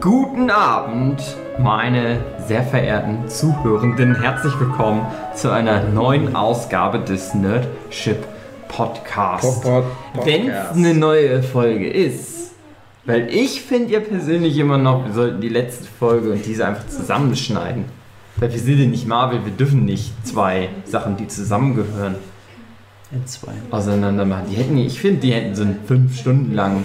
Guten Abend, meine sehr verehrten Zuhörenden. Herzlich willkommen zu einer neuen Ausgabe des Nerdship Podcasts. Pod- Pod- Wenn es eine neue Folge ist, weil ich finde ja persönlich immer noch, wir sollten die letzte Folge und diese einfach zusammenschneiden. Weil wir sind ja nicht Marvel, wir dürfen nicht zwei Sachen, die zusammengehören, N2. auseinander machen. Die hätten, ich finde, die hätten so einen fünf Stunden langen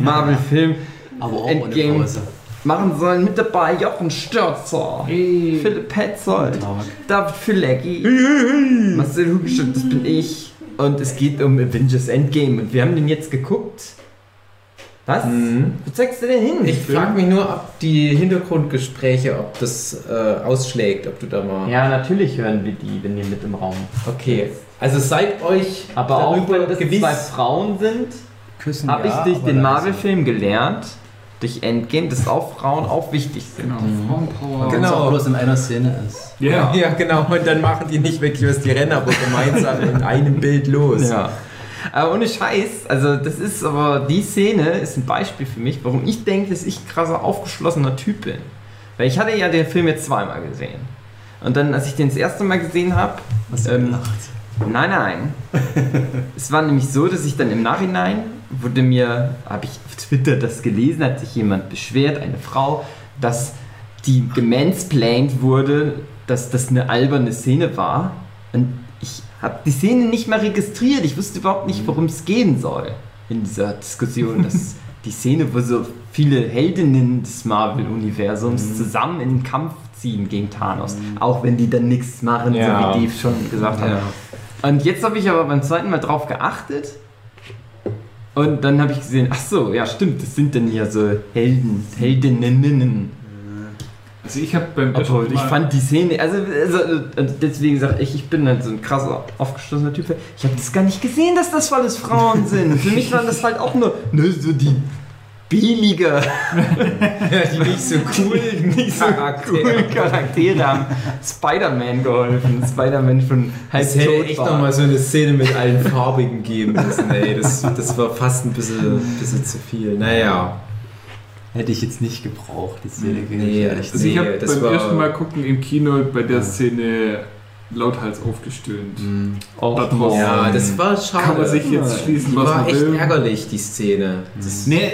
Marvel-Film Aber auch Endgame. ohne Pause. machen sollen. Mit dabei Jochen Stürzer, Philipp Petzold. David Filecki, Marcel Hugestück, das bin ich. Und es geht um Avengers Endgame. Und wir haben den jetzt geguckt. Was? Wo zeigst du denn hin? Ich frage mich nur, ob die Hintergrundgespräche, ob das äh, ausschlägt, ob du da mal. Ja, natürlich hören wir die, wenn ihr mit im Raum. Okay. Also seid euch Aber auch wenn das gewiss. zwei Frauen sind, Küssen habe ich ja, durch aber den. Marvel-Film gelernt, durch Endgame, dass auch Frauen auch wichtig sind. Genau, Frauenpower. Wenn es Genau. auch bloß in einer Szene ist. Ja. Ja, genau. Und dann machen die nicht wirklich was, die rennen aber gemeinsam in einem Bild los. Ja. Aber ohne Scheiß, also das ist aber, die Szene ist ein Beispiel für mich, warum ich denke, dass ich ein krasser aufgeschlossener Typ bin. Weil ich hatte ja den Film jetzt zweimal gesehen. Und dann, als ich den das erste Mal gesehen habe, Hast du Ähm, gelacht? nein, nein. es war nämlich so, dass ich dann im Nachhinein wurde mir, habe ich auf Twitter das gelesen, hat sich jemand beschwert, eine Frau, dass die gemansplained wurde, dass das eine alberne Szene war. Und ich habe die Szene nicht mal registriert. Ich wusste überhaupt nicht, worum es gehen soll in dieser Diskussion. Dass die Szene, wo so viele Heldinnen des Marvel-Universums zusammen in den Kampf ziehen gegen Thanos. Auch wenn die dann nichts machen, Ja. so wie Dave schon gesagt hat. Ja. Und jetzt habe ich aber beim zweiten Mal drauf geachtet. Und dann habe ich gesehen, ach so, ja stimmt, das sind dann ja so Helden, Heldinnen. Also ich habe beim Obwohl, ich fand die Szene, also, also deswegen sage ich, ich bin halt so ein krasser, aufgeschlossener Typ. Ich habe das gar nicht gesehen, dass das alles Frauen sind. Für mich waren das halt auch nur ne, so die billige, Die nicht so cool, nicht so coole Charaktere haben Spider-Man geholfen. Spider-Man schon halb Es hätte echt nochmal so eine Szene mit allen Farbigen geben müssen, ey. Das, das war fast ein bisschen, bisschen zu viel. Naja. Hätte ich jetzt nicht gebraucht, die Szene. Nee, ich ehrlich Also ich Nee, habe das beim war- ersten Mal gucken im Kino bei der Szene lauthals aufgestöhnt. Oh, Da draußen. Ja, das war schade. Kann man sich jetzt schließen, die was war man echt will. ärgerlich, die Szene. Das, Nee,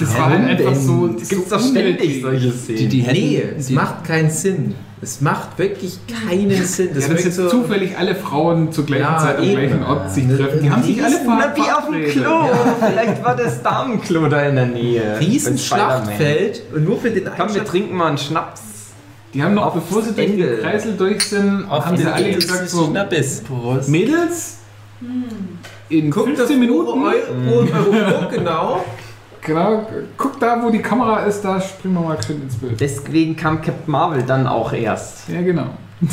das war Warum halt einfach denn? so. Es gibt doch ständig solche Szenen. Die, die hätten, nee, es die, macht keinen Sinn. Es macht wirklich keinen Sinn. Das ja, wird dass jetzt zufällig alle Frauen zur gleichen Ja, Zeit am eben. gleichen Ort sich treffen. Die haben sich alle Na, ver Na, wie auf dem verabredet. Klo. Vielleicht war das Damenklo da in der Nähe. riesen Bei Spider-Man. Schlachtfeld und nur für den Komm, wir trinken mal einen Schnaps. Die haben noch, Aufs bevor sie durch den Kreisel durch sind, haben sie alle gesagt so, Schnappes. Prost. Mädels, in Guckt 15 Minuten, Euro, genau. Genau, guck da, wo die Kamera ist, da springen wir mal schön ins Bild. Deswegen kam Captain Marvel dann auch erst. Ja, genau.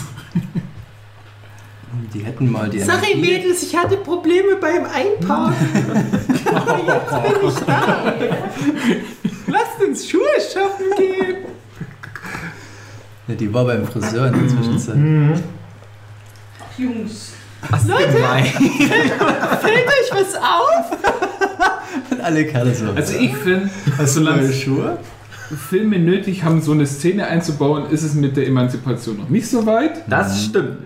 Die hätten mal die Sorry, Energie- Mädels, ich hatte Probleme beim Einparken. Aber jetzt bin ich da. Lasst uns Schuhe shoppen gehen. Ja, die war beim Friseur in der Zwischenzeit. Jungs. Was gemein. Fällt euch was auf? Und alle Kerle so. Also ich finde, hast du neue solange Schuhe? Filme nötig haben, so eine Szene einzubauen, ist es mit der Emanzipation noch nicht so weit. Das stimmt.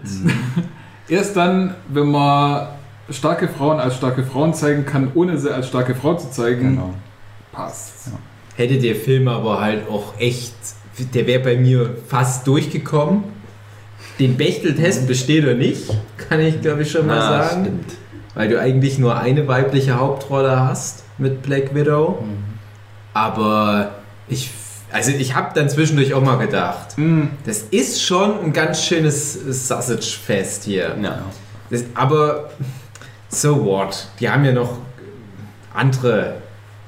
Erst dann, wenn man starke Frauen als starke Frauen zeigen kann, ohne sie als starke Frau zu zeigen, Genau. passt. Hätte der Film aber halt auch echt, der wäre bei mir fast durchgekommen. Den Bechteltest besteht er nicht, kann ich glaube ich schon mal Na, sagen. stimmt. Weil du eigentlich nur eine weibliche Hauptrolle hast mit Black Widow. Aber ich, also ich habe dann zwischendurch auch mal gedacht, das ist schon ein ganz schönes Sausage-Fest hier. Ja. Das, aber so what? Die haben ja noch andere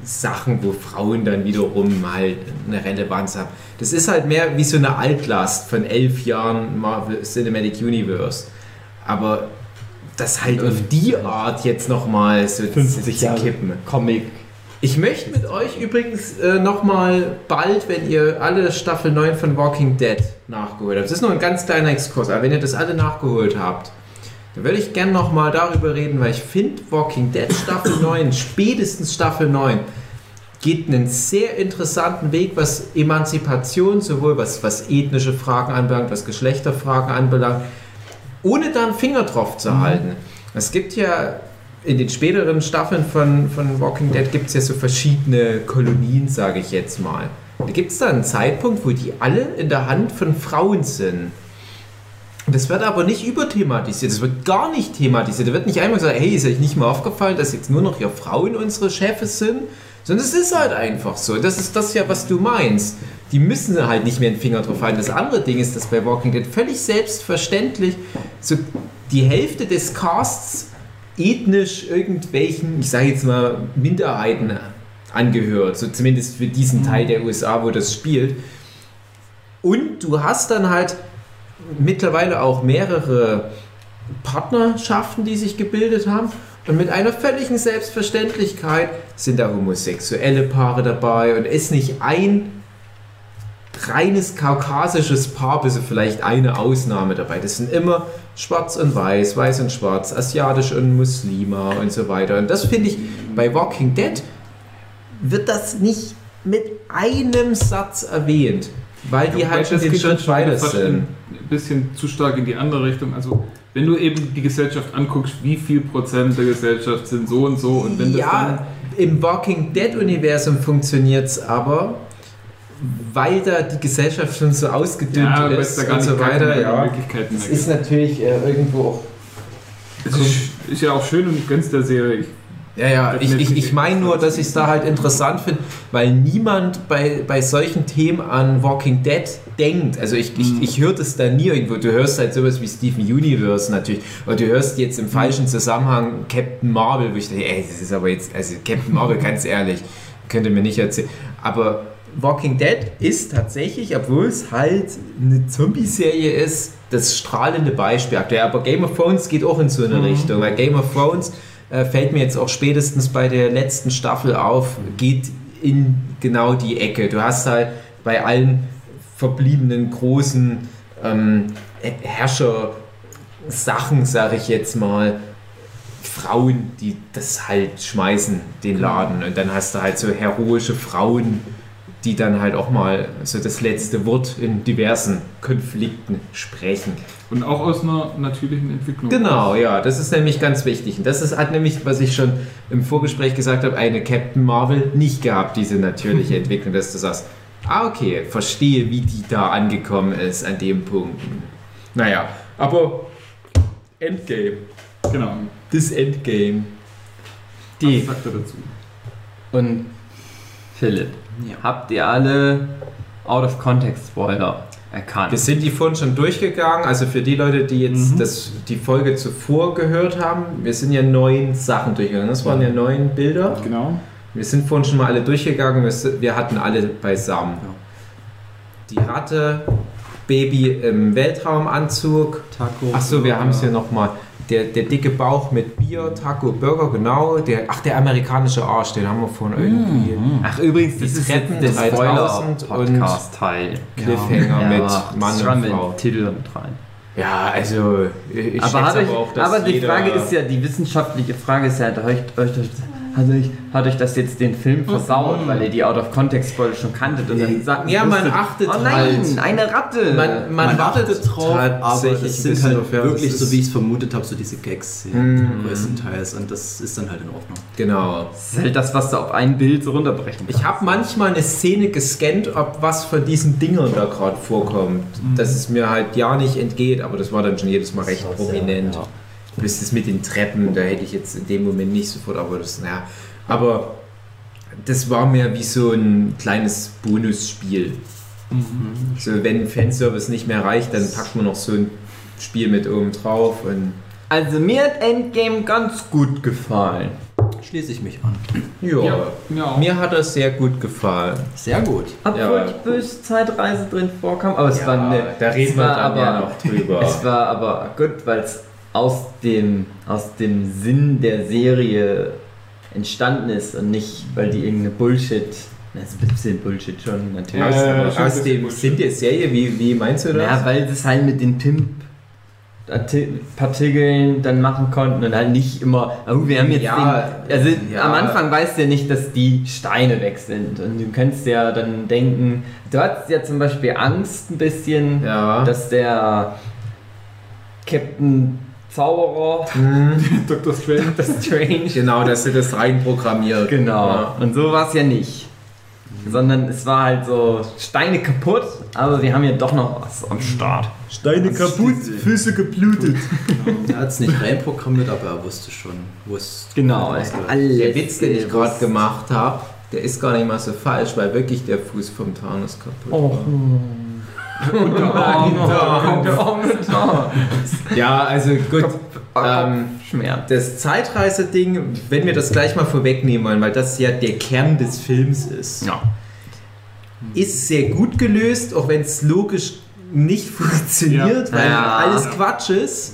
Sachen, wo Frauen dann wiederum halt eine Relevanz haben. Das ist halt mehr wie so eine Altlast von elf Jahren Marvel Cinematic Universe. Aber das halt auf die Art jetzt nochmal so 50 zu Jahre kippen. Comic. Ich möchte mit euch übrigens äh, nochmal bald, wenn ihr alle Staffel 9 von Walking Dead nachgeholt habt. Das ist nur ein ganz kleiner Exkurs, aber wenn ihr das alle nachgeholt habt, dann würde ich gerne nochmal darüber reden, weil ich finde Walking Dead Staffel 9, spätestens Staffel 9, geht einen sehr interessanten Weg, was Emanzipation, sowohl was, was ethnische Fragen anbelangt, was Geschlechterfragen anbelangt, ohne da einen Finger drauf zu halten. Es gibt ja in den späteren Staffeln von, von Walking Dead gibt es ja so verschiedene Kolonien, sage ich jetzt mal. Da gibt es da einen Zeitpunkt, wo die alle in der Hand von Frauen sind. Das wird aber nicht überthematisiert, das wird gar nicht thematisiert. Da wird nicht einmal gesagt, hey, ist euch nicht mal aufgefallen, dass jetzt nur noch ja Frauen unsere Chefs sind? Sondern es ist halt einfach so. Das ist das ja, was du meinst. Die müssen halt nicht mehr den Finger drauf halten. Das andere Ding ist, dass bei Walking Dead völlig selbstverständlich so die Hälfte des Casts ethnisch irgendwelchen, ich sage jetzt mal, Minderheiten angehört. So zumindest für diesen Teil der USA, wo das spielt. Und du hast dann halt mittlerweile auch mehrere Partnerschaften, die sich gebildet haben. Und mit einer völligen Selbstverständlichkeit sind da homosexuelle Paare dabei und ist nicht ein reines kaukasisches Paar, bis vielleicht eine Ausnahme dabei. Das sind immer schwarz und weiß, weiß und schwarz, asiatisch und Muslima und so weiter. Und das finde ich bei Walking Dead wird das nicht mit einem Satz erwähnt, weil die Ja, halt schon den Schritt schon weiter sind. Ein bisschen zu stark in die andere Richtung. Also, wenn du eben die Gesellschaft anguckst, wie viel Prozent der Gesellschaft sind so und so und wenn das Ja, im Walking Dead-Universum funktioniert es aber, weil da die Gesellschaft schon so ausgedünnt ja, weil es ist da gar und nicht so weiter. keine Ja. Möglichkeiten Das mehr ist natürlich äh, irgendwo auch. Es ist, ist ja auch schön und ich gönn's der Serie. Ich, Ja, ja, ich, ich, ich meine nur, dass ich es da halt interessant finde, weil niemand bei, bei solchen Themen an Walking Dead denkt. Also ich, ich, ich höre das da nie irgendwo. Du hörst halt sowas wie Steven Universe natürlich. Oder du hörst jetzt im falschen Zusammenhang Captain Marvel, wo ich denke, ey, das ist aber jetzt, also Captain Marvel, ganz ehrlich, könnt ihr mir nicht erzählen. Aber Walking Dead ist tatsächlich, obwohl es halt eine Zombie-Serie ist, das strahlende Beispiel aktuell. Aber Game of Thrones geht auch in so eine Richtung, weil Game of Thrones äh, fällt mir jetzt auch spätestens bei der letzten Staffel auf, geht in genau die Ecke. Du hast halt bei allen verbliebenen großen ähm, Herrscher-Sachen, sage ich jetzt mal, Frauen, die das halt schmeißen, den Laden. Und dann hast du halt so heroische Frauen, die dann halt auch mal so das letzte Wort in diversen Konflikten sprechen. und auch aus einer natürlichen Entwicklung. Genau, ja, das ist nämlich ganz wichtig. Und das ist, hat nämlich, was ich schon im Vorgespräch gesagt habe, eine Captain Marvel nicht gehabt, diese natürliche Entwicklung, dass du sagst, ah, okay, verstehe, wie die da angekommen ist an dem Punkt. Naja, aber Endgame. Genau. Das Endgame. Was Die. sagt er dazu? Und Philipp, Ja. habt ihr alle Out-of-Context-Spoiler erkannt? Wir sind die vorhin schon durchgegangen, also für die Leute, die jetzt Mhm. das, die Folge zuvor gehört haben, wir sind ja neun Sachen durchgegangen. Das waren ja neun Bilder. Genau. Wir sind vorhin schon mal alle durchgegangen, wir, wir hatten alle beisammen. Die Ratte, Baby im Weltraumanzug. Taco. Achso, wir haben es hier nochmal. Der, der dicke Bauch mit Bier, Taco, Burger, genau. Der, ach, der amerikanische Arsch, den haben wir vorhin irgendwie. Ach, übrigens, Die das ist Treppen jetzt der 3000 Spoiler-Podcast-Teil. Cliffhanger mit aber Mann und Frau. Titel mit rein. Ja, also ich aber, euch, aber auch, dass aber die Frage ist ja, die wissenschaftliche Frage ist ja, hat euch, euch, hat, euch, hat euch das jetzt den Film versaut, weil ihr die Out-of-Context-Spoiler schon kanntet und dann sagt Ja, man wusstet, achtet Oh nein, halt. eine Ratte! Man, man, Man wartet drauf, aber tatsächlich es sind halt ja, wirklich, so wie ich es vermutet habe, so diese Gags ja, Mm. größtenteils und das ist dann halt in Ordnung. Genau. das ist halt das, was du auf ein Bild so runterbrechen Ich habe manchmal eine Szene gescannt, ob was von diesen Dingern da gerade vorkommt. Dass es mir halt ja nicht entgeht, aber das war dann schon jedes Mal recht prominent. Bis das mit den Treppen, da hätte ich jetzt in dem Moment nicht sofort, aber das, naja. Aber das war mehr wie so ein kleines Bonusspiel. So, wenn Fanservice nicht mehr reicht, dann packt man noch so ein Spiel mit oben drauf und Also mir hat Endgame ganz gut gefallen. Schließe ich mich an. ja. Ja, mir. Mir hat das sehr gut gefallen. Sehr gut. Obwohl Ja. die böse Zeitreise drin vorkam, aber es Ja, war eine, da reden es wir dann aber, ja noch drüber. Es war aber gut, weil es aus dem, aus dem Sinn der Serie entstanden ist und nicht, weil die irgendeine Bullshit, na, ist ein bisschen Bullshit schon natürlich. Ja, ja, ja, aus, aus dem Bullshit. Sinn der Serie, wie, wie meinst du das? Ja, weil das halt mit den Pimp Arti- Partikeln dann machen konnten und halt nicht immer, oh, wir haben jetzt Ja, den, also ja. am Anfang weißt du ja nicht, dass die Steine weg sind und du kannst ja dann denken, du hattest ja zum Beispiel Angst ein bisschen, Ja. dass der Captain Zauberer, Dr. Strange. das Strange, Genau, dass sie das reinprogrammiert. Genau. Ja. Und so war es ja nicht. Sondern es war halt so Steine kaputt, aber wir haben ja doch noch was am Start. Steine kaputt, Füße geblutet. Er hat es nicht reinprogrammiert, aber er wusste schon, wo es Genau, alles. Der Witz, den ich gerade gemacht habe, der ist gar nicht mal so falsch, weil wirklich der Fuß vom Thanos kaputt Oh. war. Ja, also gut. Ähm, Schmerz. das Zeitreise-Ding, wenn wir das gleich mal vorwegnehmen wollen, weil das ja der Kern des Films ist, Ja. ist sehr gut gelöst, auch wenn es logisch nicht funktioniert, Ja. weil Ja. alles Quatsch ist.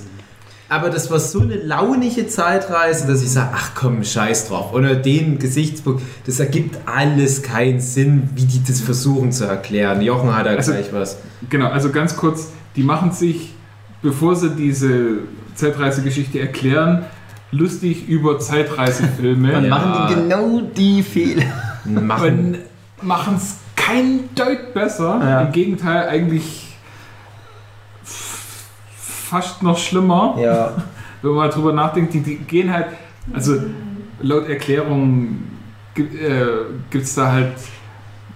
Aber das war so eine launige Zeitreise, dass ich sage, ach komm, scheiß drauf. Unter den Gesichtspunkt, das ergibt alles keinen Sinn, wie die das versuchen zu erklären. Jochen hat da Also- gleich was. Genau, also ganz kurz, die machen sich, bevor sie diese Zeitreisegeschichte erklären, lustig über Zeitreisefilme Dann Ja. machen die genau die Fehler. Machen. und machen es kein Deut besser. Ja. Im Gegenteil, eigentlich fast noch schlimmer, Ja. wenn man drüber nachdenkt. Die, die gehen halt, also laut Erklärung gibt es da halt,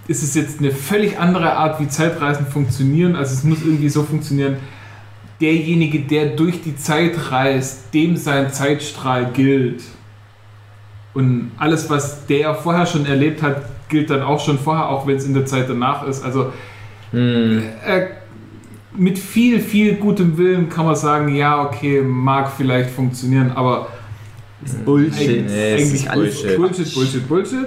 ist es jetzt eine völlig andere Art, wie Zeitreisen funktionieren. Also es muss irgendwie so funktionieren, derjenige, der durch die Zeit reist, dem sein Zeitstrahl gilt. Und alles, was der vorher schon erlebt hat, gilt dann auch schon vorher, auch wenn es in der Zeit danach ist. Also Hm. äh, mit viel, viel gutem Willen kann man sagen, ja, okay, mag vielleicht funktionieren, aber Bullshit. Nee, es eigentlich Bullshit. Bullshit, Bullshit, Bullshit.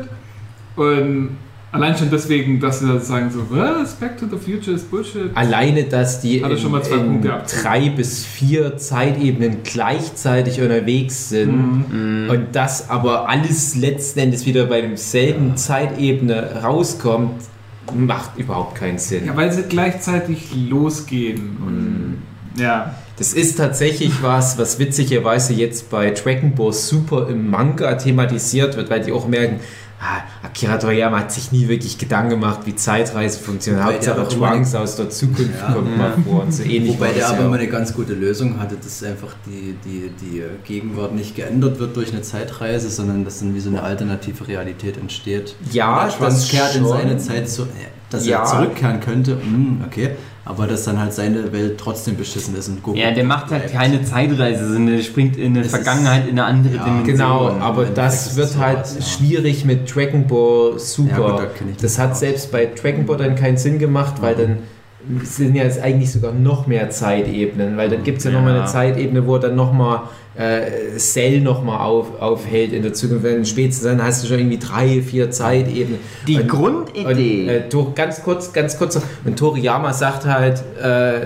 Und allein schon deswegen, dass sie dann sagen so, was, Back to the Future ist Bullshit. Alleine, dass die Hat er in, schon mal zwei in Punkte drei bis vier Zeitebenen gleichzeitig unterwegs sind Mhm. und das aber alles letzten Endes wieder bei demselben Zeitebene rauskommt, macht überhaupt keinen Sinn. Ja, weil sie gleichzeitig losgehen. Und, ja. Das ist tatsächlich was, was witzigerweise jetzt bei Dragon Ball Super im Manga thematisiert wird, weil die auch merken, Akira Toriyama hat sich nie wirklich Gedanken gemacht, wie Zeitreise funktioniert. Wobei Hauptsache Trunks aus der Zukunft Ja. kommt mal vor und so ähnlich Wobei der aber ja immer eine ganz gute Lösung hatte, dass einfach die, die, die Gegenwart nicht geändert wird durch eine Zeitreise, sondern dass dann wie so eine alternative Realität entsteht. Ja, Trunks das kehrt in schon. seine Zeit zu, dass Ja. er zurückkehren könnte, mm, okay, aber dass dann halt seine Welt trotzdem beschissen ist und Goku Ja, der macht halt bleibt. keine Zeitreise, sondern der springt in eine Es ist- Vergangenheit, in eine andere Ja, Dimension. Genau, aber das wird halt ja. schwierig mit Dragon Ball Super. Ja, gut, da kenn ich das das hat auch. selbst bei Dragon Ball dann keinen Sinn gemacht, weil Mhm. dann sind ja jetzt eigentlich sogar noch mehr Zeitebenen, weil dann gibt es ja, Ja. nochmal eine Zeitebene, wo dann nochmal äh, Cell nochmal auf, aufhält in der Zukunft. Wenn spätestens dann hast du schon irgendwie drei, vier Zeitebenen. Die Und- Grundidee. Und, äh, ganz kurz, ganz kurz. Und Toriyama sagt halt, äh,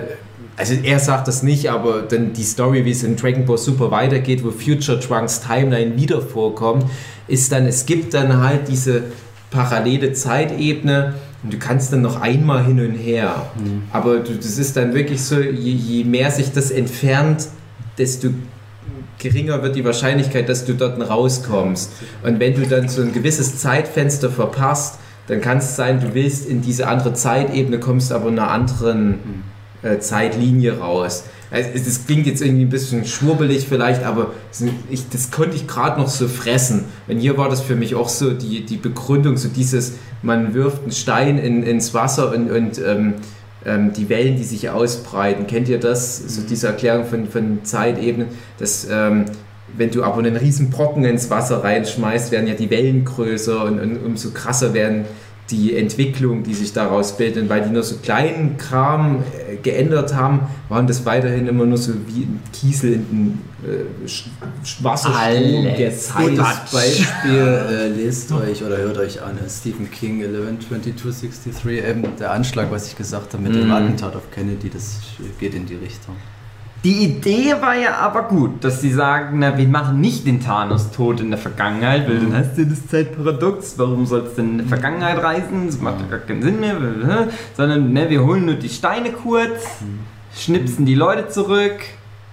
also er sagt das nicht, aber dann die Story, wie es in Dragon Ball Super weitergeht, wo Future Trunks Timeline wieder vorkommt, ist dann, es gibt dann halt diese parallele Zeitebene und du kannst dann noch einmal hin und her. Aber du, das ist dann wirklich so, je, je mehr sich das entfernt, desto geringer wird die Wahrscheinlichkeit, dass du dort rauskommst. Und wenn du dann so ein gewisses Zeitfenster verpasst, dann kann es sein, du willst in diese andere Zeitebene, kommst aber in einer anderen äh, Zeitlinie raus. Es- das klingt jetzt irgendwie ein bisschen schwurbelig vielleicht, aber ich, das konnte ich gerade noch so fressen. Und hier war das für mich auch so die, die Begründung, so dieses, man wirft einen Stein in, ins Wasser und, und ähm, ähm, die Wellen, die sich ausbreiten. Kennt ihr das? So diese Erklärung von, von Zeitebenen, dass ähm, wenn du aber einen riesen Brocken ins Wasser reinschmeißt, werden ja die Wellen größer und, und umso krasser werden die Entwicklung, die sich daraus bildet. Weil die nur so kleinen Kram äh, geändert haben, waren das weiterhin immer nur so wie ein Kiesel in den äh, Wasserstrom. Gutes Beispiel, äh, lest euch oder hört euch an, Stephen King 112263, eben der Anschlag, was ich gesagt habe mit dem Mhm. Attentat auf Kennedy, das geht in die Richtung. Die Idee war ja aber gut, dass sie sagen, na, wir machen nicht den Thanos tot in der Vergangenheit, weil dann hast du das Zeitparadox, warum sollst du denn in die Vergangenheit reisen? Das macht ja gar keinen Sinn mehr, sondern ne, wir holen nur die Steine kurz, schnipsen die Leute zurück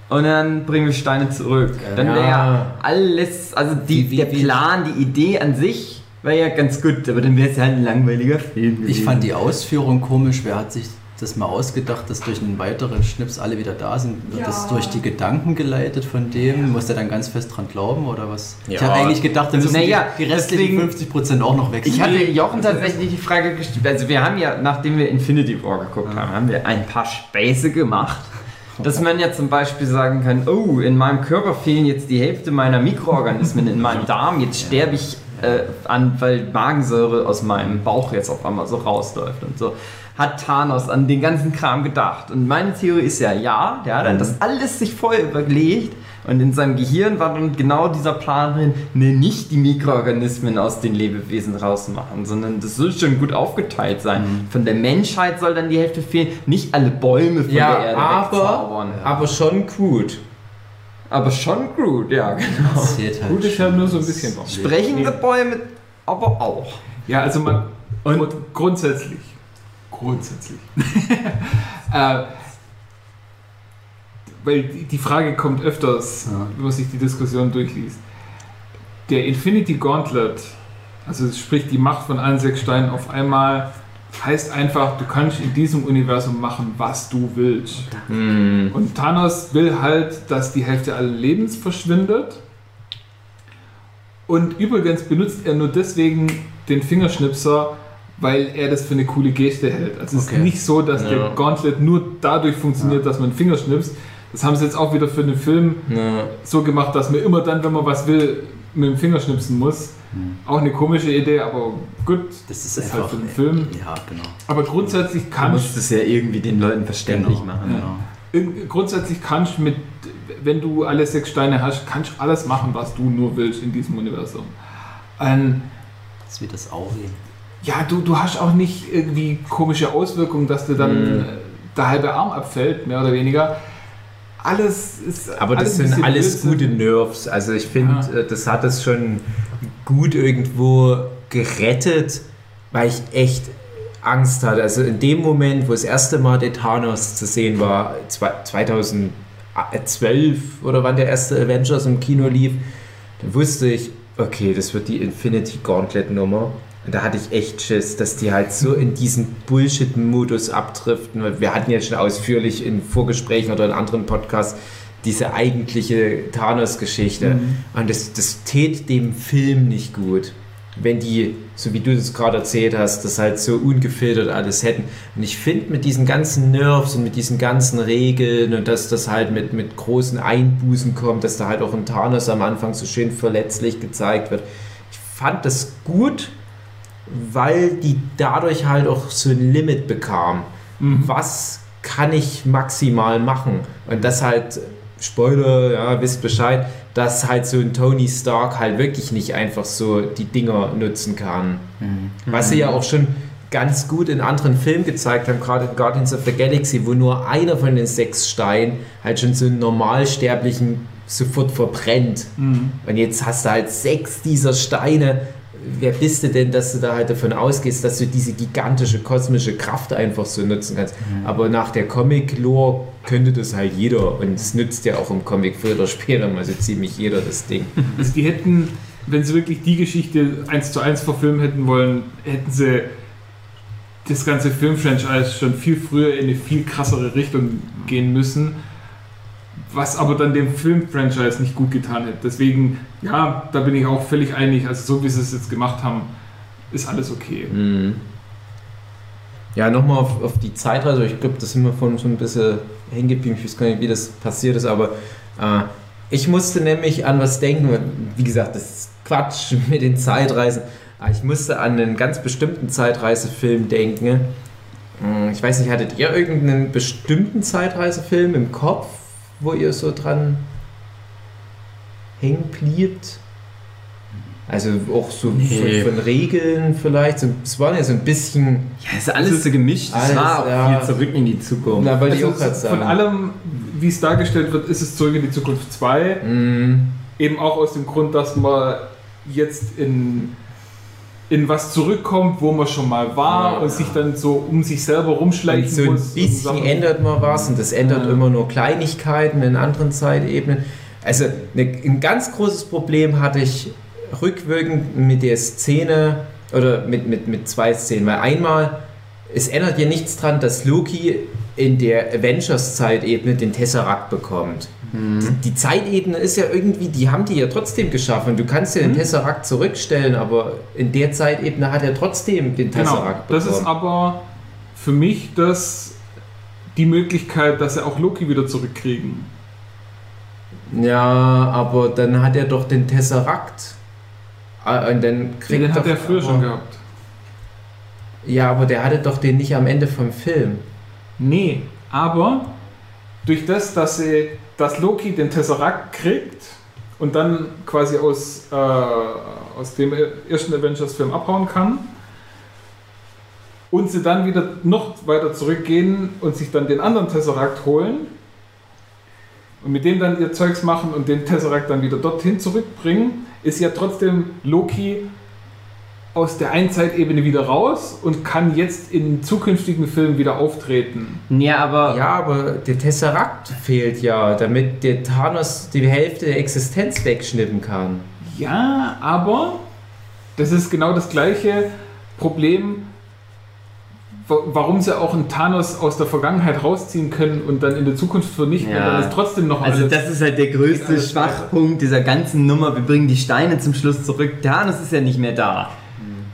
und dann bringen wir Steine zurück. Dann wäre ja alles, also die, der Plan, die Idee an sich wäre ja ganz gut, aber dann wäre es ja ein langweiliger Film. Ich gewesen. fand die Ausführung komisch. Wer hat sich das mal ausgedacht, dass durch einen weiteren Schnips alle wieder da sind? Wird Ja. das durch die Gedanken geleitet von dem? Muss der dann ganz fest dran glauben oder was? Ich Ja. habe eigentlich gedacht, dann müssen Naja, die, die restlichen deswegen- 50% auch noch wechseln. Ich hatte Jochen tatsächlich die Frage gestellt. Also wir haben ja, nachdem wir Infinity War geguckt haben, haben wir ein paar Späße gemacht. Dass man ja zum Beispiel sagen kann, oh, in meinem Körper fehlen jetzt die Hälfte meiner Mikroorganismen in meinem Darm, jetzt sterbe ich äh, an, weil Magensäure aus meinem Bauch jetzt auf einmal so rausläuft und so. Hat Thanos an den ganzen Kram gedacht. Und meine Theorie ist ja, ja, der hat dann das alles sich voll überlegt und in seinem Gehirn war dann genau dieser Plan drin, ne, nicht die Mikroorganismen aus den Lebewesen rausmachen, sondern das soll schon gut aufgeteilt sein. Von der Menschheit soll dann die Hälfte fehlen, nicht alle Bäume von Ja, der Erde aber, wegzaubern. aber schon gut. Aber schon gut, ja, genau. Halt Gut ist ja nur so ein bisschen. Sprechende Bäume aber auch. Ja, also man Und- grund- grundsätzlich. Grundsätzlich. äh, weil die Frage kommt öfters, Ja. wenn man sich die Diskussion durchliest. Der Infinity Gauntlet, also sprich die Macht von allen sechs Steinen auf einmal, heißt einfach, du kannst in diesem Universum machen, was du willst. Hm. Und Thanos will halt, dass die Hälfte allen Lebens verschwindet. Und übrigens benutzt er nur deswegen den Fingerschnipser, weil er das für eine coole Geste hält. Also es Okay. ist nicht so, dass Ja. der Gauntlet nur dadurch funktioniert, dass man Finger schnipst. Das haben sie jetzt auch wieder für den Film Ja. so gemacht, dass man immer dann, wenn man was will, mit dem Finger schnipsen muss. Auch eine komische Idee, aber gut, Das ist, ist einfach halt für den Film. Ja, genau. Aber grundsätzlich Du kann musst es ja irgendwie den Leuten verständlich Genau. machen. genau. Grundsätzlich kannst du mit, wenn du alle sechs Steine hast, kannst du alles machen, was du nur willst in diesem Universum. Ähm, Das ist wie das Auri. Ja, du, du hast auch nicht irgendwie komische Auswirkungen, dass dir dann Mhm. der halbe Arm abfällt, mehr oder weniger. Alles ist. Aber das ein sind alles gute Nerves. Also ich finde, Ja. äh, das hat es schon gut irgendwo gerettet, weil ich echt Angst hatte. Also in dem Moment, wo das erste Mal Thanos zu sehen war, zwei- 2012 oder wann der erste Avengers im Kino lief, dann wusste ich, okay, das wird die Infinity Gauntlet Nummer. Und da hatte ich echt Schiss, dass die halt so in diesen Bullshit-Modus abdriften. Wir hatten jetzt schon ausführlich in Vorgesprächen oder in anderen Podcasts diese eigentliche Thanos-Geschichte. Und das, das tät dem Film nicht gut. Wenn die, so wie du das gerade erzählt hast, das halt so ungefiltert alles hätten. Und ich finde mit diesen ganzen Nerves und mit diesen ganzen Regeln und dass das halt mit, mit großen Einbußen kommt, dass da halt auch ein Thanos am Anfang so schön verletzlich gezeigt wird. Ich fand das gut, weil die dadurch halt auch so ein Limit bekam. Was kann ich maximal machen? Und das halt, Spoiler, ja, wisst Bescheid, dass halt so ein Tony Stark halt wirklich nicht einfach so die Dinger nutzen kann. Was sie ja auch schon ganz gut in anderen Filmen gezeigt haben, gerade in Guardians of the Galaxy, wo nur einer von den sechs Steinen halt schon so einen Normalsterblichen sofort verbrennt. Mhm. Und jetzt hast du halt sechs dieser Steine. Wer bist du denn, dass du da halt davon ausgehst, dass du diese gigantische kosmische Kraft einfach so nutzen kannst? Aber nach der Comic-Lore könnte das halt jeder. Und es nützt ja auch im Comic früher oder später mal so ziemlich jeder das Ding. Also die hätten, wenn sie wirklich die Geschichte eins zu eins verfilmen hätten wollen, hätten sie das ganze Filmfranchise schon viel früher in eine viel krassere Richtung gehen müssen, was aber dann dem Filmfranchise nicht gut getan hätte. Deswegen, ja, da bin ich auch völlig einig. Also so wie sie es jetzt gemacht haben, ist alles okay. Mhm. Ja, nochmal auf, auf die Zeitreise. Ich glaube, das sind wir von schon ein bisschen hängen. Ich weiß gar nicht, wie das passiert ist, aber äh, ich musste nämlich an was denken. Wie gesagt, das ist Quatsch mit den Zeitreisen. Aber ich musste an einen ganz bestimmten Zeitreisefilm denken. Hm, Ich weiß nicht, hattet ihr irgendeinen bestimmten Zeitreisefilm im Kopf, wo ihr so dran hängen blieb? Also auch so Nee. von, von Regeln vielleicht. Es war ja so ein bisschen. Ja, ist alles so gemischt. Es war auch ja. viel zurück in die Zukunft. Wollte ich Also auch gerade von allem, wie es dargestellt wird, ist es zurück in die Zukunft 2. Mm, Eben auch aus dem Grund, dass man jetzt in, in was zurückkommt, wo man schon mal war ja, und ja. sich dann so um sich selber rumschleichen so muss. Ein bisschen ändert man was und das ändert ja. immer nur Kleinigkeiten in anderen Zeitebenen. Also ne, ein ganz großes Problem hatte ich rückwirkend mit der Szene oder mit, mit, mit zwei Szenen, weil einmal, es ändert ja nichts dran, dass Loki in der Avengers-Zeitebene den Tesseract bekommt. Die, die Zeitebene ist ja irgendwie, die haben die ja trotzdem geschaffen. Du kannst ja den Tesseract zurückstellen, aber in der Zeitebene hat er trotzdem den Genau, Tesseract das bekommen. ist aber für mich das, die Möglichkeit, dass sie auch Loki wieder zurückkriegen. Ja, aber dann hat er doch den Tesseract. Ah, Und dann kriegt Den hat er früher schon gehabt. Ja, aber der hatte doch den nicht am Ende vom Film. Nee, aber durch das, dass, sie, dass Loki den Tesseract kriegt und dann quasi aus, äh, aus dem ersten Avengers-Film abhauen kann und sie dann wieder noch weiter zurückgehen und sich dann den anderen Tesseract holen und mit dem dann ihr Zeugs machen und den Tesseract dann wieder dorthin zurückbringen, ist ja trotzdem Loki aus der einen Zeitebene wieder raus und kann jetzt in zukünftigen Filmen wieder auftreten. Ja, aber Ja, aber der Tesseract fehlt ja, damit der Thanos die Hälfte der Existenz wegschnippen kann. Ja, aber das ist genau das gleiche Problem, wa- warum sie auch einen Thanos aus der Vergangenheit rausziehen können und dann in der Zukunft vernichten Ja. und dann ist trotzdem noch Also alles. das ist halt der größte Schwachpunkt dieser ganzen Nummer. Wir bringen die Steine zum Schluss zurück. Thanos ist ja nicht mehr da.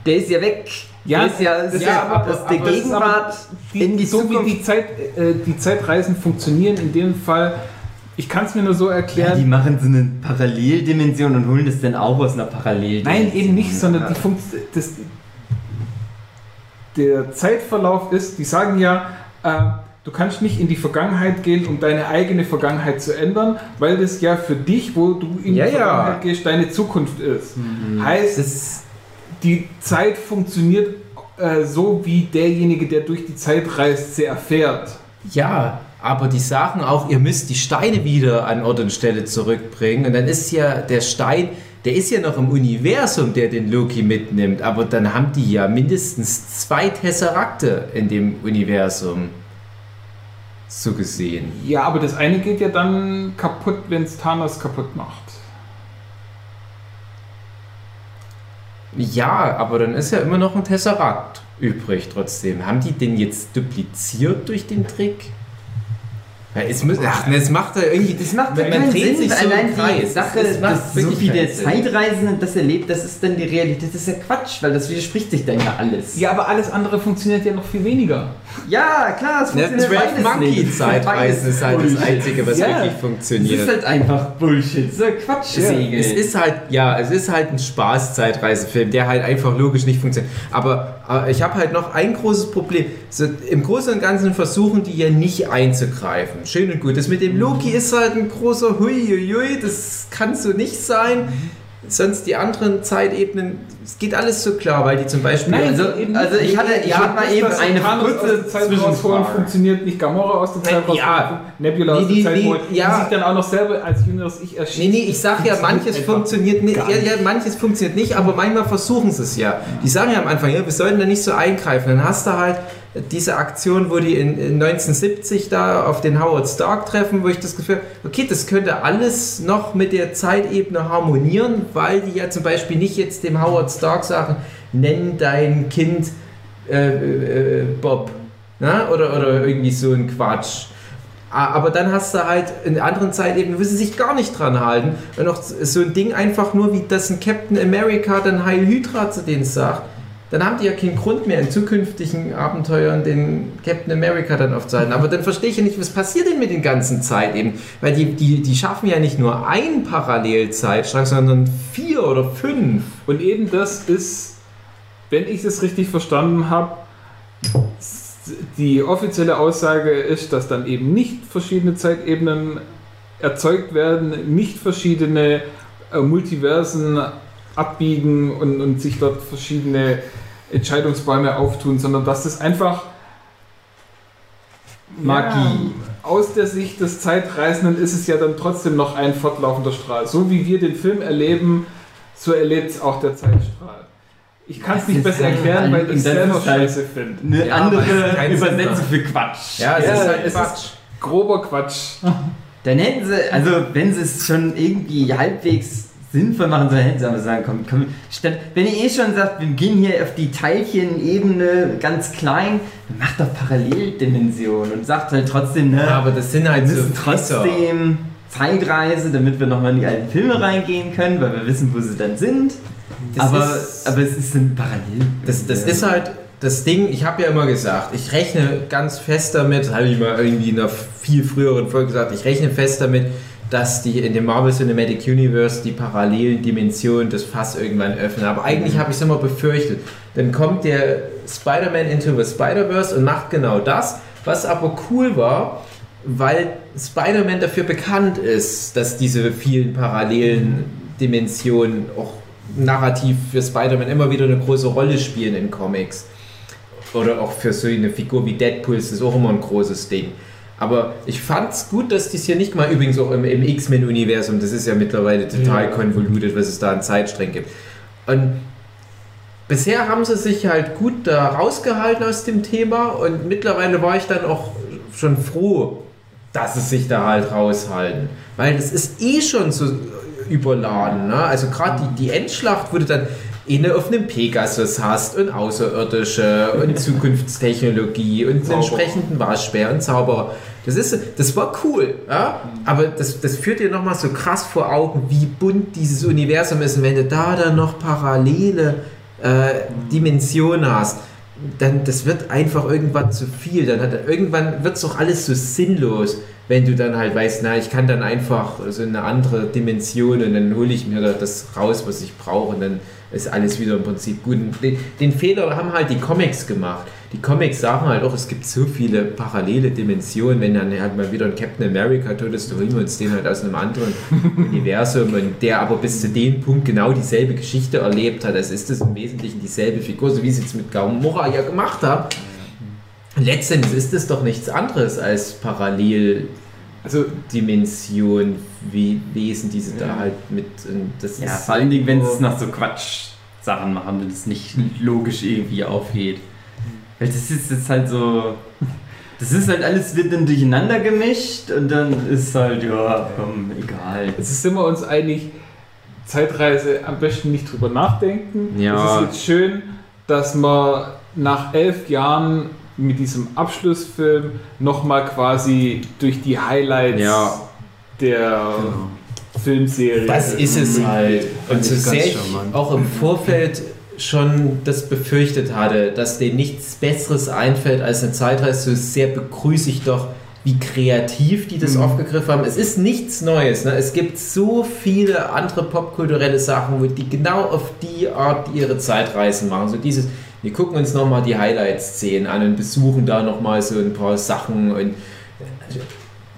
Der ist ja weg. Ja, der ist ja, das ist ist ja aber- aus der Gegenwart die, in die so Zukunft. wie die, Zeit, äh, die Zeitreisen funktionieren, in dem Fall, ich kann es mir nur so ja, erklären. die machen so eine Paralleldimension und holen das dann auch aus einer Paralleldimension. Nein, eben nicht, sondern Ja. die Funkt das, der Zeitverlauf ist, die sagen ja, äh, du kannst nicht in die Vergangenheit gehen, um deine eigene Vergangenheit zu ändern, weil das ja für dich, wo du in Ja, die ja. Vergangenheit gehst, deine Zukunft ist. Heißt, Das, die Zeit funktioniert äh, so, wie derjenige, der durch die Zeit reist, sie erfährt. Ja, aber die sagen auch, ihr müsst die Steine wieder an Ort und Stelle zurückbringen. Und dann ist ja der Stein, der ist ja noch im Universum, der den Loki mitnimmt. Aber dann haben die ja mindestens zwei Tesserakte in dem Universum. So gesehen. Ja, aber das eine geht ja dann kaputt, wenn es Thanos kaputt macht. Ja, aber dann ist ja immer noch ein Tesserakt übrig trotzdem. Haben die den jetzt dupliziert durch den Trick? Ja, es muss, ach, das macht er irgendwie. das macht Man- ja keinen dreht Sinn, sich so allein die. Sache, Das dass so wie der. Zeitreisende das erlebt, das ist dann die Realität. Das ist ja Quatsch, weil das widerspricht sich dann ja alles. Ja, aber alles andere funktioniert ja noch viel weniger. Ja, klar, es funktioniert 12 beides Monkey nicht. Zeitreisen ist halt das Bullshit. Einzige, was Ja, wirklich Das ist funktioniert. halt einfach Bullshit. So Quatsch. Es ist halt, ja, es ist halt ein Spaß-Zeitreisefilm, der halt einfach logisch nicht funktioniert. Aber äh, ich habe halt noch ein großes Problem. So, Im Großen und Ganzen versuchen die ja nicht einzugreifen. Schön und gut. Das mit dem Loki ist halt ein großer Huiuiui, das kann so nicht sein. Sonst die anderen Zeitebenen, es geht alles so klar, weil die zum Beispiel. Nein, also, also ich hatte, ich Ja, hatte mal eben eine kurze Zwischenfrage. funktioniert nicht Gamora aus der Zeit Nein, rausholen, ja. Nebula aus Nee, der nee, Zeit nee, holen, ja. die sich dann auch noch selber als jüngeres Ich Nee, erschien. nee, ich sag ja, manches funktioniert nicht. Ja, ja, manches funktioniert nicht, aber manchmal versuchen sie es ja. Die sagen ja am Anfang, ja, wir sollten da nicht so eingreifen. Dann hast du halt diese Aktion, wo die in, in 1970 da auf den Howard Stark treffen, wo ich das Gefühl okay, das könnte alles noch mit der Zeitebene harmonieren, weil die ja zum Beispiel nicht jetzt dem Howard Stark sagen, nenn dein Kind äh, äh, Bob. Na? Oder, oder irgendwie so ein Quatsch. Aber dann hast du halt in anderen Zeitebenen, wo sie sich gar nicht dran halten. Und noch so ein Ding einfach nur, wie das ein Captain America dann Heil Hydra zu denen sagt. Dann haben die ja keinen Grund mehr in zukünftigen Abenteuern den Captain America dann aufzuhalten. Aber dann verstehe ich ja nicht, was passiert denn mit den ganzen Zeitebenen? Weil die, die, die schaffen ja nicht nur einen Parallelzeitstrang, sondern vier oder fünf. Und eben das ist, wenn ich es richtig verstanden habe, die offizielle Aussage ist, dass dann eben nicht verschiedene Zeitebenen erzeugt werden, nicht verschiedene äh, Multiversen abbiegen und, und sich dort verschiedene Entscheidungsbäume auftun, sondern dass das einfach Magie. Ja, aus der Sicht des Zeitreisenden ist es ja dann trotzdem noch ein fortlaufender Strahl. So wie wir den Film erleben, so erlebt es auch der Zeitstrahl. Ich kann es nicht besser erklären, weil ich es selber scheiße finde. Eine Ja, andere Übersetzung für Quatsch. Ja, es Ja, ist halt es Quatsch. ist grober Quatsch. Dann hätten sie, also wenn sie es schon irgendwie halbwegs sinnvoll machen sollen, hätten sie aber sagen, komm, komm, statt, wenn ihr eh schon sagt, wir gehen hier auf die Teilchenebene ganz klein, dann macht doch Paralleldimensionen und sagt halt trotzdem, ne, Ja, aber das sind halt so trotzdem Zeitreise, damit wir nochmal in die alten Filme reingehen können, weil wir wissen, wo sie dann sind. Das aber, ist- aber es ist ein Parallel. Das, das ist halt das Ding, ich habe ja immer gesagt, ich rechne ganz fest damit, habe ich mal irgendwie in einer viel früheren Folge gesagt, ich rechne fest damit, dass die in dem Marvel Cinematic Universe die parallelen Dimensionen das Fass irgendwann öffnen. Aber eigentlich habe ich es immer befürchtet. Dann kommt der Spider-Man into the Spider-Verse und macht genau das, was aber cool war, weil Spider-Man dafür bekannt ist, dass diese vielen parallelen Dimensionen auch narrativ für Spider-Man immer wieder eine große Rolle spielen in Comics. Oder auch für so eine Figur wie Deadpool ist das auch immer ein großes Ding. Aber ich fand's gut, dass dies hier nicht mal, übrigens auch im, im X-Men-Universum, das ist ja mittlerweile total Ja. konvolutet, was es da an Zeitsträngen gibt. Und bisher haben sie sich halt gut da rausgehalten aus dem Thema und mittlerweile war ich dann auch schon froh, dass sie sich da halt raushalten. Weil es ist eh schon so überladen. Ne? Also gerade die, die Endschlacht, du dann inne auf einem Pegasus hast und Außerirdische und Zukunftstechnologie und einen entsprechenden Waschbär und Zauberer. Das, ist, das war cool, ja? aber das, das führt dir nochmal so krass vor Augen, wie bunt dieses Universum ist. Und wenn du da dann noch parallele äh, Dimensionen hast, dann das wird einfach irgendwann zu viel. Dann hat, irgendwann wird es doch alles so sinnlos, wenn du dann halt weißt, na, ich kann dann einfach so eine andere Dimension und dann hole ich mir da das raus, was ich brauche und dann ist alles wieder im Prinzip gut. Den, den Fehler haben halt die Comics gemacht. Die Comics sagen halt auch, es gibt so viele parallele Dimensionen, wenn dann halt mal wieder ein Captain America tot ist, holen wir uns den halt aus einem anderen Universum und der aber bis zu dem Punkt genau dieselbe Geschichte erlebt hat. Also ist das im Wesentlichen dieselbe Figur, so wie sie es mit Gamora ja gemacht haben. Letztendlich ist es doch nichts anderes als Paralleldimension, Also, wie Wesen, die sie da Ja. halt mit. und Das Ja, ist vor allen Dingen, wenn sie es nach so Quatsch-Sachen machen und es nicht logisch irgendwie aufgeht. Weil das ist jetzt halt so. Das ist halt alles wird dann durcheinander gemischt und dann ist halt, ja, komm, egal. jetzt sind wir uns einig, Zeitreise am besten nicht drüber nachdenken. Ja. Es ist jetzt schön, dass man nach elf Jahren mit diesem Abschlussfilm nochmal quasi durch die Highlights Ja. der Filmserie. Das ist es halt. Und so sehr ich auch im Vorfeld schon das befürchtet hatte, dass denen nichts Besseres einfällt als eine Zeitreise, so sehr begrüße ich doch, wie kreativ die das Mhm. aufgegriffen haben. Es ist nichts Neues. Ne? Es gibt so viele andere popkulturelle Sachen, wo die genau auf die Art ihre Zeitreisen machen. So dieses, wir gucken uns nochmal die Highlight-Szenen an und besuchen da nochmal so ein paar Sachen und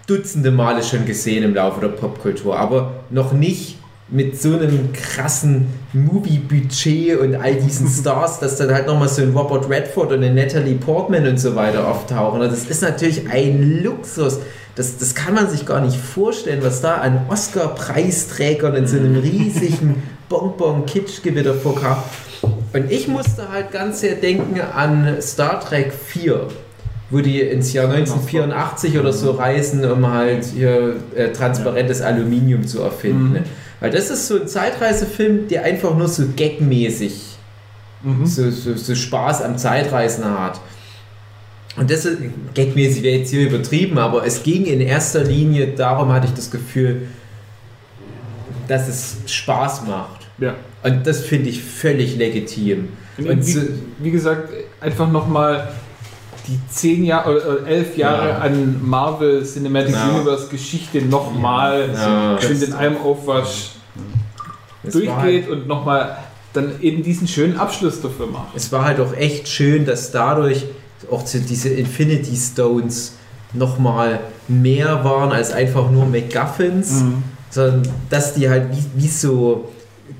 Dutzende Male schon gesehen im Laufe der Popkultur, aber noch nicht mit so einem krassen Movie-Budget und all diesen Stars, dass dann halt nochmal so ein Robert Redford und eine Natalie Portman und so weiter auftauchen. Und Das ist natürlich ein Luxus. Das, das kann man sich gar nicht vorstellen, was da an Oscar-Preisträgern in so einem riesigen Bonbon-Kitsch-Gewitter vorkam. Und ich musste halt ganz sehr denken an Star Trek 4 wo die ins Jahr 1984 oder so reisen, um halt hier äh, transparentes Aluminium zu erfinden. Mhm. Ne? Weil das ist so ein Zeitreisefilm, der einfach nur so gagmäßig Mhm. so, so, so Spaß am Zeitreisen hat. Und das ist, gagmäßig wäre jetzt hier übertrieben, aber es ging in erster Linie darum, hatte ich das Gefühl, dass es Spaß macht. Ja. Und das finde ich völlig legitim. Und so, wie, wie gesagt, einfach nochmal die zehn Jahre oder elf Jahre Ja. an Marvel Cinematic Ja. Universe Geschichte nochmal Ja. schön in einem Aufwasch es war halt- durchgeht und nochmal dann eben diesen schönen Abschluss dafür macht. es war halt auch echt schön, dass dadurch auch diese Infinity Stones nochmal mehr waren als einfach nur MacGuffins, Mhm. sondern dass die halt wie, wie so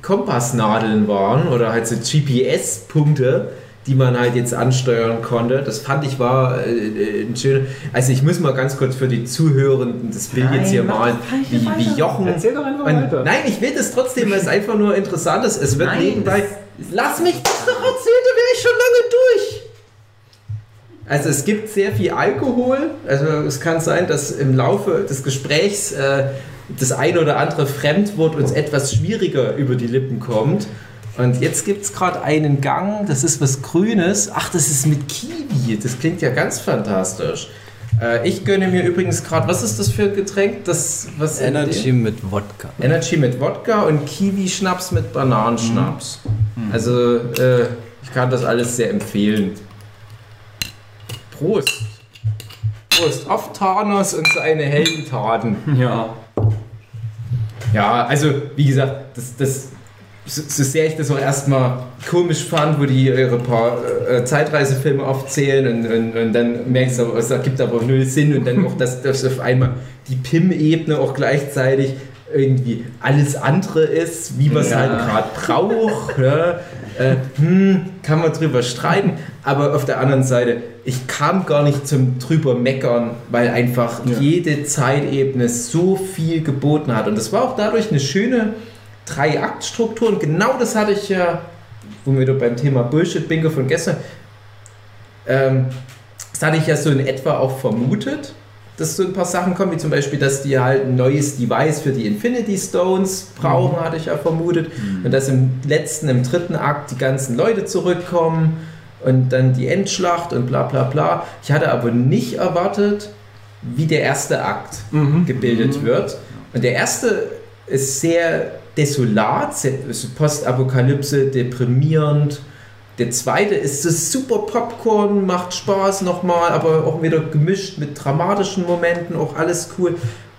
Kompassnadeln waren oder halt so GPS-Punkte, die man halt jetzt ansteuern konnte. Das fand ich war äh, äh, ein schöner. Also ich muss mal ganz kurz für die Zuhörenden das Bild Nein, jetzt hier malen, wie, wie Jochen. Erzähl doch einfach Und, weiter. nein, ich will das trotzdem, weil es einfach nur interessant ist. Es wird Nein, nebenbei. Lass mich das doch erzählen, da wäre ich schon lange durch. Also es gibt sehr viel Alkohol. Also es kann sein, dass im Laufe des Gesprächs äh, das ein oder andere Fremdwort uns etwas schwieriger über die Lippen kommt. Und jetzt gibt es gerade einen Gang, das ist was Grünes. Ach, das ist mit Kiwi. Das klingt ja ganz fantastisch. Äh, ich gönne mir übrigens gerade, was ist das für ein Getränk? Das, was Energy mit Wodka. Energy mit Wodka und Kiwi-Schnaps mit Bananenschnaps. Also, äh, ich kann das alles sehr empfehlen. Prost! Prost auf Thanos und seine Heldentaten. Ja. Ja, also, wie gesagt, das, das, so, so sehr ich das auch erstmal komisch fand, wo die ihre paar äh, Zeitreisefilme aufzählen und, und, und dann merkst du, es ergibt aber null Sinn und dann auch, dass, dass auf einmal die PIM-Ebene auch gleichzeitig irgendwie alles andere ist, wie man es Ja. halt gerade braucht. ja. Äh, hm, kann man drüber streiten, aber auf der anderen Seite, ich kam gar nicht zum drüber meckern, weil einfach Ja. jede Zeitebene so viel geboten hat. Und das war auch dadurch eine schöne Drei-Akt-Struktur. Und genau das hatte ich ja, wo wir beim Thema Bullshit-Bingo von gestern, ähm, das hatte ich ja so in etwa auch vermutet, dass so ein paar Sachen kommen, wie zum Beispiel, dass die halt ein neues Device für die Infinity Stones brauchen, hatte ich ja vermutet. Und dass im letzten, im dritten Akt die ganzen Leute zurückkommen und dann die Endschlacht und bla bla bla. Ich hatte aber nicht erwartet, wie der erste Akt Mhm. gebildet wird. Und der erste ist sehr desolat, Postapokalypse, deprimierend. Der zweite ist so super Popcorn, macht Spaß nochmal, aber auch wieder gemischt mit dramatischen Momenten, auch alles cool.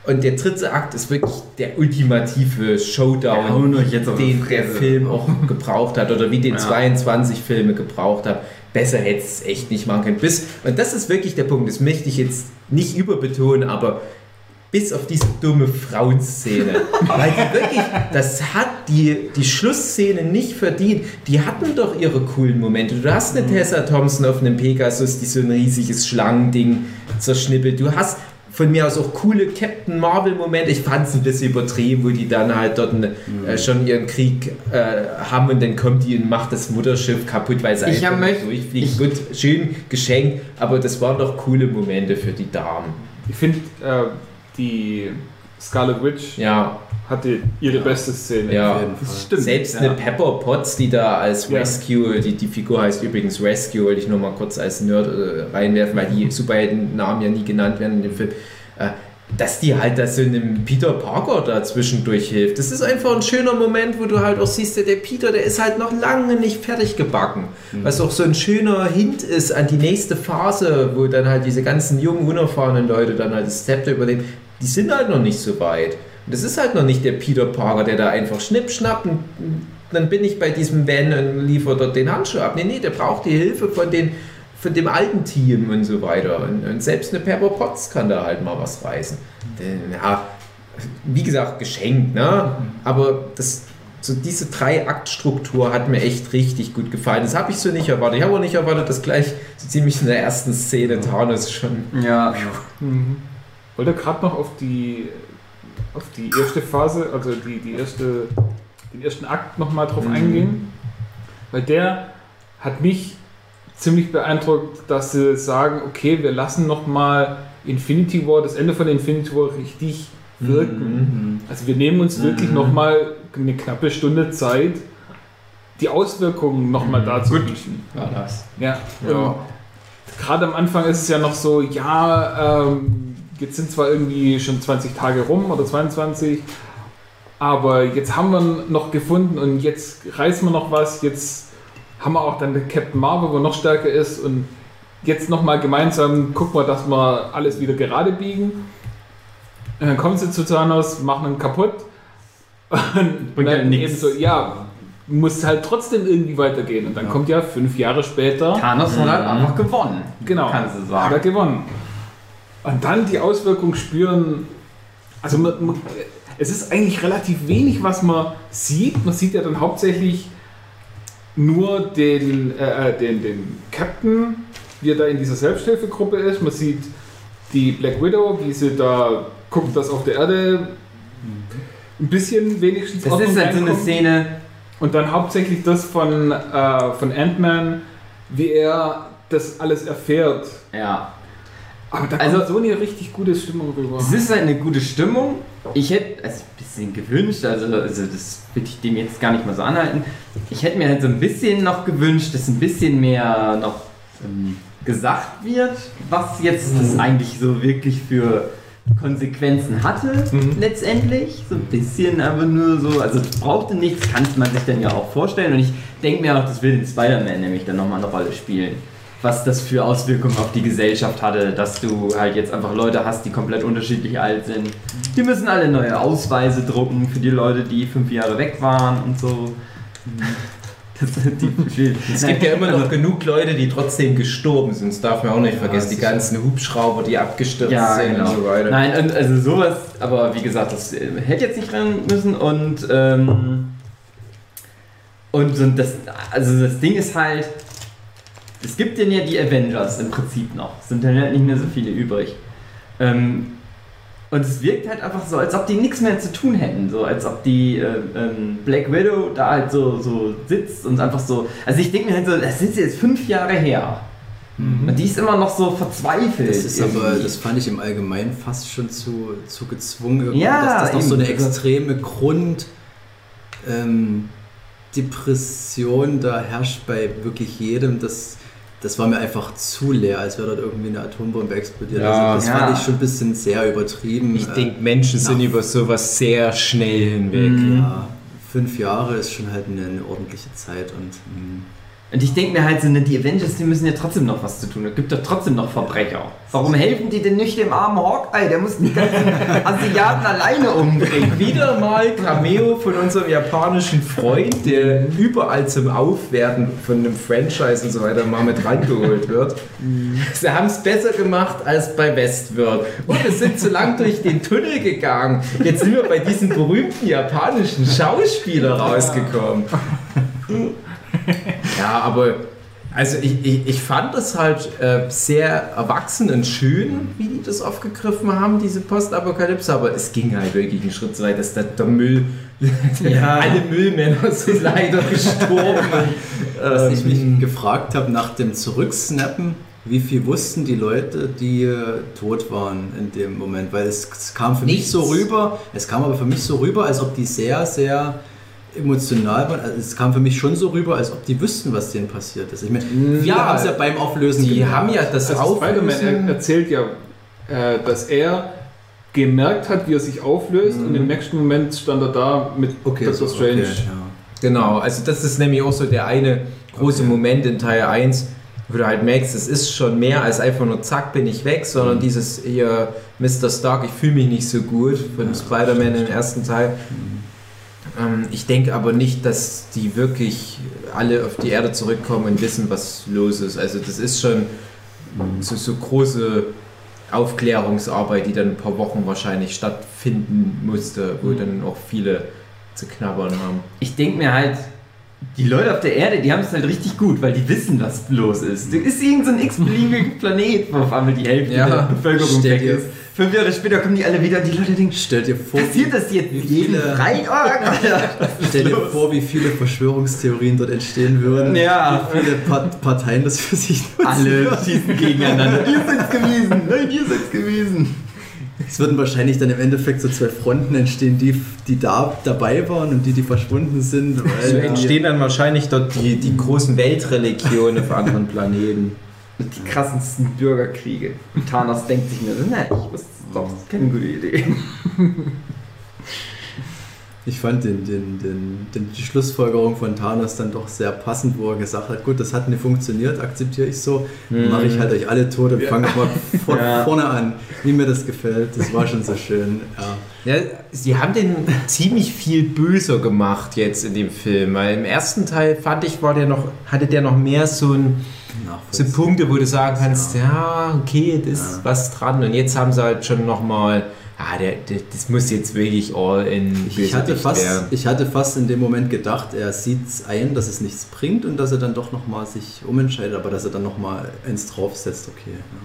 Und der dritte Akt ist wirklich der ultimative Ja, Showdown, die den der. Film auch gebraucht hat oder wie den Ja. 22 Filme gebraucht hat. Besser hätte es echt nicht machen können. Bis, und das ist wirklich der Punkt, das möchte ich jetzt nicht überbetonen, aber bis auf diese dumme Frauenszene. Weil die wirklich, das hat die, die Schlussszene nicht verdient. Die hatten doch ihre coolen Momente. Du hast eine Tessa Thompson auf einem Pegasus, die so ein riesiges Schlangending zerschnippelt. Du hast von mir aus auch coole Captain Marvel Momente. Ich fand es ein bisschen übertrieben, wo die dann halt dort äh, schon ihren Krieg äh, haben und dann kommt die und macht das Mutterschiff kaputt, weil sie Ich einfach durchfliegt. ich- Gut, schön geschenkt, aber das waren doch coole Momente für die Damen. Ich finde, äh, die Scarlet Witch Ja, hatte ihre beste Szene. Ja. Das stimmt. Selbst ja. eine Pepper Potts, die da als Ja. Rescue, die, die Figur heißt übrigens Rescue, wollte ich nur mal kurz als Nerd äh, reinwerfen, weil die Superheldennamen ja nie genannt werden in dem Film. Äh, dass die halt da so einem Peter Parker da zwischendurch hilft. Das ist einfach ein schöner Moment, wo du halt auch siehst, der, der Peter, der ist halt noch lange nicht fertig gebacken. Was auch so ein schöner Hint ist an die nächste Phase, wo dann halt diese ganzen jungen, unerfahrenen Leute dann halt das Zepter übernehmen. Die sind halt noch nicht so weit. Und das ist halt noch nicht der Peter Parker, der da einfach schnipp, schnapp und dann bin ich bei diesem Van und liefere dort den Handschuh ab. Nee, nee, der braucht die Hilfe von, den, von dem alten Team und so weiter. Und, und selbst eine Pepper Potts kann da halt mal was reißen. Ja, wie gesagt, geschenkt, ne? Aber das, so diese Drei-Akt-Struktur hat mir echt richtig gut gefallen. Das habe ich so nicht erwartet. Ich habe auch nicht erwartet, dass gleich so ziemlich in der ersten Szene Thanos schon. Ja. Mhm. Wollte gerade noch auf die, auf die erste Phase, also die, die erste, den ersten Akt nochmal drauf Mhm. eingehen. Weil der hat mich ziemlich beeindruckt, dass sie sagen, okay, wir lassen nochmal Infinity War, das Ende von Infinity War richtig wirken. Also wir nehmen uns wirklich Mhm. nochmal eine knappe Stunde Zeit, die Auswirkungen nochmal Mhm. darzustellen. War das. Ja, Ja. und gerade am Anfang ist es ja noch so, ja, ähm, jetzt sind zwar irgendwie schon 20 Tage rum oder 22, aber jetzt haben wir noch gefunden und jetzt reißen wir noch was, jetzt haben wir auch dann den Captain Marvel, wo noch stärker ist und jetzt nochmal gemeinsam gucken wir, dass wir alles wieder gerade biegen. Und dann kommen sie zu Thanos, machen ihn kaputt und, dann halt nix. eben so, ja, muss halt trotzdem irgendwie weitergehen. Und dann Ja. kommt ja fünf Jahre später Thanos hat halt einfach gewonnen. Genau. Kannst du Hat sagen. er gewonnen. Und dann die Auswirkungen spüren. Also man, man, es ist eigentlich relativ wenig, was man sieht. Man sieht ja dann hauptsächlich nur den, äh, äh, den, den Captain, wie er da in dieser Selbsthilfegruppe ist. Man sieht die Black Widow, wie sie da guckt, dass auf der Erde ein bisschen wenigstens Das Ordnung ist halt so eine. Szene, Und dann hauptsächlich das von, äh, von Ant-Man, wie er das alles erfährt. ja. Aber da Also- kommt so eine richtig gute Stimmung rüber. Es ist halt eine gute Stimmung. Ich hätte, also ein bisschen gewünscht, also, also das will ich dem jetzt gar nicht mal so anhalten. Ich hätte mir halt so ein bisschen noch gewünscht, dass ein bisschen mehr noch ähm, gesagt wird, was jetzt das eigentlich so wirklich für Konsequenzen hatte, Mhm. letztendlich. So ein bisschen, aber nur so, also es brauchte nichts, kann man sich dann ja auch vorstellen. Und ich denke mir auch, das will den Spider-Man nämlich dann nochmal eine Rolle spielen. Was das für Auswirkungen auf die Gesellschaft hatte, dass du halt jetzt einfach Leute hast, die komplett unterschiedlich alt sind. Die müssen alle neue Ausweise drucken für die Leute, die fünf Jahre weg waren und so. Das sind die Es gibt ja immer noch genug Leute, die trotzdem gestorben sind. Das darf man auch nicht vergessen. Die ganzen Hubschrauber, die abgestürzt Ja, sind genau. und so weiter. Nein, und also sowas, aber wie gesagt, das äh, hätte jetzt nicht rein müssen und ähm, und das, also das Ding ist halt, es gibt denn ja die Avengers im Prinzip noch, es sind dann halt nicht mehr so viele übrig. Ähm, und es wirkt halt einfach so, als ob die nichts mehr zu tun hätten, so als ob die äh, ähm, Black Widow da halt so, so sitzt und einfach so, also ich denke mir halt so, das ist jetzt fünf Jahre her. Und die ist immer noch so verzweifelt. Das ist aber, irgendwie. das fand ich im Allgemeinen fast schon zu, zu gezwungen, irgendwie, Ja, dass das noch so eine extreme Grund ähm, Depression da herrscht bei wirklich jedem. Das, das war mir einfach zu leer, als wäre dort irgendwie eine Atombombe explodiert. Ja. also das Ja. fand ich schon ein bisschen sehr übertrieben. Ich Äh, denke, Menschen sind über sowas sehr schnell hinweg. Mhm. ja, fünf Jahre ist schon halt eine, eine ordentliche Zeit und mm, Und ich denke mir halt so, ne, die Avengers, die müssen ja trotzdem noch was zu tun. Es gibt doch trotzdem noch Verbrecher. Warum helfen die denn nicht dem armen Hawkeye? Der muss die ganzen Asiaten alleine umbringen. Wieder mal Cameo von unserem japanischen Freund, der überall zum Aufwerten von einem Franchise und so weiter mal mit reingeholt wird. Sie haben es besser gemacht als bei Westworld. Und wir sind zu lang durch den Tunnel gegangen. Jetzt sind wir bei diesem berühmten japanischen Schauspieler rausgekommen. Ja, aber also ich, ich, ich fand es halt äh, sehr erwachsen und schön, wie die das aufgegriffen haben, diese Postapokalypse, aber es ging halt wirklich einen Schritt so weit, dass der, der Müll, Ja. alle Müllmänner sind leider gestorben. Was ich Ähm, mich gefragt habe nach dem Zurücksnappen, wie viel wussten die Leute, die äh, tot waren in dem Moment? Weil es, es kam für mich Nichts. so rüber, es kam aber für mich so rüber, als ob die sehr, sehr emotional waren. Also es kam für mich schon so rüber, als ob die wüssten, was denen passiert ist. Ich meine, viele Ja, haben es ja beim Auflösen die gemerkt. haben ja das Also Spider-Man Auflösen- er erzählt ja, äh, dass er gemerkt hat, wie er sich auflöst und im nächsten Moment stand er da mit Okay, Doctor so, Strange. okay, ja. Genau, also das ist nämlich auch so der eine große Okay. Moment in Teil 1, wo du halt merkst, es ist schon mehr als einfach nur zack, bin ich weg, sondern Mhm. dieses hier Mr. Stark, ich fühle mich nicht so gut von Spider-Man im ersten Teil. Ähm, ich denke aber nicht, dass die wirklich alle auf die Erde zurückkommen und wissen, was los ist. Also das ist schon so, so große Aufklärungsarbeit, die dann ein paar Wochen wahrscheinlich stattfinden musste, wo dann auch viele zu knabbern haben. Ich denke mir halt, die Leute auf der Erde, die haben es halt richtig gut, weil die wissen, was los ist. Das ist irgend so x-beliebiger Planet, wo auf einmal die Hälfte Ja, der Bevölkerung weg ist. Fünf Jahre später kommen die alle wieder und die Leute denken, Stell dir vor, passiert das jetzt jeden? Alter? Stell dir vor, wie viele Verschwörungstheorien dort entstehen würden. Ja. Wie viele Part Parteien das für sich nutzen Alle schießen gegeneinander. Ihr seid's gewesen. Nein, ihr seid's gewesen. Es würden wahrscheinlich dann im Endeffekt so zwei Fronten entstehen, die, die da dabei waren und die, die verschwunden sind. So entstehen dann wahrscheinlich dort die, die großen Weltreligionen auf anderen Planeten. Die krassensten Bürgerkriege. Und Thanos denkt sich nur, nein, ich wusste doch, das ist keine gute Idee. Ich fand den, den, den, den, die Schlussfolgerung von Thanos dann doch sehr passend, wo er gesagt hat, gut, das hat nicht funktioniert, akzeptiere ich so, dann mache ich halt euch alle tot und fange mal von Ja. vorne an, wie mir das gefällt. Das war schon so schön. Ja. Ja, sie haben den ziemlich viel böser gemacht jetzt in dem Film, weil im ersten Teil fand ich, war der noch, hatte der noch mehr so ein so Punkte, wo du sagen kannst, ja, okay, da ist Ja. was dran. Und jetzt haben sie halt schon nochmal, ah, der, der, das muss jetzt wirklich all in Ich hatte, fast, werden. ich hatte fast in dem Moment gedacht, er sieht ein, dass es nichts bringt und dass er dann doch nochmal sich umentscheidet, aber dass er dann nochmal eins draufsetzt, okay. Ja.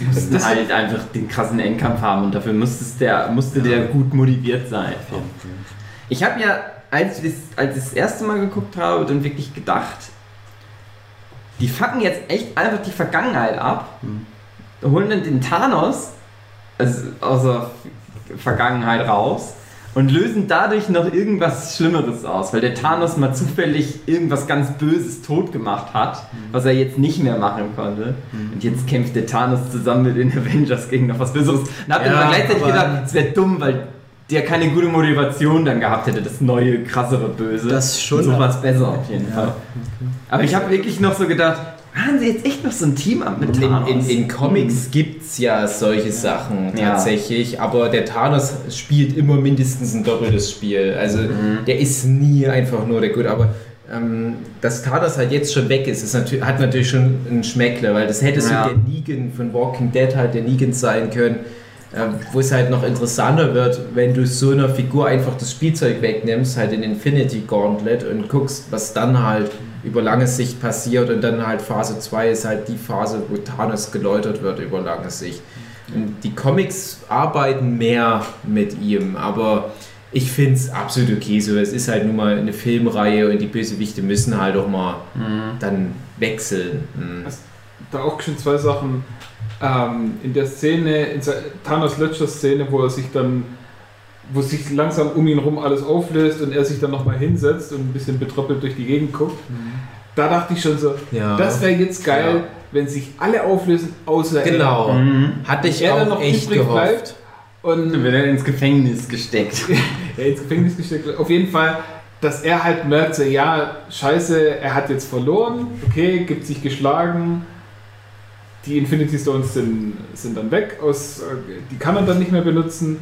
Du musst halt einfach den krassen Endkampf haben und dafür musstest der, musste der gut motiviert sein. Ich habe ja, als ich als ich das erste Mal geguckt habe, dann wirklich gedacht, die fucken jetzt echt einfach die Vergangenheit ab, Hm. holen dann den Thanos also aus der Vergangenheit raus und lösen dadurch noch irgendwas Schlimmeres aus, weil der Thanos mal zufällig irgendwas ganz Böses tot gemacht hat, was er jetzt nicht mehr machen konnte. Und jetzt kämpft der Thanos zusammen mit den Avengers gegen noch was Besseres. Und hab dann Ja, aber gleichzeitig gedacht, es wäre dumm, weil der keine gute Motivation dann gehabt hätte, das neue, krassere Böse. Das schon, Und sowas besser auf jeden Ja. Fall. Aber ich habe wirklich noch so gedacht, haben sie jetzt echt noch so ein Team ab mit In, Thanos? in, in Comics gibt es ja solche Sachen Ja. tatsächlich, aber der Thanos spielt immer mindestens ein doppeltes Spiel. Also der ist nie einfach nur der Gut, aber ähm, dass Thanos halt jetzt schon weg ist, ist natür hat natürlich schon ein Schmeckle, weil das hätte so Ja. der Negan von Walking Dead halt der Negan sein können. Ähm, Wo es halt noch interessanter wird, wenn du so einer Figur einfach das Spielzeug wegnimmst, halt in Infinity Gauntlet und guckst, was dann halt über lange Sicht passiert und dann halt Phase 2 ist halt die Phase, wo Thanos geläutert wird über lange Sicht. Und die Comics arbeiten mehr mit ihm, aber ich finde es absolut okay so. Es ist halt nun mal eine Filmreihe und die Bösewichte müssen halt auch mal Mhm. dann wechseln. Mhm. Da auch schon zwei Sachen. Ähm, in der Szene, in Thanos letzter Szene, wo er sich dann, wo sich langsam um ihn rum alles auflöst und er sich dann nochmal hinsetzt und ein bisschen betröppelt durch die Gegend guckt, da dachte ich schon so, Ja. das wäre jetzt geil, Ja. wenn sich alle auflösen, außer er. Genau. Mhm. Hatte ich Er dann auch noch echt übrig gehofft. bleibt. Und Dann wird er ins Gefängnis gesteckt. er ins Gefängnis gesteckt wird. Auf jeden Fall, dass er halt merkt, so, ja, scheiße, er hat jetzt verloren, okay, gibt sich geschlagen. Die Infinity Stones sind, sind dann weg, aus, äh, die kann er dann nicht mehr benutzen.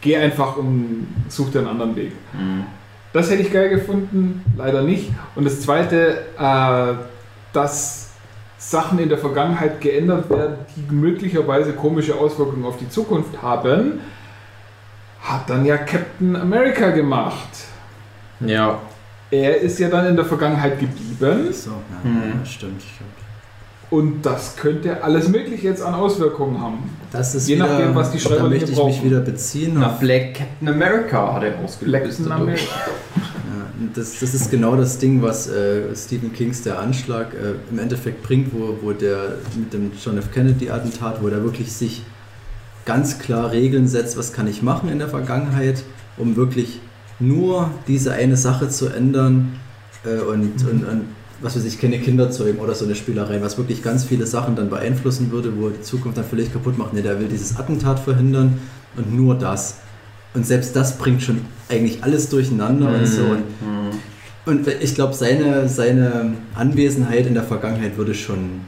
Geh einfach und such dir einen anderen Weg. Mhm. Das hätte ich geil gefunden, leider nicht. Und das zweite, äh, dass Sachen in der Vergangenheit geändert werden, die möglicherweise komische Auswirkungen auf die Zukunft haben, hat dann ja Captain America gemacht. Ja. Er ist ja dann in der Vergangenheit geblieben So, ja, Hm. ja, stimmt, stimmt. Und das könnte alles Mögliche jetzt an Auswirkungen haben. Das ist Je wieder, nachdem, was die da Schreiber möchte ich brauchen. mich wieder beziehen. Na, Black Captain America hat er ausgelöst. Captain America. ja, das, das ist genau das Ding, was äh, Stephen Kings Der Anschlag äh, im Endeffekt bringt, wo, wo der mit dem John F. Kennedy-Attentat, wo der wirklich sich ganz klar Regeln setzt, was kann ich machen in der Vergangenheit, um wirklich nur diese eine Sache zu ändern äh, und, und, und was weiß ich, keine Kinder zeugen oder so eine Spielerei, was wirklich ganz viele Sachen dann beeinflussen würde, wo er die Zukunft dann völlig kaputt macht. Ne, der will dieses Attentat verhindern und nur das. Und selbst das bringt schon eigentlich alles durcheinander und so. Und, Mhm. und ich glaube, seine, seine Anwesenheit in der Vergangenheit würde schon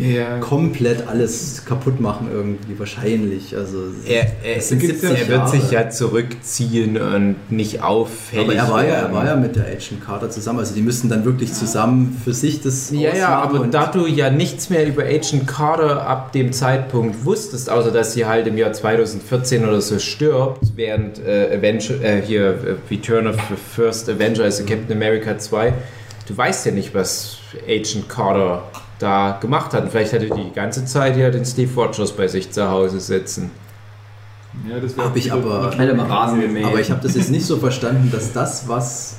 Ja, komplett alles kaputt machen irgendwie, wahrscheinlich. Also Er, er, Das sind gibt's 70 er wird sich ja zurückziehen und nicht auffällig aber er war, ja, er war ja mit der Agent Carter zusammen. Also die müssten dann wirklich zusammen für sich das Ja, ja, aber und- da du ja nichts mehr über Agent Carter ab dem Zeitpunkt wusstest, außer dass sie halt im Jahr 2014 oder so stirbt, während äh, Avenger, äh, hier äh, Return of the First Avenger, also Captain America 2, du weißt ja nicht, was Agent Carter da gemacht hat. Und vielleicht hatte die die ganze Zeit ja den Steve Rogers bei sich zu Hause sitzen. ja das wäre Hab ich aber- Hätte. Aber ich habe das jetzt nicht so verstanden, dass das, was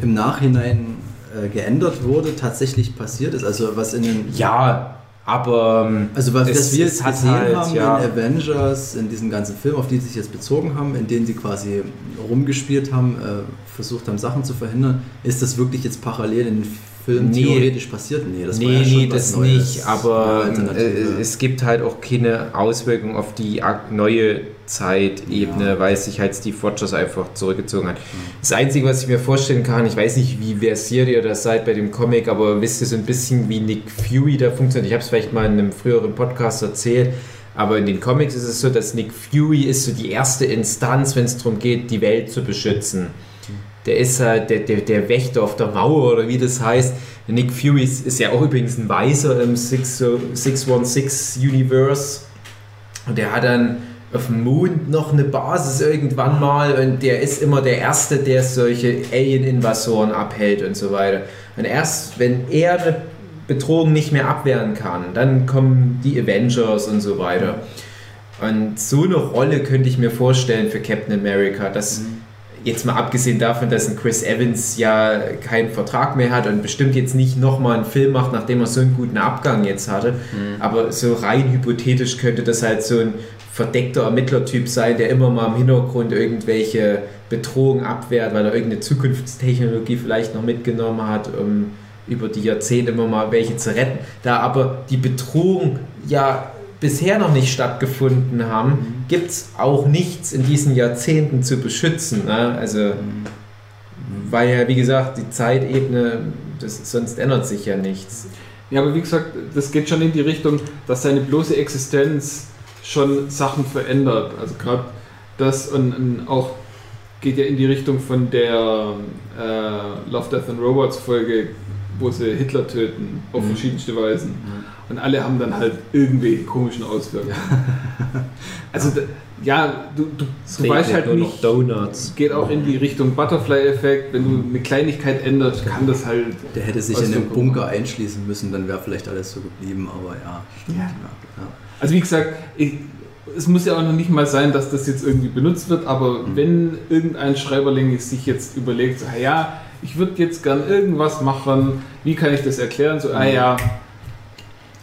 im Nachhinein äh, geändert wurde, tatsächlich passiert ist. Also was in den Ja, aber ähm, Also was, Es- wir jetzt gesehen halt, haben ja. in Avengers, in diesen ganzen Filmen, auf die sie sich jetzt bezogen haben, in denen sie quasi rumgespielt haben, äh, versucht haben, Sachen zu verhindern, ist das wirklich jetzt parallel in den Filmen Nee. theoretisch passiert? Nee, das nee, ja nee, das Neues. nicht. Aber Eine äh, es gibt halt auch keine Auswirkung auf die neue Zeitebene, Ja. weil sich halt Steve Rogers einfach zurückgezogen hat. Das Einzige, was ich mir vorstellen kann, ich weiß nicht, wie versiert ihr das seid bei dem Comic, aber wisst ihr so ein bisschen, wie Nick Fury da funktioniert? Ich habe es vielleicht mal in einem früheren Podcast erzählt. Aber in den Comics ist es so, dass Nick Fury ist so die erste Instanz, wenn es darum geht, die Welt zu beschützen. Der ist halt der, der, der Wächter auf der Mauer oder wie das heißt. Nick Fury ist, ja auch übrigens ein Weißer im 6- 616 Universe. Und der hat dann auf dem Mond noch eine Basis irgendwann mal und der ist immer der Erste, der solche Alien-Invasoren abhält und so weiter. Und erst wenn er eine Bedrohung nicht mehr abwehren kann, dann kommen die Avengers und so weiter. Und so eine Rolle könnte ich mir vorstellen für Captain America, dass jetzt mal abgesehen davon, dass ein Chris Evans ja keinen Vertrag mehr hat und bestimmt jetzt nicht nochmal einen Film macht, nachdem er so einen guten Abgang jetzt hatte, aber so rein hypothetisch könnte das halt so ein verdeckter Ermittlertyp sein, der immer mal im Hintergrund irgendwelche Bedrohungen abwehrt, weil er irgendeine Zukunftstechnologie vielleicht noch mitgenommen hat, um über die Jahrzehnte immer mal welche zu retten. Da aber die Bedrohung ja bisher noch nicht stattgefunden haben, gibt es auch nichts in diesen Jahrzehnten zu beschützen. Ne? Also, weil ja, wie gesagt, die Zeitebene, das, sonst ändert sich ja nichts. Ja, aber wie gesagt, das geht schon in die Richtung, dass seine bloße Existenz schon Sachen verändert. Also gerade das und, und auch geht ja in die Richtung von der äh, Love, Death and Robots Folge, wo sie Hitler töten, auf Mhm. verschiedenste Weisen. Und alle haben dann halt irgendwelche komischen Auswirkungen. Also, ja, du, du, du weißt halt nur noch nicht, Donuts. es geht auch in die Richtung Butterfly-Effekt. Wenn du eine Kleinigkeit änderst, kann das halt. Der hätte sich in den Bunker einschließen müssen, dann wäre vielleicht alles so geblieben, aber ja, stimmt. Ja. Ja. Ja. Also wie gesagt, ich, es muss ja auch noch nicht mal sein, dass das jetzt irgendwie benutzt wird, aber Mhm. wenn irgendein Schreiberling sich jetzt überlegt, so, ah ja, ich würde jetzt gern irgendwas machen, wie kann ich das erklären? So, ah ja,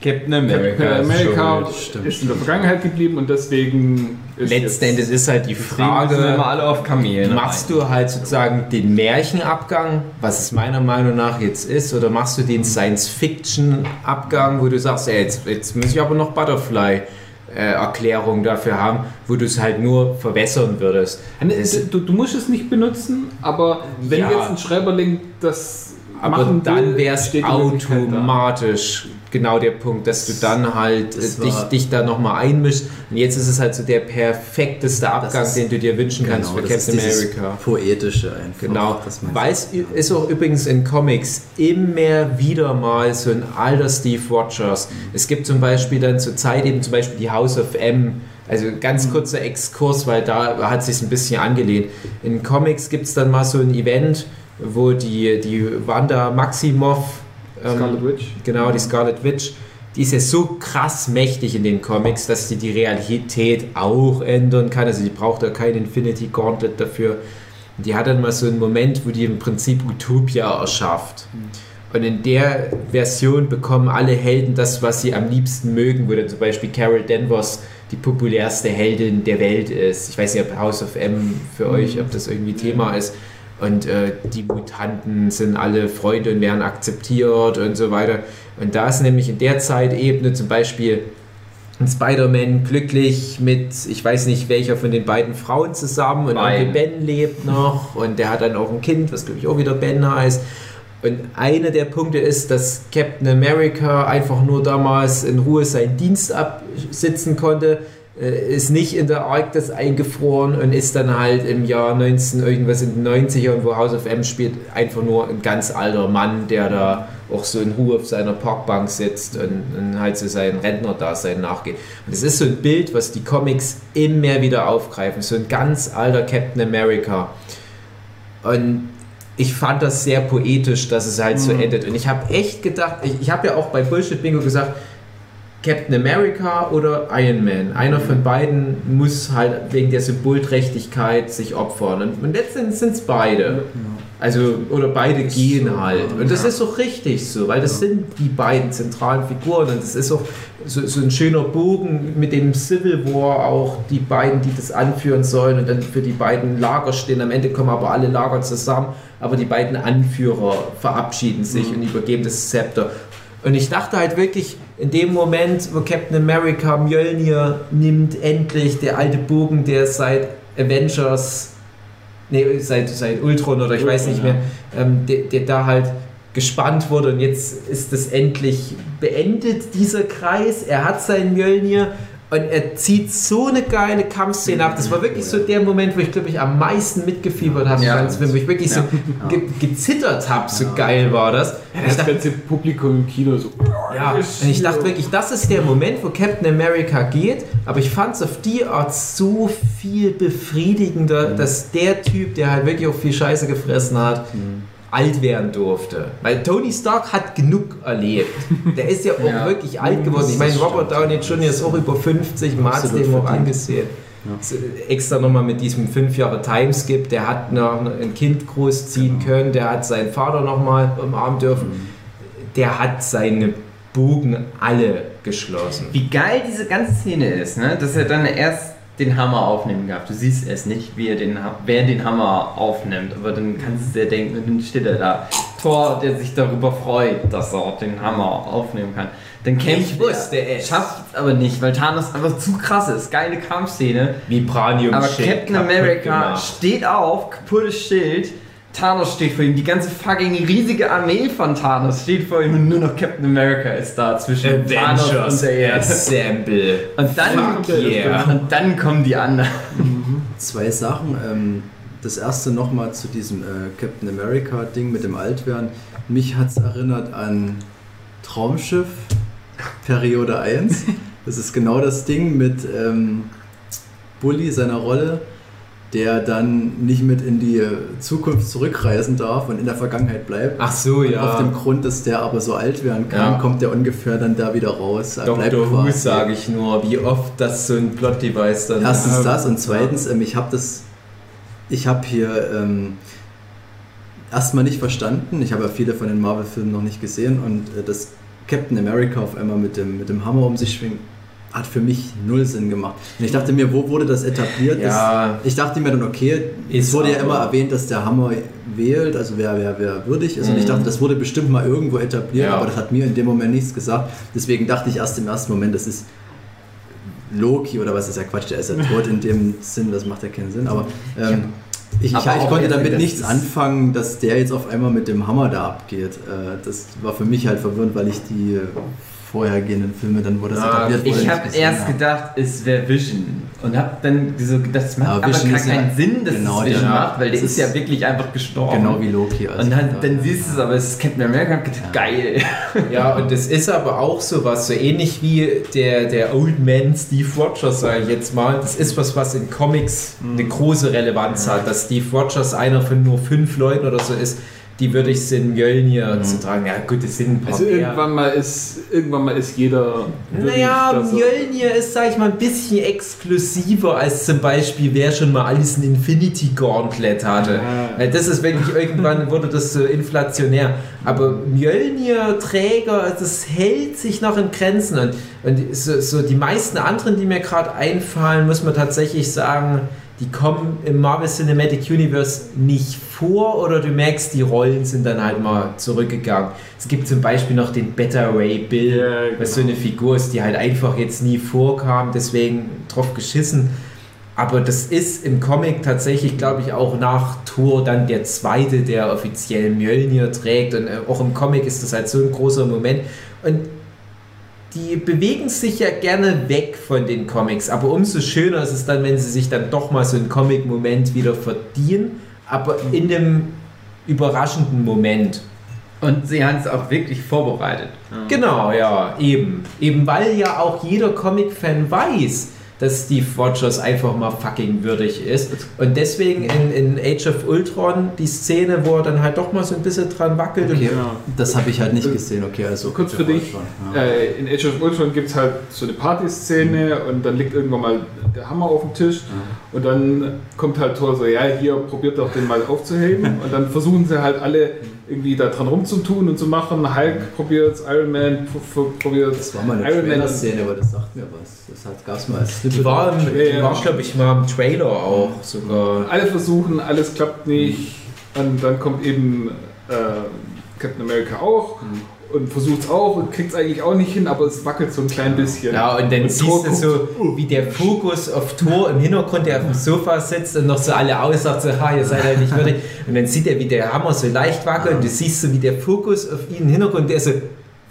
Captain America, America. America ist ist in der Vergangenheit geblieben und deswegen ist Letzten Endes ist halt die immer Frage, alle auf Kamelen. machst rein. du halt sozusagen den Märchenabgang, was es meiner Meinung nach jetzt ist, oder machst du den Science-Fiction-Abgang, wo du sagst, ey, jetzt, jetzt muss ich aber noch Butterfly. äh, Erklärung dafür haben, wo du es halt nur verwässern würdest. Du, du musst es nicht benutzen, aber wenn Ja. jetzt ein Schreiberling das Aber machen dann wäre es automatisch genau der Punkt, dass du dann halt Das äh, dich, dich da nochmal einmischst. Und jetzt ist es halt so der perfekteste Abgang, ist- den du dir wünschen kannst für Genau, das Captain America. Poetische einfach. Genau, weil es ist auch übrigens in Comics immer wieder mal so ein alter Steve Rogers. Es gibt zum Beispiel dann zur Zeit eben zum Beispiel die House of M, also ganz Mhm. kurzer Exkurs, weil da hat sich ein bisschen angelehnt. In Comics gibt es dann mal so ein Event, wo die, die Wanda Maximoff, ähm, Scarlet Witch. genau, die Scarlet Witch, die ist ja so krass mächtig in den Comics, dass sie die Realität auch ändern kann. Also die braucht da kein Infinity Gauntlet dafür. Die hat dann mal so einen Moment, wo die im Prinzip Utopia erschafft. Und in der Version bekommen alle Helden das, was sie am liebsten mögen, wo dann zum Beispiel Carol Danvers die populärste Heldin der Welt ist. Ich weiß nicht, ob House of M für euch, ob das irgendwie Thema ist. Und äh, die Mutanten sind alle Freunde und werden akzeptiert und so weiter. Und da ist nämlich in der Zeitebene zum Beispiel ein Spider-Man glücklich mit, ich weiß nicht welcher von den beiden Frauen zusammen und. Onkel Ben lebt noch und der hat dann auch ein Kind, was glaube ich auch wieder Ben heißt. Und einer der Punkte ist, dass Captain America einfach nur damals in Ruhe seinen Dienst absitzen konnte, ist nicht in der Arktis eingefroren und ist dann halt im Jahr 19 irgendwas in den 90ern, wo House of M spielt, einfach nur ein ganz alter Mann, der da auch so in Ruhe auf seiner Parkbank sitzt und, und halt so sein Rentnerdasein nachgeht. Und es ist so ein Bild, was die Comics immer wieder aufgreifen, so ein ganz alter Captain America. Und ich fand das sehr poetisch, dass es halt so endet. Und ich habe echt gedacht, ich, ich habe ja auch bei Bullshit Bingo gesagt, Captain America oder Iron Man. Einer von beiden muss halt wegen der Symbolträchtigkeit sich opfern. Und, und letztendlich sind es beide. Also, oder beide Ist gehen so, halt. ja. Und das ist auch richtig so, weil das sind die beiden zentralen Figuren. Und das ist auch so, so ein schöner Bogen mit dem Civil War auch, die beiden, die das anführen sollen und dann für die beiden Lager stehen. Am Ende kommen aber alle Lager zusammen, aber die beiden Anführer verabschieden sich und übergeben das Zepter. Und ich dachte halt wirklich, in dem Moment, wo Captain America Mjölnir nimmt, endlich der alte Bogen, der seit Avengers, nee, seit, seit Ultron oder ich weiß nicht mehr, ähm, der, der da halt gespannt wurde und jetzt ist das endlich beendet, dieser Kreis. Er hat sein Mjölnir Und er zieht so eine geile Kampfszene ab. Das war wirklich so der Moment, wo ich, glaube ich, am meisten mitgefiebert habe. Ja. Ja. Film, wo ich wirklich so ge gezittert habe. So geil war das. Und ich Das dachte, ganze Publikum im Kino so. ja, und ich dachte wirklich, das ist der Moment, wo Captain America geht. Aber ich fand es auf die Art so viel befriedigender, dass der Typ, der halt wirklich auch viel Scheiße gefressen hat, alt werden durfte. Weil Tony Stark hat genug erlebt. Der ist ja auch Ja. wirklich alt geworden. Ich meine, Robert Downey Jr. ist auch über 50, man hat es Absolut dem auch angesehen. So, Extra nochmal mit diesem 5 Jahre Timeskip, der hat noch ein Kind großziehen können, der hat seinen Vater nochmal umarmen dürfen, der hat seine Bogen alle geschlossen. Wie geil diese ganze Szene ist, ne? dass er dann erst den Hammer aufnehmen darf. Du siehst es nicht, wie er den, wer den Hammer aufnimmt, aber dann kannst du dir denken, und dann steht er da. Thor, der sich darüber freut, dass er den Hammer aufnehmen kann. Dann kämpft Ich wusste er, es. schafft es aber nicht, weil Thanos einfach zu krass ist. Geile Kampfszene. Vibranium Aber Captain America steht auf, kaputtes Schild. Thanos steht vor ihm. Die ganze fucking riesige Armee von Thanos steht vor ihm und nur noch Captain America ist da zwischen Thanos und der Erde. Assemble. Und dann, Fuck yeah. und dann kommen die anderen. Zwei Sachen. Ähm, das erste nochmal zu diesem äh, Captain America-Ding mit dem Altwerden. Mich hat es erinnert an Traumschiff, Periode 1. Das ist genau das Ding mit ähm, Bully, seiner Rolle, der dann nicht mit in die Zukunft zurückreisen darf und in der Vergangenheit bleibt. Ach so, Und ja. Auf dem Grund, dass der aber so alt werden kann, Ja. kommt der ungefähr dann da wieder raus. Er Dr. Who sage ich nur, wie oft das so ein Plot-Device dann Erstens ist. das und zweitens, ähm, ich habe das, ich habe hier ähm, erstmal nicht verstanden. Ich habe ja viele von den Marvel-Filmen noch nicht gesehen und äh, dass Captain America auf einmal mit dem, mit dem Hammer um sich schwingt, hat für mich null Sinn gemacht. Und ich dachte mir, wo wurde das etabliert? Ja. Ich dachte mir dann, okay, es wurde ja immer erwähnt, dass der Hammer wählt, also wer, wer, wer würdig ist. Und ich Mhm. dachte, das wurde bestimmt mal irgendwo etabliert, Ja. aber das hat mir in dem Moment nichts gesagt. Deswegen dachte ich erst im ersten Moment, das ist Loki oder was ist ja Quatsch, der ist ja tot in dem Sinn, das macht ja keinen Sinn. Aber ähm, ich, ich, Aber ich auch konnte damit nichts anfangen, dass der jetzt auf einmal mit dem Hammer da abgeht. Äh, das war für mich halt verwirrend, weil ich die vorhergehenden Filme dann, wo das Ah, etabliert wurde, Ich habe erst habe. gedacht, es wäre Vision. Und habe dann so, das macht Aber aber, Vision gar ist ja- keinen Sinn, dass genau, es Vision der- macht, weil der das ist ja wirklich einfach gestorben. Genau wie Loki. also Und dann, ja. dann siehst du es, aber es ist Captain America. und gedacht, Geil. Ja, und das ist aber auch so was, so ähnlich wie der, der Old Man Steve Rogers, sage ich jetzt mal. Das ist was, was in Comics eine große Relevanz hat, dass Steve Rogers einer von nur fünf Leuten oder so ist, die würde ich in Mjölnir zu tragen. Ja, gut, das sind ein paar Also mehr. irgendwann mal ist irgendwann mal ist jeder. Naja, Mjölnir ist, sag ich mal, ein bisschen exklusiver als zum Beispiel, wer schon mal alles ein Infinity Gauntlet hatte. Ah. Weil das ist wirklich, irgendwann wurde das so inflationär. Aber Mjölnir-Träger, das hält sich noch in Grenzen. Und, und so, so die meisten anderen, die mir gerade einfallen, muss man tatsächlich sagen, die kommen im Marvel Cinematic Universe nicht vor oder du merkst, die Rollen sind dann halt mal zurückgegangen. Es gibt zum Beispiel noch den Beta Ray Bill, Ja, was so genau. eine Figur ist, die halt einfach jetzt nie vorkam, deswegen drauf geschissen. Aber das ist im Comic tatsächlich, glaube ich, auch nach Thor dann der zweite, der offiziell Mjölnir trägt. Und äh, auch im Comic ist das halt so ein großer Moment. Und die bewegen sich ja gerne weg von den Comics, aber umso schöner ist es dann, wenn sie sich dann doch mal so einen Comic-Moment wieder verdienen, aber in einem überraschenden Moment. Und sie haben es auch wirklich vorbereitet. Genau, ja, eben. Eben weil ja auch jeder Comic-Fan weiß, dass Steve Rogers einfach mal fucking würdig ist. Und deswegen in, in Age of Ultron die Szene, wo er dann halt doch mal so ein bisschen dran wackelt. Okay, Ja. das habe ich halt nicht gesehen. Okay, also Kurz für dich, Ja. äh, in Age of Ultron gibt es halt so eine Partyszene und dann liegt irgendwann mal der Hammer auf dem Tisch und dann kommt halt Thor so, ja, hier probiert doch den mal aufzuheben und dann versuchen sie halt alle irgendwie da dran rumzutun und zu machen. Hulk probiert Iron Man probiert Das war mal eine Iron Man. Trailer-Szene, aber das sagt mir was. Das gab es mal als Die war, Ja, war glaube ich, mal im Trailer auch sogar. Alle versuchen, alles klappt nicht und dann kommt eben äh, Captain America auch und versucht es auch und kriegt es eigentlich auch nicht hin, aber es wackelt so ein klein bisschen. Ja, und dann Und siehst du so, wie der Fokus auf Thor im Hintergrund, der auf dem Sofa sitzt und noch so alle aussagt, so, ha, ihr seid ja nicht würdig. Und dann sieht er, wie der Hammer so leicht wackelt und du siehst so, wie der Fokus auf ihn im Hintergrund, der so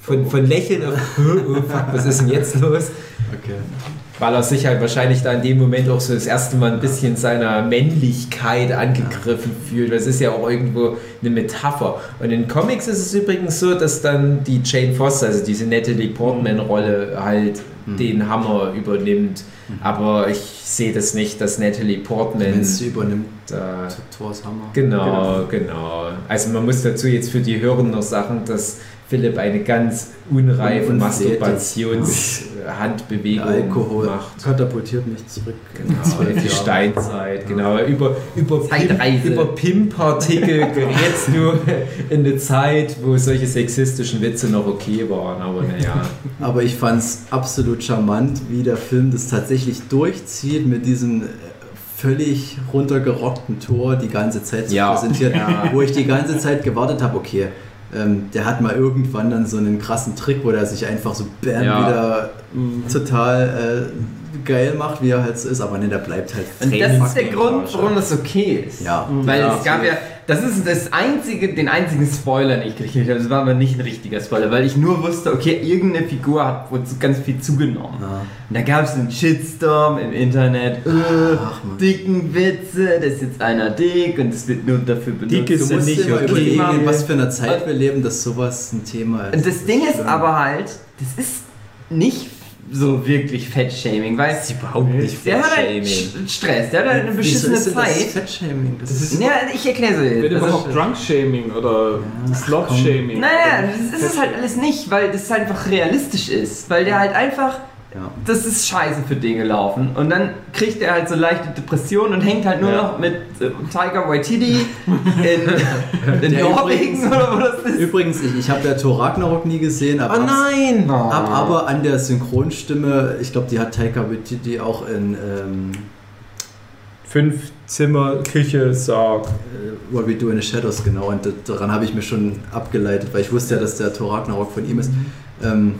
von, von Lächeln auf, oh, fuck, was ist denn jetzt los? Okay. Weil er sich halt wahrscheinlich da in dem Moment auch so das erste Mal ein bisschen seiner Männlichkeit angegriffen fühlt. Das ist ja auch irgendwo eine Metapher. Und in Comics ist es übrigens so, dass dann die Jane Foster, also diese Natalie Portman-Rolle, halt Mhm. den Hammer übernimmt. Aber ich sehe das nicht, dass Natalie Portman Wenn es übernimmt, da Thors Hammer. Genau, genau. Also man muss dazu jetzt für die Hörer noch sagen, dass Philipp eine ganz unreife Masturbationshandbewegung Alkohol macht. katapultiert mich zurück. in Genau, zwölf die. Steinzeit, genau. Über, über, Pim, über Pimp-Partikel gerätst du in eine Zeit, wo solche sexistischen Witze noch okay waren, aber naja. Aber ich fand es absolut charmant, wie der Film das tatsächlich durchzieht mit diesem äh, völlig runtergerockten Tor die ganze Zeit zu Ja. präsentieren, Ja. wo ich die ganze Zeit gewartet habe, okay, ähm, der hat mal irgendwann dann so einen krassen Trick, wo der sich einfach so bam Ja. wieder total äh, geil macht, wie er halt so ist, aber ne, der bleibt halt Und das ist der. Grund, warum das okay ist. Ja. Weil Ja, es gab ja, das ist das einzige, den einzigen Spoiler, den ich gekriegt habe. Das war aber nicht ein richtiger Spoiler, weil ich nur wusste, okay, irgendeine Figur hat wohl ganz viel zugenommen. Ja. Und da gab es einen Shitstorm im Internet. Äh, Ach, Mann. dicken Witze, das ist jetzt einer dick und es wird nur dafür benutzt. Dick ist Du musst nicht okay. überlegen, in was für einer Zeit wir leben, dass sowas ein Thema ist. Und das Ding ist schlimm. aber halt, das ist nicht so wirklich Fettshaming, weil Das ist überhaupt nicht der hat halt Stress, der hat halt eine Wieso beschissene ist denn das Zeit. Fettshaming? Das ist Ja, ich erkläre es Wird dir. Das überhaupt ist- Drunk-Shaming oder Ja, Slot-Shaming? Naja, das ist es halt alles nicht, weil das einfach realistisch ist. Weil der halt einfach, ja. das ist scheiße für den gelaufen. Und dann kriegt er halt so leichte Depressionen und hängt halt nur Ja. noch mit äh, Tiger Waititi in, in Der Norwegen übrigens- oder wo das ist. Übrigens, ich, ich habe ja Thor Ragnarok nie gesehen, aber Oh nein! Hab aber an der Synchronstimme, ich glaube, die hat Taika Waititi auch in ähm, Fünf Zimmer, Küche, Sarg. äh, What We Do in the Shadows genau und daran habe ich mir schon abgeleitet, weil ich wusste ja, dass der Thor Ragnarok von ihm ist. Ähm,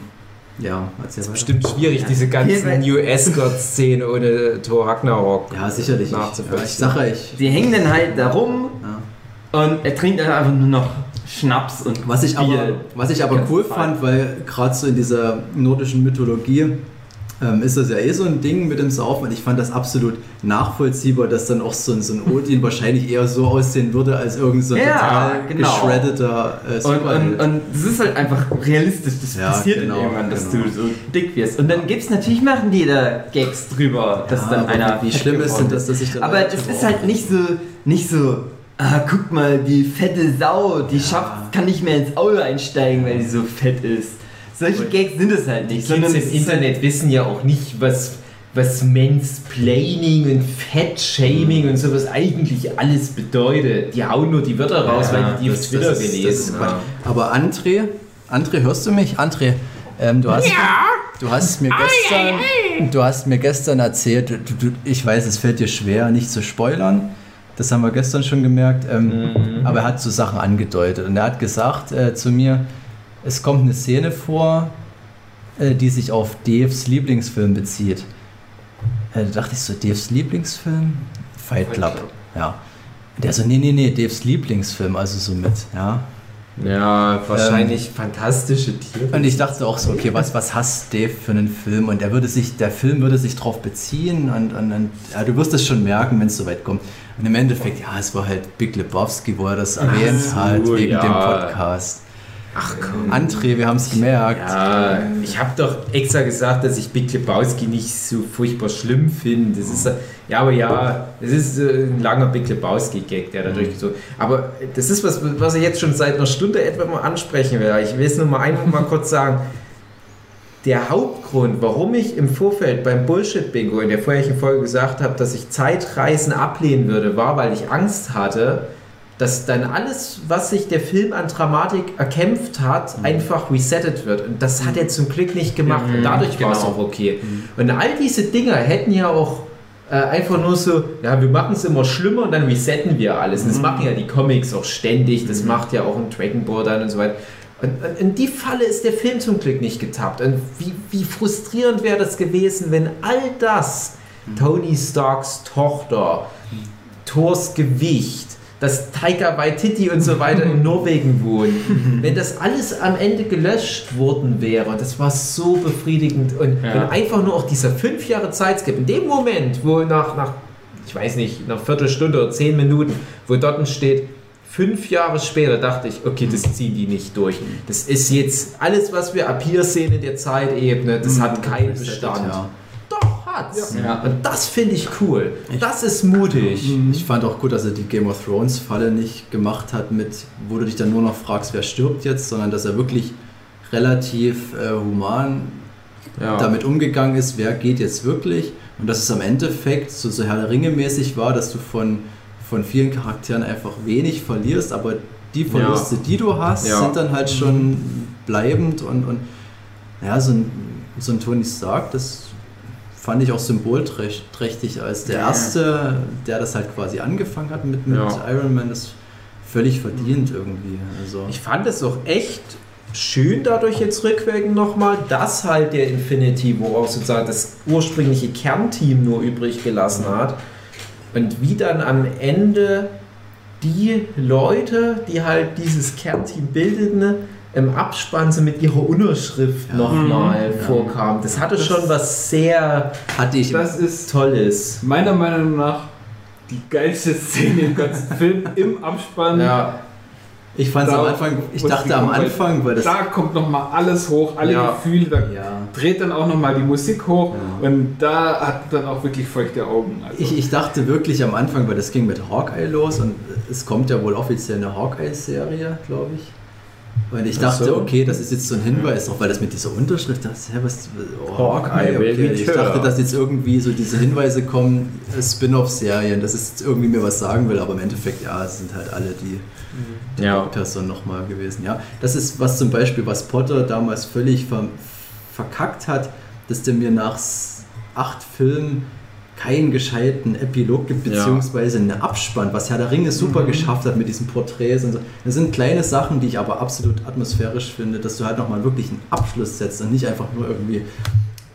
ja, erzähl weiter. Bestimmt schwierig, diese Hier, weil- ganzen New Escort-Szene ohne Thor Ragnarok. Ja, sicherlich. Ich, ja, nachzuvollziehen. ich sage ja, ich. Die hängen dann halt da rum Ja. und er trinkt dann einfach nur noch Schnaps und Was ich aber, Bier. was ich aber cool fand, weil gerade so in dieser nordischen Mythologie ähm, ist das ja eh so ein Ding mit dem Saufen und ich fand das absolut nachvollziehbar, dass dann auch so ein, so ein Odin wahrscheinlich eher so aussehen würde als irgend so ein Ja, total genau. geschreddeter äh, Und, und, und das ist halt einfach realistisch, das Ja, passiert genau, irgendwann, dass genau. du so dick wirst. Und dann gibt's natürlich, machen die da Gags drüber, dass Ja, dann einer. wie schlimm ist denn das, dass ich dann Aber das ist halt nicht so, nicht so, ah, guck mal, die fette Sau, die Ja. schafft, kann nicht mehr ins Auto einsteigen, weil sie so fett ist. Solche Gags sind es halt nicht, Die Kids im Internet wissen ja auch nicht, was, was Mansplaining und Fettshaming und sowas eigentlich alles bedeutet. Die hauen nur die Wörter raus, Ja, weil die die auf Das- Twitter das ist- das gelesen haben. Aber André, André, hörst du mich? André, ähm, du hast, du hast mir gestern, du hast mir gestern erzählt, du, du, ich weiß, es fällt dir schwer, nicht zu spoilern. Das haben wir gestern schon gemerkt. Ähm, Aber er hat so Sachen angedeutet und er hat gesagt äh, zu mir, es kommt eine Szene vor, äh, die sich auf Daves Lieblingsfilm bezieht. Äh, da dachte ich so, Daves Lieblingsfilm? Fight Club. Ja. Der so, nee, nee, nee, Daves Lieblingsfilm, also so mit, ja. Ja, wahrscheinlich fantastische Tiere. Und ich dachte auch so, okay, was, was hasst Dave für einen Film? Und der würde sich, der Film würde sich drauf beziehen und, und, und ja, du wirst es schon merken, wenn es soweit kommt. Und im Endeffekt, ja, es war halt Big Lebowski, wo er das erwähnt so, hat, wegen ja. dem Podcast. Ach komm. André, wir haben es gemerkt. Ja, ich habe doch extra gesagt, dass ich Big Lebowski nicht so furchtbar schlimm finde. Das ist ja, aber ja, es ist äh, ein langer Big Lebowski-Gag, der da durchgezogen. Aber das ist was, was ich jetzt schon seit einer Stunde etwa mal ansprechen will. Ich will es nur mal einfach mal kurz sagen. Der Hauptgrund, warum ich im Vorfeld beim Bullshit-Bingo in der vorherigen Folge gesagt habe, dass ich Zeitreisen ablehnen würde, war, weil ich Angst hatte, dass dann alles, was sich der Film an Dramatik erkämpft hat, Mhm. einfach resettet wird. Und das hat er zum Glück nicht gemacht. Und dadurch war es genau. auch okay. Mhm. Und all diese Dinger hätten ja auch äh, einfach nur so, ja, wir machen es immer schlimmer und dann resetten wir alles. Und das machen ja die Comics auch ständig. Das macht ja auch ein Dragon Ball dann und so weiter. Und, und in die Falle ist der Film zum Glück nicht getappt. Und wie, wie frustrierend wäre das gewesen, wenn all das, Tony Starks Tochter, Thors Gewicht, dass Taika Waititi und so weiter in Norwegen wohnen. Wenn das alles am Ende gelöscht worden wäre, das war so befriedigend und, Ja. und einfach nur auch dieser fünf Jahre Zeitskip, in dem Moment, wo nach, nach, ich weiß nicht, nach Viertelstunde oder zehn Minuten, wo dort steht, fünf Jahre später dachte ich, okay, das ziehen die nicht durch. Das ist jetzt alles, was wir ab hier sehen in der Zeitebene, das hat keinen Bestand. Ja. Hat's. Ja. Und das finde ich cool. Das ist mutig. Ich fand auch gut, dass er die Game of Thrones Falle nicht gemacht hat, mit, wo du dich dann nur noch fragst, wer stirbt jetzt, sondern dass er wirklich relativ äh, human Ja. damit umgegangen ist, wer geht jetzt wirklich und dass es am Endeffekt so, so Herr der Ringe mäßig war, dass du von, von vielen Charakteren einfach wenig verlierst, aber die Verluste, die du hast, Ja. sind dann halt schon bleibend und, und ja, so ein, so ein Tony Stark, das fand ich auch symbolträchtig als der. Erste, der das halt quasi angefangen hat mit, mit Ja. Iron Man, das völlig verdient irgendwie. Also. Ich fand es auch echt schön dadurch jetzt rückwirkend nochmal, dass halt der Infinity War auch sozusagen das ursprüngliche Kernteam nur übrig gelassen hat. Und wie dann am Ende die Leute, die halt dieses Kernteam bildeten, im Abspann so mit ihrer Unterschrift Ja. nochmal Mhm. Ja. vorkamen. Das hatte Das- schon was sehr hatte ich Das ist Tolles. meiner Meinung nach die geilste Szene im ganzen Film im Abspann. Ja, Ich fand es am Anfang, ich dachte am Anfang, weil das. Da kommt nochmal alles hoch, alle Ja. Gefühle, da Ja. dreht dann auch nochmal die Musik hoch Ja. und da hat dann auch wirklich feuchte Augen. Also, Ich, ich dachte wirklich am Anfang, weil das ging mit Hawkeye los und es kommt ja wohl offiziell eine Hawkeye-Serie, glaube ich. Und ich Ach dachte, so. okay, das ist jetzt so ein Hinweis, auch weil das mit dieser Unterschrift, das, hä, was, oh, Hawkeye will okay. Ich dachte, dass jetzt irgendwie so diese Hinweise kommen, Spin-off-Serien, dass es jetzt irgendwie mir was sagen will, aber im Endeffekt, ja, es sind halt alle die ja. Person nochmal gewesen. Ja, das ist was zum Beispiel, was Potter damals völlig ver verkackt hat, dass der mir nach acht Filmen keinen gescheiten Epilog gibt, Ja. beziehungsweise einen Abspann, was Herr der Ringe super geschafft hat mit diesen Porträts und so. Das sind kleine Sachen, die ich aber absolut atmosphärisch finde, dass du halt nochmal wirklich einen Abschluss setzt und nicht einfach nur irgendwie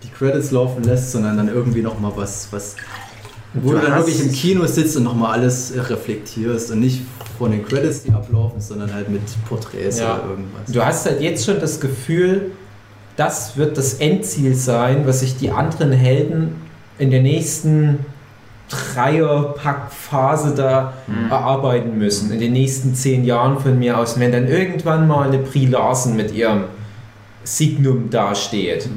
die Credits laufen lässt, sondern dann irgendwie nochmal was, was wo du, Du dann wirklich im Kino sitzt und nochmal alles reflektierst und nicht von den Credits, die ablaufen, sondern halt mit Porträts Ja. oder irgendwas. Du hast halt jetzt schon das Gefühl, das wird das Endziel sein, was sich die anderen Helden in der nächsten Dreierpackphase da erarbeiten müssen. In den nächsten zehn Jahren von mir aus. Wenn dann irgendwann mal eine Brie Larson mit ihrem Signum dasteht,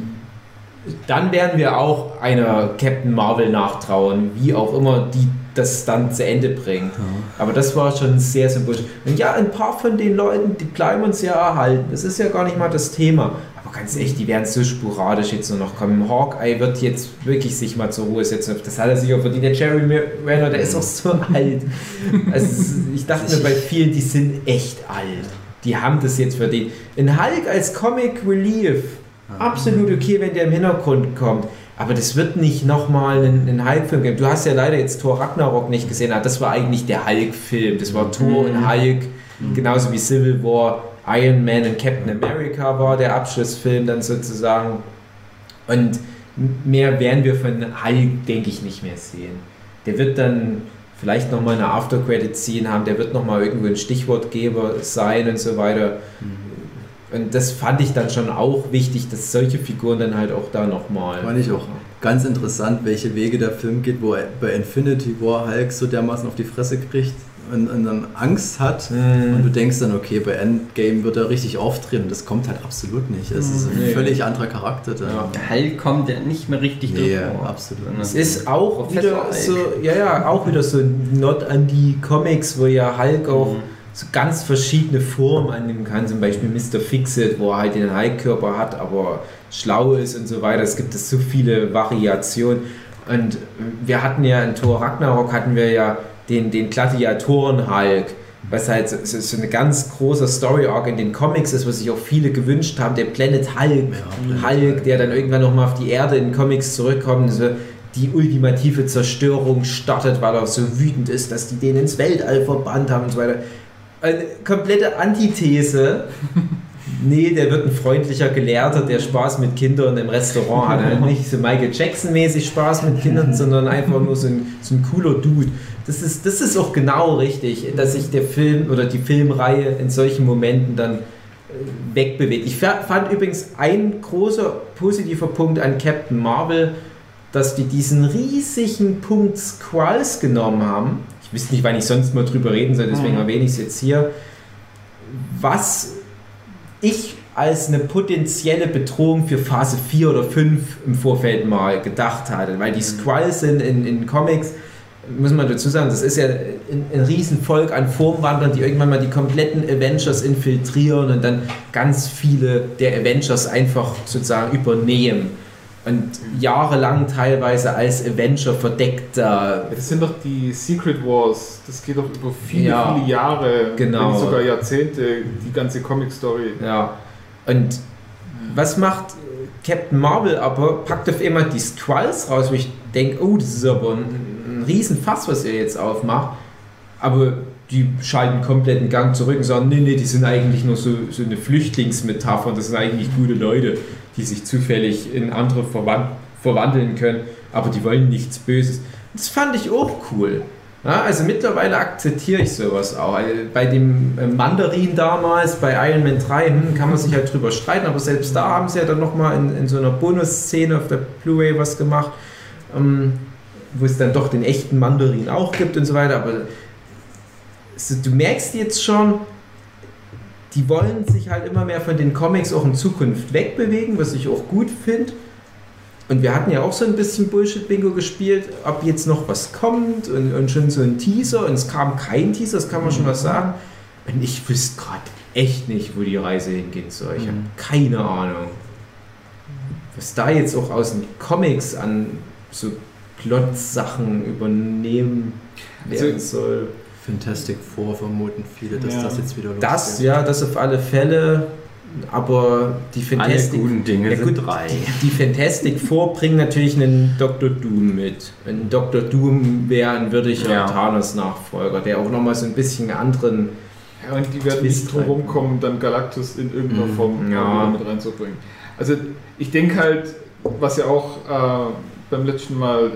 dann werden wir auch einer Captain Marvel nachtrauen, wie auch immer die das dann zu Ende bringt. Aber das war schon sehr symbolisch. Und ja, ein paar von den Leuten, die bleiben uns ja erhalten. Das ist ja gar nicht mal das Thema. Aber ganz ehrlich, die werden so sporadisch jetzt nur noch kommen. Hawkeye wird jetzt wirklich sich mal zur Ruhe setzen. Das hat er sich auch verdient. Der Jerry Renner, der ist auch so alt. Also ich dachte mir bei vielen, die sind echt alt. Die haben das jetzt verdient. In Hulk als Comic Relief, absolut okay, wenn der im Hintergrund kommt. Aber das wird nicht nochmal einen, einen Hulk-Film geben. Du hast ja leider jetzt Thor Ragnarok nicht gesehen. Ah, Das war eigentlich der Hulk-Film. Das war Thor und Hulk, genauso wie Civil War. Iron Man und Captain America war der Abschlussfilm dann sozusagen. Und mehr werden wir von Hulk, denke ich, nicht mehr sehen. Der wird dann vielleicht nochmal eine After-Credit-Scene haben, der wird nochmal irgendwo ein Stichwortgeber sein und so weiter. Und das fand ich dann schon auch wichtig, dass solche Figuren dann halt auch da nochmal. Fand ich auch ganz interessant, welche Wege der Film geht, wo er bei Infinity War Hulk so dermaßen auf die Fresse kriegt und, und dann Angst hat. Mhm. Und du denkst dann, okay, bei Endgame wird er richtig auftreten. Das kommt halt absolut nicht. Es ist ein Nee. völlig anderer Charakter dann. Ja. Der Hulk kommt ja nicht mehr richtig Nee, drin vor. absolut. Es ist auch wieder Hulk. so, ja, ja, auch wieder so Not an die Comics, wo ja Hulk auch Mhm. so ganz verschiedene Formen annehmen kann. Zum Beispiel Mr. Fixit, wo er halt den Hulk-Körper hat, aber schlau ist und so weiter. Es gibt es so viele Variationen. Und wir hatten ja in Thor Ragnarok hatten wir ja den, den Gladiatoren-Hulk, was halt so, so, eine ganz große Story-Arc in den Comics ist, was sich auch viele gewünscht haben, der Planet Hulk, Planet Hulk, der dann irgendwann nochmal auf die Erde in Comics zurückkommt, so die ultimative Zerstörung startet, weil er so wütend ist, dass die den ins Weltall verbannt haben und so weiter. Eine komplette Antithese Nee, der wird ein freundlicher Gelehrter, der Spaß mit Kindern im Restaurant hat. Also nicht so Michael Jackson-mäßig Spaß mit Kindern, sondern einfach nur so ein, so ein cooler Dude. Das ist, das ist auch genau richtig, dass sich der Film oder die Filmreihe in solchen Momenten dann äh, wegbewegt. Ich fa- fand übrigens ein großer positiver Punkt an Captain Marvel, dass die diesen riesigen Punkt Squalls genommen haben. Ich wüsste nicht, wann ich sonst mal drüber reden soll, deswegen Mhm. erwähne ich es jetzt hier. Was ich als eine potenzielle Bedrohung für Phase 4 oder 5 im Vorfeld mal gedacht hatte. Weil die Squalls sind in, in Comics, muss man dazu sagen, das ist ja ein, ein Riesenvolk an Formwandlern, die irgendwann mal die kompletten Avengers infiltrieren und dann ganz viele der Avengers einfach sozusagen übernehmen. Und jahrelang teilweise als Avenger verdeckt da Das sind doch die Secret Wars. Das geht doch über viele, Ja, viele Jahre, genau. sogar Jahrzehnte, die ganze Comic-Story. Ja. Und was macht äh, Captain Marvel aber? Packt auf einmal die Skrulls raus, wo ich denke, oh, das ist aber ein, ein Riesenfass, was ihr jetzt aufmacht. Aber die schalten komplett den Gang zurück und sagen, nee, nee, die sind eigentlich nur so, so eine Flüchtlingsmetapher und das sind eigentlich gute Leute, die sich zufällig in andere verwan verwandeln können, aber die wollen nichts Böses. Das fand ich auch cool. Ja, also mittlerweile akzeptiere ich sowas auch. Also Bei dem äh, Mandarin damals, bei Iron Man 3, hm, kann man sich halt drüber streiten, aber selbst da haben sie ja dann nochmal in, in so einer Bonusszene auf der Blu-ray was gemacht, ähm, wo es dann doch den echten Mandarin auch gibt und so weiter. Aber so, du merkst jetzt schon, die wollen sich halt immer mehr von den Comics auch in Zukunft wegbewegen, was ich auch gut finde. Und wir hatten ja auch so ein bisschen Bullshit-Bingo gespielt, ob jetzt noch was kommt und, und schon so ein Teaser und es kam kein Teaser, das kann man schon was sagen. Und ich wüsste gerade echt nicht, wo die Reise hingehen soll. Ich habe keine Ahnung. Was da jetzt auch aus den Comics an so Plot-Sachen übernehmen werden Also- soll. Fantastic Four vermuten viele, dass Ja. das jetzt wieder losgeht. Das, ja, das auf alle Fälle. Aber die Alle Fantastic, guten Dinge Ja, sind gut. drei. die Fantastic Four bringen natürlich einen Dr. Doom mit. Ein Dr. Doom wäre ein würdiger Ja. Thanos-Nachfolger, der auch nochmal so ein bisschen anderen. Ja, und die werden Twist nicht drum rumkommen, dann Galactus in irgendeiner Mhm, Form ja. mit reinzubringen. Also ich denke halt, was ja auch äh, beim letzten Mal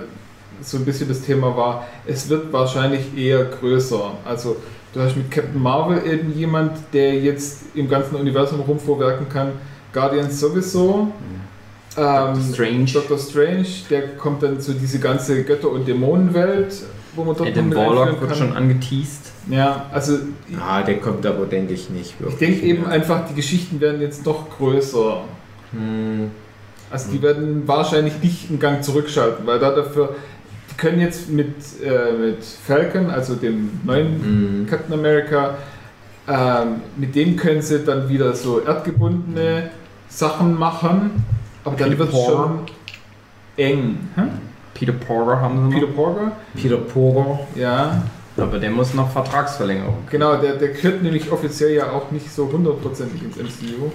so ein bisschen das Thema war, es wird wahrscheinlich eher größer. Also du hast mit Captain Marvel eben jemand, der jetzt im ganzen Universum rumvorwerken kann. Guardians sowieso. Ähm, Strange. Doctor Strange, der kommt dann zu diese ganze Götter- und Dämonenwelt, wo man dort Adam mit Warlock wird schon angeteased. Ja, also Ja, der kommt aber, denke ich, nicht ich wirklich. denke eben einfach, die Geschichten werden jetzt doch größer. Hm, Also die werden wahrscheinlich nicht einen Gang zurückschalten, weil da dafür, können jetzt mit, äh, mit Falcon, also dem neuen hm. Captain America, ähm, mit dem können sie dann wieder so erdgebundene Sachen machen, aber dann Peter wird es schon eng. Hm? Peter Porter haben sie Peter noch. Porter? Peter Porter. Ja, Aber der muss noch Vertragsverlängerung. genau, der, der gehört nämlich offiziell ja auch nicht so hundertprozentig ins MCU.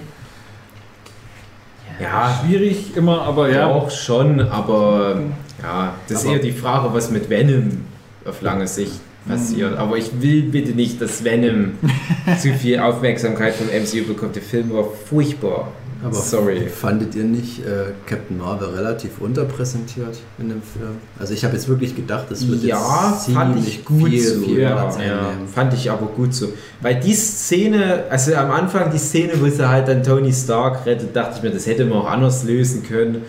Ja, Schwierig immer, aber ja. auch schon, aber ja, das ist Aber- eher die Frage, was mit Venom auf lange Sicht passiert. Aber ich will bitte nicht, dass Venom zu viel Aufmerksamkeit vom MCU bekommt. Der Film war furchtbar. Aber Sorry. fandet ihr nicht äh, Captain Marvel relativ unterpräsentiert in dem Film? Also ich habe jetzt wirklich gedacht, das wird Ja, jetzt fand ziemlich ich gut viel, so, viel ja, ja. Fand ich aber gut so. Weil die Szene, also am Anfang die Szene, wo sie halt dann Tony Stark rettet, dachte ich mir, das hätte man auch anders lösen können.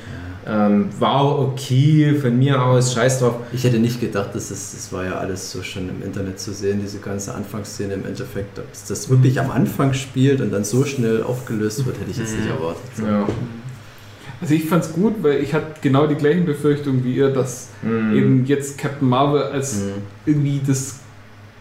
Ähm, war okay von mir aus, scheiß drauf. Ich hätte nicht gedacht, dass das, das war ja alles so schon im Internet zu sehen, diese ganze Anfangsszene im Endeffekt, dass das wirklich am Anfang spielt und dann so schnell aufgelöst wird, hätte ich jetzt nicht erwartet. Ja. Also ich fand's gut, weil ich hatte genau die gleichen Befürchtungen wie ihr, dass Mhm. eben jetzt Captain Marvel als Mhm. irgendwie das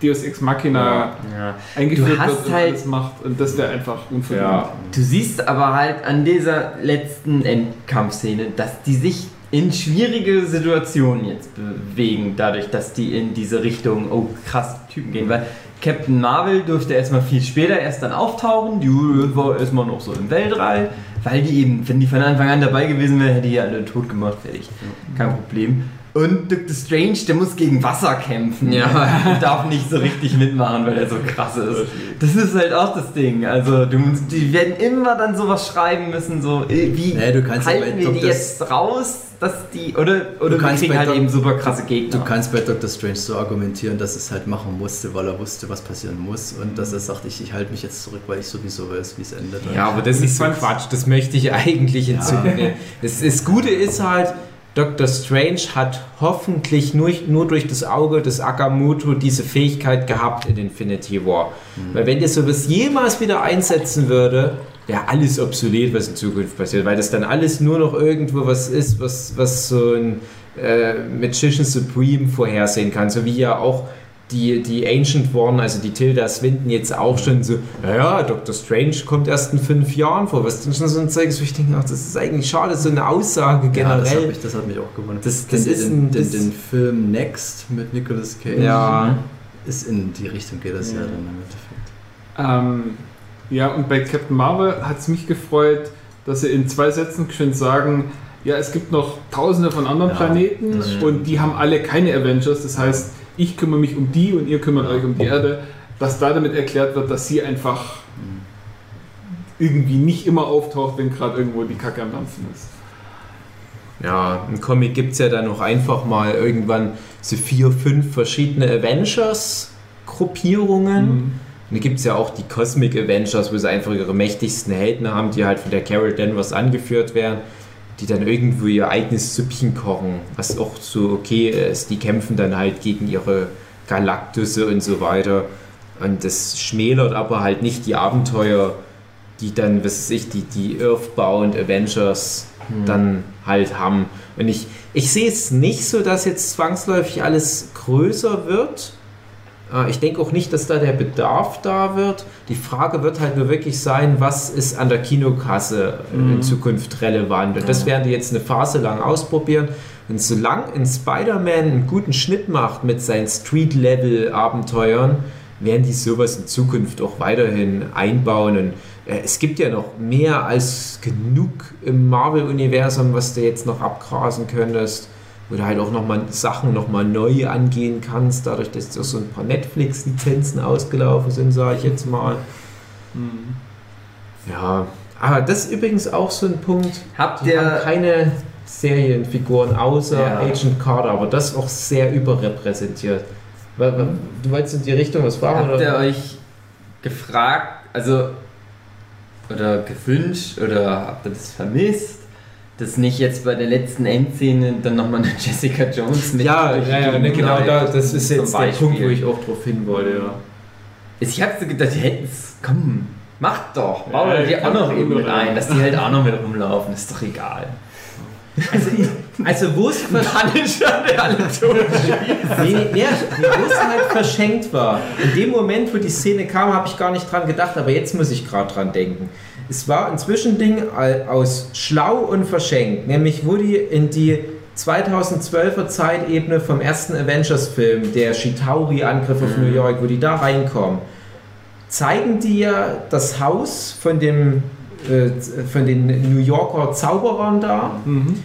Deus Ex Machina Ja. eingeführt Du hast wird und halt- alles macht und das wäre einfach unverdient. Ja. Du siehst aber halt an dieser letzten Endkampfszene, dass die sich in schwierige Situationen jetzt bewegen, dadurch, dass die in diese Richtung, oh krass, Typen gehen. Weil Captain Marvel durfte erstmal viel später erst dann auftauchen, die war erstmal noch so im Weltall, weil die eben, wenn die von Anfang an dabei gewesen wäre, hätte die alle tot gemacht, fertig. Kein Problem. Und Dr. Strange, der muss gegen Wasser kämpfen. Ja. Und darf nicht so richtig mitmachen, weil er so krass ist. Das ist halt auch das Ding. Also, du, musst- die werden immer dann sowas schreiben müssen, so, äh, wie Nee, du kannst halten wir die Dr. jetzt raus, dass die, oder, oder wir kannst kriegen halt eben super krasse Gegner. Du kannst bei Dr. Strange so argumentieren, dass es halt machen musste, weil er wusste, was passieren muss und dass er sagt, ich, ich halte mich jetzt zurück, weil ich sowieso weiß, wie es endet. Ja, aber das ist so Quatsch. Das möchte ich eigentlich in Ja. Zukunft. nicht. Das, das Gute ist halt, Dr. Strange hat hoffentlich nur, nur durch das Auge des Agamotto diese Fähigkeit gehabt in Infinity War. Weil wenn der sowas jemals wieder einsetzen würde, wäre alles obsolet, was in Zukunft passiert. Weil das dann alles nur noch irgendwo was ist, was, was so ein äh, Magician Supreme vorhersehen kann. So wie ja auch die, die Ancient One, also die Tilda Swinton jetzt auch schon so, naja, Dr. Strange kommt erst in fünf Jahren vor. Was denn schon so ein Zeug, wo ich denke, ach, das ist eigentlich schade, so eine Aussage Ja, das, hat generell. mich, das hat mich auch gewundert. Das- das ist den, ein- den, das- den Film Next mit Nicolas Cage. Ja. Ist in die Richtung geht das ja, Ja. dann im Endeffekt. Ähm, ja, und bei Captain Marvel hat es mich gefreut, dass sie in zwei Sätzen schön sagen, ja, es gibt noch tausende von anderen Ja, Planeten stimmt. und die haben alle keine Avengers. Das heißt, ich kümmere mich um die und ihr kümmert euch um die Erde. Dass da damit erklärt wird, dass sie einfach irgendwie nicht immer auftaucht, wenn gerade irgendwo die Kacke am Dampfen ist. Ja, im Comic gibt es ja dann noch einfach mal irgendwann so vier, fünf verschiedene Avengers-Gruppierungen. Mhm. Und da gibt es ja auch die Cosmic Avengers, wo sie einfach ihre mächtigsten Helden haben, die halt von der Carol Danvers angeführt werden, die dann irgendwo ihr eigenes Süppchen kochen, was auch so okay ist. Die kämpfen dann halt gegen ihre Galaktusse und so weiter. Und das schmälert aber halt nicht die Abenteuer, die dann, was weiß ich, die, die Earthbound Avengers dann halt haben. Und ich, ich sehe es nicht so, dass jetzt zwangsläufig alles größer wird. Äh, Ich denke auch nicht, dass da der Bedarf da wird. Die Frage wird halt nur wirklich sein, was ist an der Kinokasse äh, in Mhm. Zukunft relevant. Und das werden die jetzt eine Phase lang ausprobieren. Und solange ein Spider-Man einen guten Schnitt macht mit seinen Street-Level-Abenteuern, werden die sowas in Zukunft auch weiterhin einbauen. Und äh, es gibt ja noch mehr als genug im Marvel-Universum, was du jetzt noch abgrasen könntest. Wo du halt auch nochmal Sachen nochmal neu angehen kannst, dadurch, dass auch so ein paar Netflix-Lizenzen ausgelaufen sind, sage ich jetzt mal. Mhm. Ja, aber das ist übrigens auch so ein Punkt. Habt haben ihr, keine Serienfiguren außer Ja. Agent Carter, aber das auch sehr überrepräsentiert. Wa- Du wolltest in die Richtung was fragen? habt ihr Oder? euch gefragt, also, oder gewünscht, oder habt ihr das vermisst, dass nicht jetzt bei der letzten Endszene dann nochmal eine Jessica Jones mit Ja, ja, ja, ne, genau, da, das ist jetzt der. Punkt, wo ich auch drauf hin wollte, ja. Ich hab so gedacht, die hätten es, komm, macht doch, bau Ja, doch die auch noch eben mit ein, dass die halt auch noch mit rumlaufen, ist doch egal. Also, ich, also wo es nee, nee, nee, wo es halt verschenkt war. In dem Moment, wo die Szene kam, habe ich gar nicht dran gedacht, aber jetzt muss ich gerade dran denken. Es war ein Zwischending aus schlau und verschenkt, nämlich wo die in die 2012er Zeitebene vom ersten Avengers-Film, der Chitauri-Angriff auf New York, wo die da reinkommen, zeigen die ja das Haus von, dem, äh, von den New Yorker Zauberern da. Mhm.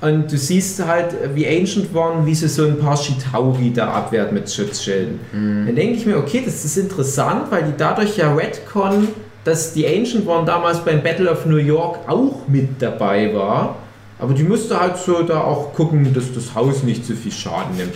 Und du siehst halt, wie Ancient One, wie sie so ein paar Shitauri da abwehrt mit Schutzschilden. Dann denke ich mir, okay, das ist interessant, weil die dadurch ja retcon, dass die Ancient One damals beim Battle of New York auch mit dabei war. Aber die musste halt so da auch gucken, dass das Haus nicht zu viel Schaden nimmt.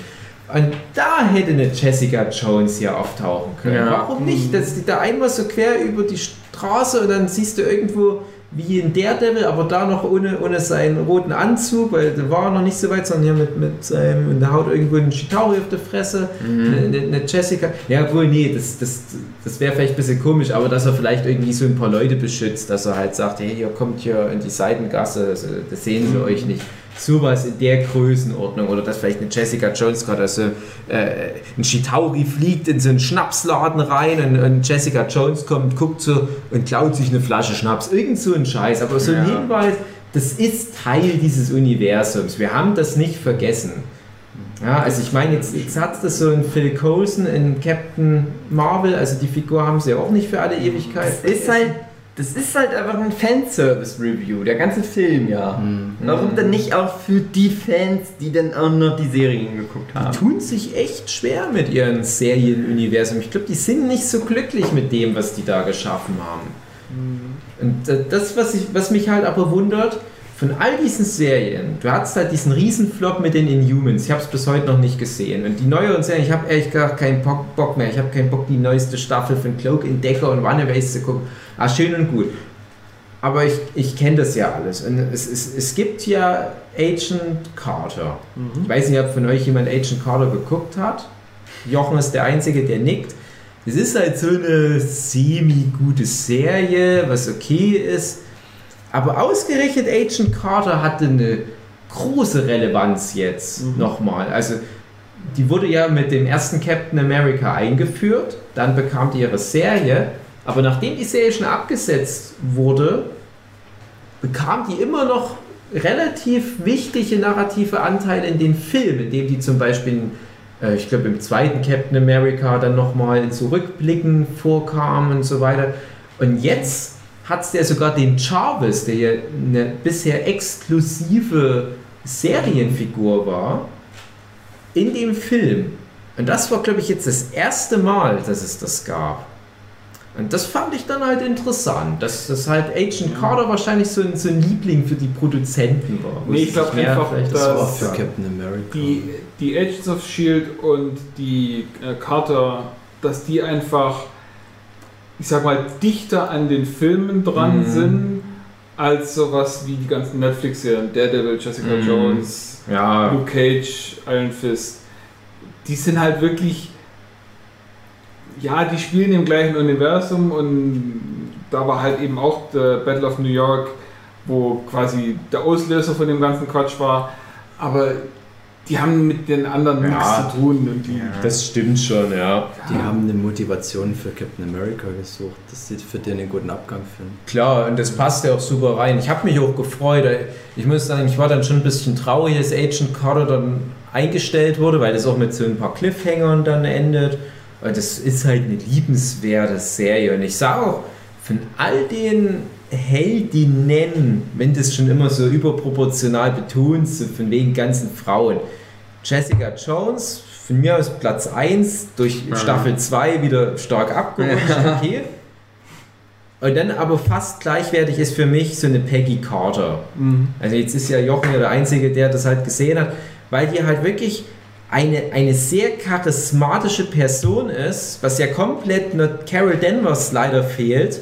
Und da hätte eine Jessica Jones hier auftauchen können. Ja. Warum nicht? Dass die da einmal so quer über die Straße und dann siehst du irgendwo wie in Daredevil, aber da noch ohne, ohne seinen roten Anzug, weil der war noch nicht so weit, sondern hier mit, mit seinem, und der haut irgendwo einen Chitauri auf der Fresse, eine, eine, eine Jessica. Ja, wohl, nee, das, das, das wäre vielleicht ein bisschen komisch, aber dass er vielleicht irgendwie so ein paar Leute beschützt, dass er halt sagt, hey, ihr kommt hier in die Seitengasse, das, das sehen wir euch nicht. Sowas in der Größenordnung oder dass vielleicht eine Jessica Jones gerade also äh, ein Chitauri fliegt in so einen Schnapsladen rein und, und Jessica Jones kommt, guckt so und klaut sich eine Flasche Schnaps. Irgend so ein Scheiß, aber so ein Ja. Hinweis, das ist Teil dieses Universums. Wir haben das nicht vergessen. Ja, also ich meine, jetzt, jetzt hat das so ein Phil Coulson in Captain Marvel, also die Figur haben sie auch nicht für alle Ewigkeit. Es ist halt das ist halt einfach ein Fanservice-Review, der ganze Film, ja. Mhm. Warum dann nicht auch für die Fans, die dann auch noch die Serien geguckt Die haben? tun sich echt schwer mit ihrem Serienuniversum. Ich glaube, die sind nicht so glücklich mit dem, was die da geschaffen haben. Und äh, das, was, ich, was mich halt aber wundert, von all diesen Serien, du hattest halt diesen Riesenflop mit den Inhumans, ich habe es bis heute noch nicht gesehen. Und die neueren Serien, ich habe ehrlich gesagt keinen Bock, Bock mehr. Ich habe keinen Bock, die neueste Staffel von Cloak Entdecker und Runaways zu gucken. Ah, schön und gut. Aber ich, ich kenne das ja alles. Und es, es, es gibt ja Agent Carter. Ich weiß nicht, ob von euch jemand Agent Carter geguckt hat. Jochen ist der Einzige, der nickt. Es ist halt so eine semi-gute Serie, was okay ist. Aber ausgerechnet Agent Carter hatte eine große Relevanz jetzt nochmal. Also die wurde ja mit dem ersten Captain America eingeführt, dann bekam die ihre Serie, aber nachdem die Serie schon abgesetzt wurde, bekam die immer noch relativ wichtige narrative Anteile in den Filmen, in dem die zum Beispiel, äh, ich glaube im zweiten Captain America dann nochmal in Zurückblicken vorkam und so weiter. Und jetzt hat es ja sogar den Jarvis, der ja eine bisher exklusive Serienfigur war, in dem Film. Und das war, glaube ich, jetzt das erste Mal, dass es das gab. Und das fand ich dann halt interessant, dass das halt Agent Carter wahrscheinlich so ein, so ein Liebling für die Produzenten war. Nee, ich glaub Muss mehr einfach, vielleicht Das war für Captain America. Die, die Agents of Shield und die äh, Carter, dass die einfach, ich sag mal, dichter an den Filmen dran Mhm. sind, als sowas wie die ganzen Netflix-Serien, Daredevil, Jessica Mhm. Jones, Ja, Luke Cage, Iron Fist. Die sind halt wirklich, ja, die spielen im gleichen Universum und da war halt eben auch der Battle of New York, wo quasi der Auslöser von dem ganzen Quatsch war. Aber die haben mit den anderen Ja. nichts zu tun. Und die, das stimmt schon, ja. Die haben eine Motivation für Captain America gesucht, dass sie für den einen guten Abgang finden. Klar, und das passt ja auch super rein. Ich habe mich auch gefreut. Ich muss sagen, ich war dann schon ein bisschen traurig, dass Agent Carter dann eingestellt wurde, weil das auch mit so ein paar Cliffhangern dann endet. Und das ist halt eine liebenswerte Serie. Und ich sage auch, von all den Heldinnen, wenn das schon immer so überproportional betont, so von den ganzen Frauen. Jessica Jones, von mir aus Platz 1, durch Staffel 2 wieder stark abgerutscht, okay. Und dann aber fast gleichwertig ist für mich so eine Peggy Carter. Mhm. Also jetzt ist ja Jochen ja der Einzige, der das halt gesehen hat, weil die halt wirklich eine, eine sehr charismatische Person ist, was ja komplett nur Carol Danvers leider fehlt,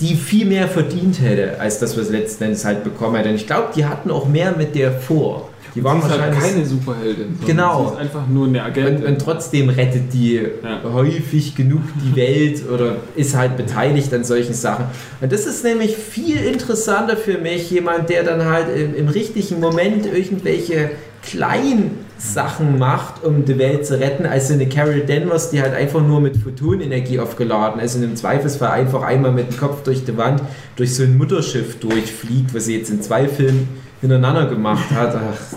die viel mehr verdient hätte, als das, was letzten Endes halt bekommen hätte. Und ich glaube, die hatten auch mehr mit der vor. Die waren sie ist halt wahrscheinlich... keine Superheldin. Genau. Sie ist einfach nur eine Agentin. Und, und trotzdem rettet die Ja. häufig genug die Welt oder ist halt beteiligt an solchen Sachen. Und das ist nämlich viel interessanter für mich, jemand, der dann halt im, im richtigen Moment irgendwelche kleinen Sachen macht, um die Welt zu retten, als so eine Carol Danvers, die halt einfach nur mit Photonenergie aufgeladen ist und im Zweifelsfall einfach einmal mit dem Kopf durch die Wand durch so ein Mutterschiff durchfliegt, was sie jetzt in zwei Filmen hintereinander gemacht hat. Ach,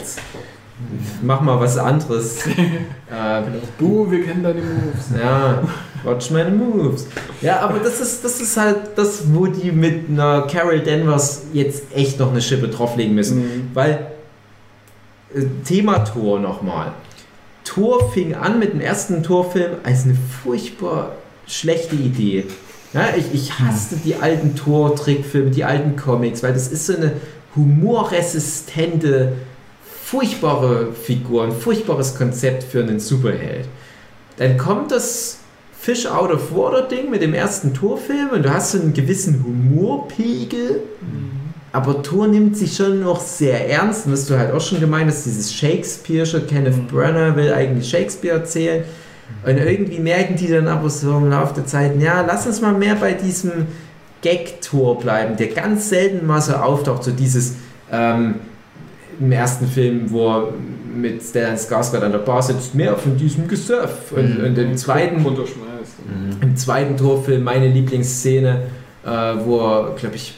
mach mal was anderes. äh, du, wir kennen deine Moves. ja, watch meine moves. Ja, aber das ist, das ist halt das, wo die mit einer Carol Danvers jetzt echt noch eine Schippe drauflegen müssen. Mhm. Weil, äh, Thema Tor nochmal. Tor fing an mit dem ersten Torfilm als eine furchtbar schlechte Idee. Ja, ich, ich hasste die alten Tor-Trickfilme, die alten Comics, weil das ist so eine humorresistente, furchtbare Figur, ein furchtbares Konzept für einen Superheld. Dann kommt das Fish Out of Water Ding mit dem ersten Torfilm und du hast so einen gewissen Humorpegel. Aber Thor nimmt sich schon noch sehr ernst, und was du halt auch schon gemeint hast, dieses Shakespeare'sche, Kenneth Branagh will eigentlich Shakespeare erzählen. Und irgendwie merken die dann aber so im Laufe der Zeit, ja, lass uns mal mehr bei diesem Gag-Tor bleiben, der ganz selten mal so auftaucht, so dieses ähm, im ersten Film, wo er mit Stellan Skarsgård an der Bar sitzt, mehr von diesem Gesurf. Und, Mhm. und im zweiten im zweiten Torfilm meine Lieblingsszene, äh, wo er, glaube ich,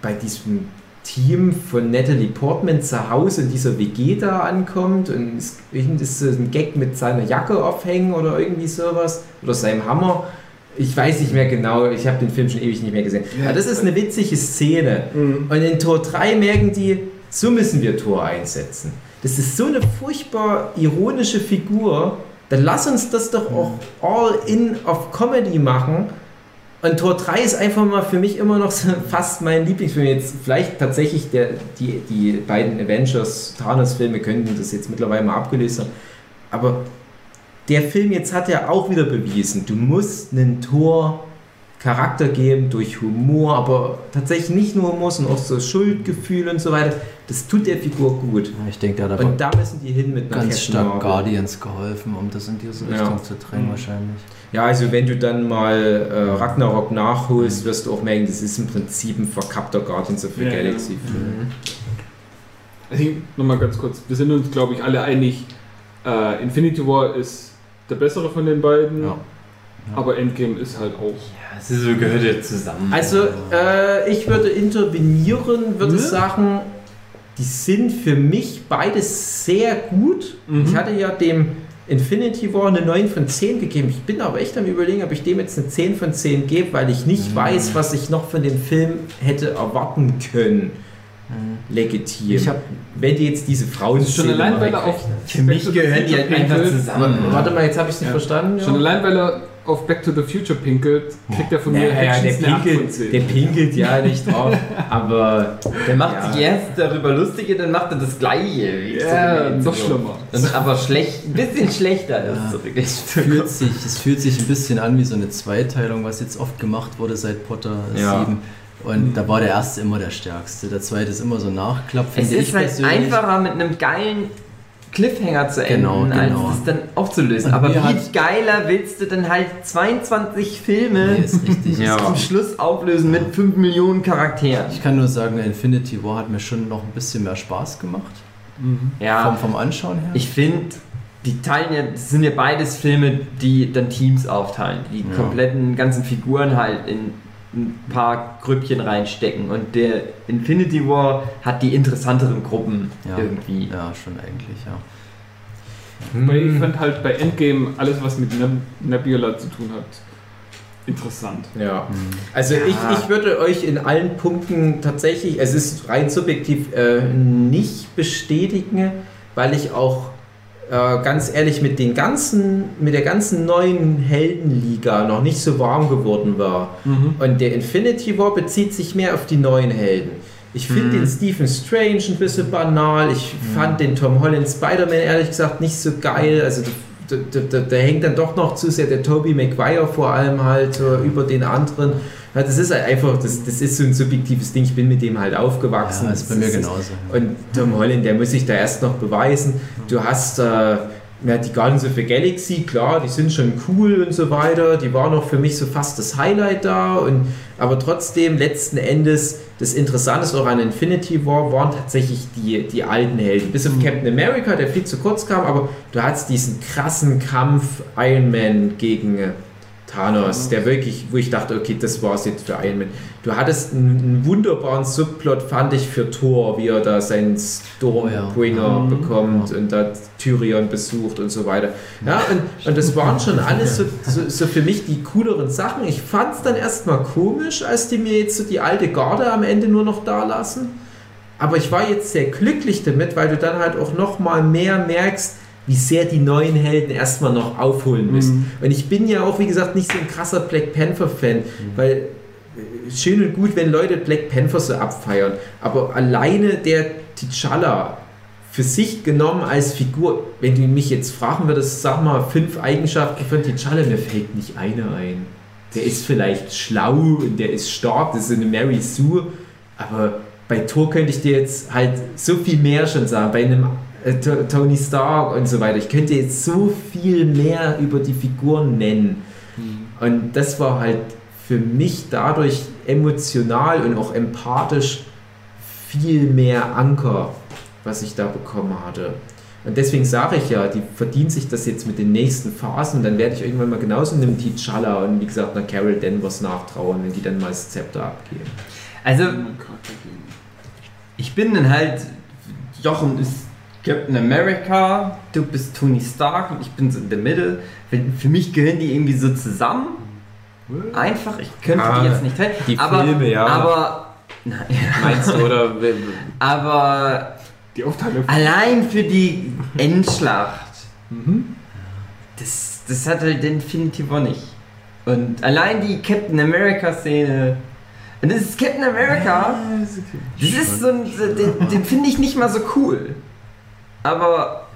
bei diesem Team von Natalie Portman zu Hause in dieser WG da ankommt und es ist so ein Gag mit seiner Jacke aufhängen oder irgendwie sowas oder seinem Hammer Ich weiß nicht mehr genau, ich habe den Film schon ewig nicht mehr gesehen. Aber das ist eine witzige Szene. Und in Tor 3 merken die, so müssen wir Tor einsetzen. Das ist so eine furchtbar ironische Figur. Dann lass uns das doch auch all in auf Comedy machen. Und Tor 3 ist einfach mal für mich immer noch so fast mein Lieblingsfilm. Jetzt vielleicht tatsächlich der, die, die beiden Avengers Thanos-Filme könnten das jetzt mittlerweile mal abgelöst haben. Aber der Film jetzt hat ja auch wieder bewiesen, du musst einen Tor Charakter geben durch Humor, aber tatsächlich nicht nur Humor, sondern auch so Schuldgefühl und so weiter. Das tut der Figur gut. Ja, Ich denke, da Und da müssen die hin mit einer ganz stark Marvel. Guardians geholfen, um das in diese Ja. Richtung zu drängen Mhm. wahrscheinlich. Ja, also wenn du dann mal äh, Ragnarok nachholst, wirst du auch merken, das ist im Prinzip ein verkappter Guardians of the Ja, ja. Galaxy Film. Also nochmal ganz kurz. Wir sind uns, glaube ich, alle einig, äh, Infinity War ist der bessere von den beiden. Ja. Aber Endgame ist halt auch. Ja, es ist so gehört ja zusammen. Also äh, ich würde intervenieren, würde Ne? sagen, die sind für mich beides sehr gut. Mhm. Ich hatte ja dem Infinity War eine 9 von 10 gegeben. Ich bin aber echt am überlegen, ob ich dem jetzt eine 10 von 10 gebe, weil ich nicht Mhm. weiß, was ich noch von dem Film hätte erwarten können. Mhm. Legitim. Ich habe Wenn die jetzt diese Frauen Das ist schon allein, weil er auf Für mich gehören die halt einfach zusammen. Warte mal, jetzt habe ich es nicht Ja. verstanden. Schon allein, weil er auf Back to the Future pinkelt, kriegt er von mir Ja, ja, der Actions eine 8 von pinkelt, 10. der pinkelt ja nicht drauf, aber Der macht Ja. sich erst darüber lustig und dann macht er das Gleiche. ja, zurück. noch schlimmer. Und aber schlecht, ein bisschen schlechter Ja. ist zurück. fühlt sich, es fühlt sich ein bisschen an wie so eine Zweiteilung, was jetzt oft gemacht wurde seit Potter Ja. 7. Und Mhm. da war der erste immer der stärkste. Der zweite ist immer so ein Nachklapp. Es ist ich halt einfacher mit einem geilen Cliffhanger zu enden, Genau, genau. als das dann aufzulösen. Und Aber wie hat- geiler willst du denn halt 22 Filme Nee, ist richtig. Ja. zum Schluss auflösen mit 5 Millionen Charakteren? Ich kann nur sagen, Infinity War hat mir schon noch ein bisschen mehr Spaß gemacht. Mhm. Ja, Vom, vom Anschauen her. ich finde, die teilen ja, das sind ja beides Filme, die dann Teams aufteilen, die Ja. kompletten ganzen Figuren halt in ein paar Grüppchen reinstecken und der Infinity War hat die interessanteren Gruppen Ja. irgendwie. ja, schon eigentlich, ja. Weil Hm. ich fand halt bei Endgame alles, was mit Neb Nebula zu tun hat, interessant. Ja. Also Ja. ich, ich würde euch in allen Punkten tatsächlich, es ist rein subjektiv, äh, nicht bestätigen, weil ich auch ganz ehrlich mit den ganzen, mit der ganzen neuen Heldenliga noch nicht so warm geworden war. Mhm. Und der Infinity War bezieht sich mehr auf die neuen Helden. Ich finde Mhm. den Stephen Strange ein bisschen banal. Ich fand den Tom Holland Spider-Man ehrlich gesagt nicht so geil. Also da, da, da, da hängt dann doch noch zu sehr der Tobey Maguire vor allem halt so über den anderen. Ja, das ist halt einfach, das, das ist so ein subjektives Ding. Ich bin mit dem halt aufgewachsen. Ja, ist bei Das mir ist- genauso. und Tom Holland, der muss sich da erst noch beweisen. Du hast äh, ja, die Guardians of the Galaxy, klar, die sind schon cool und so weiter. Die waren auch für mich so fast das Highlight da. Und, aber trotzdem, letzten Endes, das Interessante auch an Infinity War waren tatsächlich die, die alten Helden. Bis auf Captain America, der viel zu kurz kam, aber du hattest diesen krassen Kampf Iron Man gegen äh, Thanos, der wirklich, wo ich dachte, okay, das war's jetzt für Iron Man. Du hattest einen, wunderbaren Subplot, fand ich, für Thor, wie er da seinen Stormbringer Mhm. bekommt und da Tyrion besucht und so weiter. Ja, und, und das waren schon alles so, so, so für mich die cooleren Sachen. Ich fand es dann erstmal komisch, als die mir jetzt so die alte Garde am Ende nur noch da lassen. Aber ich war jetzt sehr glücklich damit, weil du dann halt auch noch mal mehr merkst, wie sehr die neuen Helden erstmal noch aufholen müssen. Mhm. Und ich bin ja auch, wie gesagt, nicht so ein krasser Black Panther-Fan, weil äh, schön und gut, wenn Leute Black Panther so abfeiern, aber alleine der T'Challa für sich genommen als Figur, wenn du mich jetzt fragen würdest, sag mal fünf Eigenschaften von T'Challa, mir fällt nicht eine ein. Der ist vielleicht schlau und der ist stark, das ist eine Mary Sue, aber bei Thor könnte ich dir jetzt halt so viel mehr schon sagen, bei einem Tony Stark und so weiter. Ich könnte jetzt so viel mehr über die Figuren nennen. Und das war halt für mich dadurch emotional und auch empathisch viel mehr Anker, was ich da bekommen hatte. Und deswegen sage ich ja, die verdient sich das jetzt mit den nächsten Phasen. Dann werde ich irgendwann mal genauso einem T'Challa und wie gesagt einer Carol Danvers nachtrauen, wenn die dann mal das Zepter abgeben. Also, ich bin dann halt, Jochen ist Captain America, du bist Tony Stark und ich bin so in der Mitte. Wenn- Für mich gehören die irgendwie so zusammen. einfach, ich könnte Ah, die jetzt nicht teilen. die aber, Filme, ja. Aber, ja. Meinst du, oder? aber Die Aufteilung. allein für die Endschlacht, Mhm. das, das hat halt Infinity War nicht. Und allein die Captain America Szene. Und das ist Captain America. Das ist so ein, so- den, den finde ich nicht mal so cool. Aber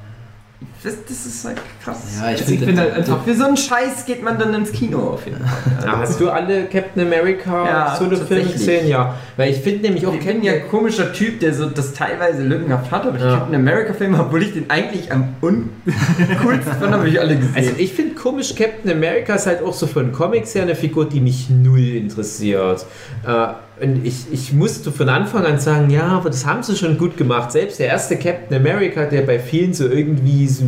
das, das ist halt krass. Ja, ich Also finde- finde halt einfach, für so einen Scheiß geht man dann ins Kino auf jeden Fall. Ja, hast du alle Captain America Ja, Solo-Filme tatsächlich. gesehen? Ja. Weil ich finde nämlich auch Ich bin ja ein komischer Typ, der so das teilweise lückenhaft hat, aber die Ja. Captain America Filme, obwohl ich den eigentlich am uncoolsten fand, habe ich alle gesehen. Also ich finde komisch, Captain America ist halt auch so von Comics her eine Figur, die mich null interessiert. Äh, und ich, ich musste von Anfang an sagen, ja, aber das haben sie schon gut gemacht. Selbst der erste Captain America, der bei vielen so irgendwie so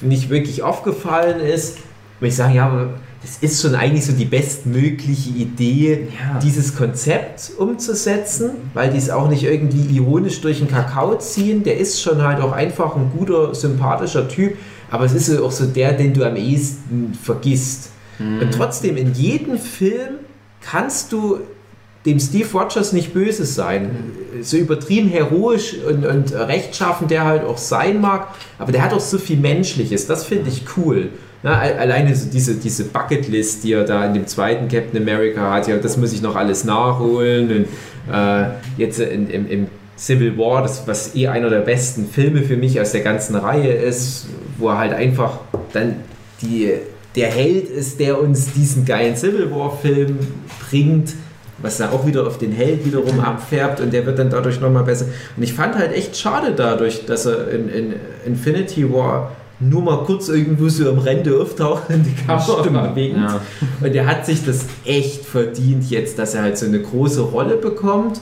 nicht wirklich aufgefallen ist, würde ich sagen, ja, aber das ist schon eigentlich so die bestmögliche Idee, Ja. dieses Konzept umzusetzen, weil die es auch nicht irgendwie ironisch durch den Kakao ziehen. Der ist schon halt auch einfach ein guter, sympathischer Typ, aber es ist auch so der, den du am ehesten vergisst. Und trotzdem, in jedem Film kannst du dem Steve Rogers nicht böse sein. So übertrieben heroisch und, und rechtschaffen der halt auch sein mag, aber der hat auch so viel Menschliches. Das finde ich cool. Na, alleine so diese, diese Bucketlist, die er da in dem zweiten Captain America hat, ja, das muss ich noch alles nachholen. Und äh, jetzt in, im, im Civil War, das, was eh einer der besten Filme für mich aus der ganzen Reihe ist, wo er halt einfach dann die, der Held ist, der uns diesen geilen Civil War-Film bringt, was dann auch wieder auf den Held wiederum abfärbt und der wird dann dadurch nochmal besser. Und ich fand halt echt schade dadurch, dass er in, in Infinity War nur mal kurz irgendwo so am Rande auftaucht und die Kamera winkt. Ja. Und er hat sich das echt verdient jetzt, dass er halt so eine große Rolle bekommt.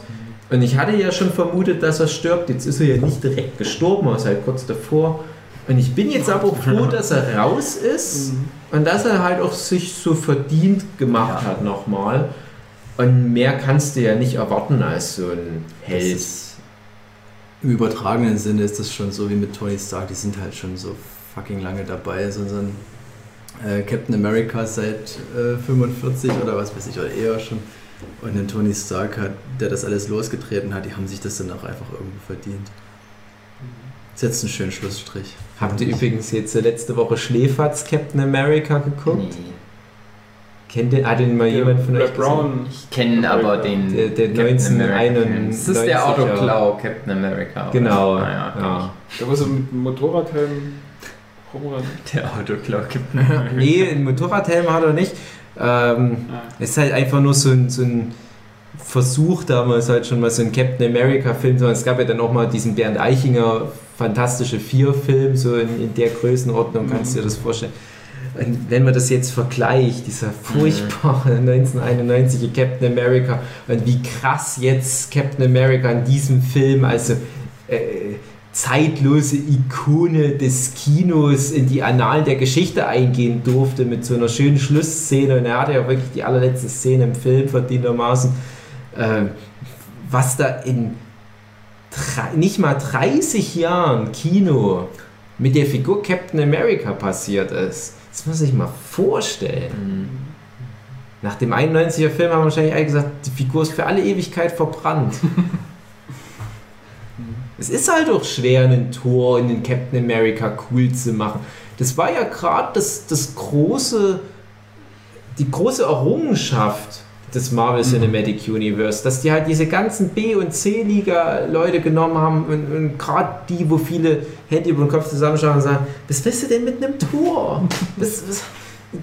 Und ich hatte ja schon vermutet, dass er stirbt. Jetzt ist er ja nicht direkt gestorben, er ist halt kurz davor. Und ich bin jetzt aber froh, dass er raus ist und dass er halt auch sich so verdient gemacht Ja. hat nochmal. Und mehr kannst du ja nicht erwarten als so ein Held. ist, Im übertragenen Sinne ist das schon so wie mit Tony Stark, die sind halt schon so fucking lange dabei. So, so ein äh, Captain America seit äh, 45 oder was weiß ich, oder eher schon. Und den Tony Stark hat, der das alles losgetreten hat, die haben sich das dann auch einfach irgendwo verdient. Setzt einen schönen Schlussstrich. Habt ihr übrigens jetzt letzte Woche Schläferz Captain America geguckt? Nee. Kennt den, hat den mal jemand von euch? Brown. Ich kenne aber den Der- der Captain America 1991 Film. Das ist der. Autoklau Captain America. oder? Genau. Ah, ja, kenn ja. Da muss mit dem Motorradhelm rumrennen. Der Autoklau Captain America. Nee, einen Motorradhelm hat er nicht. Ähm, Ah. es ist halt einfach nur so ein, so ein Versuch damals halt schon mal so ein Captain America Film. sondern Es gab ja dann auch mal diesen Bernd Eichinger Fantastische Vier Film, so in, in der Größenordnung, kannst du dir das vorstellen. Und wenn man das jetzt vergleicht, dieser furchtbare 1991 Captain America und wie krass jetzt Captain America in diesem Film, also äh, zeitlose Ikone des Kinos in die Annalen der Geschichte eingehen durfte mit so einer schönen Schlussszene. Und er hatte ja wirklich die allerletzte Szene im Film verdientermaßen, äh, was da in drei- nicht mal 30 Jahren Kino mit der Figur Captain America passiert ist. Das muss ich mal vorstellen. Nach dem 91er Film haben wahrscheinlich alle gesagt, die Figur ist für alle Ewigkeit verbrannt. es ist halt auch schwer, einen Tor in den Captain America cool zu machen. Das war ja gerade das, das große, die große Errungenschaft des Marvel Cinematic Universe, dass die halt diese ganzen B- und C-Liga-Leute genommen haben und, und gerade die, wo viele Hände über den Kopf zusammenschauen und sagen, was willst du denn mit einem Tor? Was, was,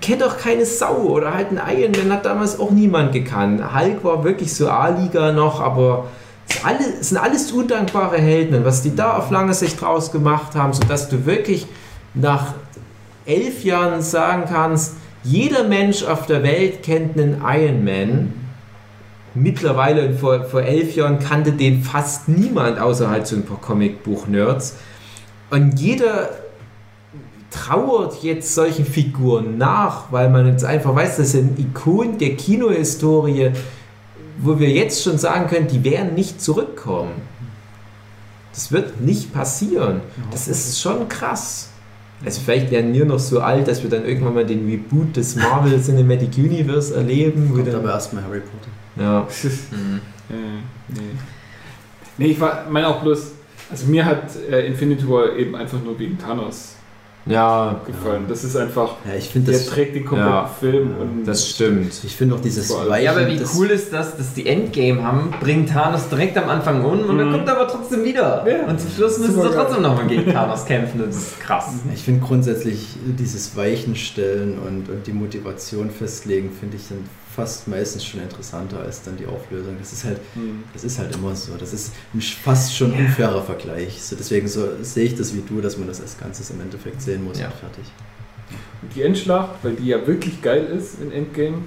kennt doch keine Sau oder halt ein Iron Man hat damals auch niemand gekannt. Hulk war wirklich so A-Liga noch, aber es sind, alle, sind alles undankbare Helden und was die da auf lange Sicht draus gemacht haben, sodass du wirklich nach elf Jahren sagen kannst, jeder Mensch auf der Welt kennt einen Iron Man. Mittlerweile, vor, vor elf Jahren, kannte den fast niemand, außer halt so ein paar Comicbuch-Nerds. Und jeder trauert jetzt solchen Figuren nach, weil man jetzt einfach weiß, das sind Ikonen der Kinohistorie, wo wir jetzt schon sagen können, die werden nicht zurückkommen. Das wird nicht passieren. Das ist schon krass. Also vielleicht werden wir noch so alt, dass wir dann irgendwann mal den Reboot des Marvel Cinematic Universe erleben. Kommt dann, aber erstmal Harry Potter. ja. Mhm. Äh, nee. Nee, ich war, meine auch bloß, also mir hat äh, Infinity War eben einfach nur wegen Thanos ja, gefallen. Das ist einfach, Ja, ich finde der das, trägt den kompletten Ja. Film und das stimmt. ich finde auch dieses. Weichen, Ja, aber wie das, cool ist das, dass die Endgame haben, bringen Thanos direkt am Anfang um und dann Mhm. kommt er aber trotzdem wieder. Ja. Und zum Schluss müssen sie trotzdem nochmal gegen Thanos kämpfen. Das ist krass. Ich finde grundsätzlich dieses Weichenstellen und, und die Motivation festlegen, finde ich dann fast meistens schon interessanter als dann die Auflösung. Das ist halt, Hm. das ist halt immer so. Das ist ein fast schon unfairer Vergleich. So, deswegen so sehe ich das wie du, dass man das als Ganzes im Endeffekt sehen muss Ja. und fertig. Und die Endschlacht, weil die ja wirklich geil ist in Endgame,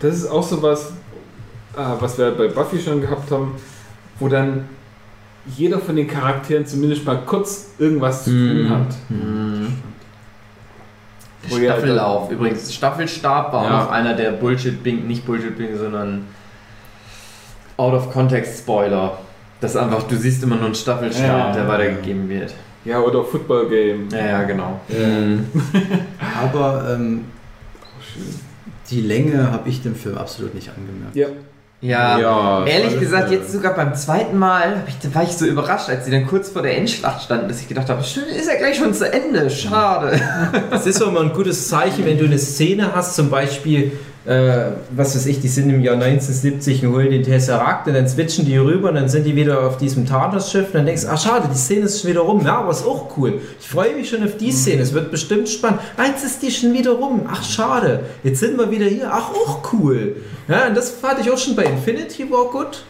das ist auch sowas, äh, was wir bei Buffy schon gehabt haben, wo dann jeder von den Charakteren zumindest mal kurz irgendwas zu tun Mhm. hat. Wo halt Staffellauf. Übrigens, Staffelstab war Ja. auch noch einer der Bullshit-Bing, nicht Bullshit-Bing, sondern Out-of-Context-Spoiler. Das einfach, du siehst immer nur einen Staffelstab, Ja. der weitergegeben wird. Ja, oder Football Game. Ja, ja, genau. Mhm. Aber ähm, Schön. die Länge habe ich dem Film absolut nicht angemerkt. Ja. Ja, Ja, ehrlich gesagt, jetzt sogar beim zweiten Mal ich, war ich so überrascht, als sie dann kurz vor der Endschlacht standen, dass ich gedacht habe, stimmt, ist ja gleich schon zu Ende, schade. Das ist auch immer ein gutes Zeichen, wenn du eine Szene hast, zum Beispiel, äh, was weiß ich, die sind im Jahr 1970 und holen den Tesseract und dann switchen die rüber und dann sind die wieder auf diesem Thanos-Schiff und dann denkst du, ach schade, die Szene ist schon wieder rum. Ja, aber ist auch cool. Ich freue mich schon auf die Szene, es wird bestimmt spannend. Eins ist die schon wieder rum. Ach schade, jetzt sind wir wieder hier. Ach, auch cool. Ja, und das fand ich auch schon bei Infinity War gut.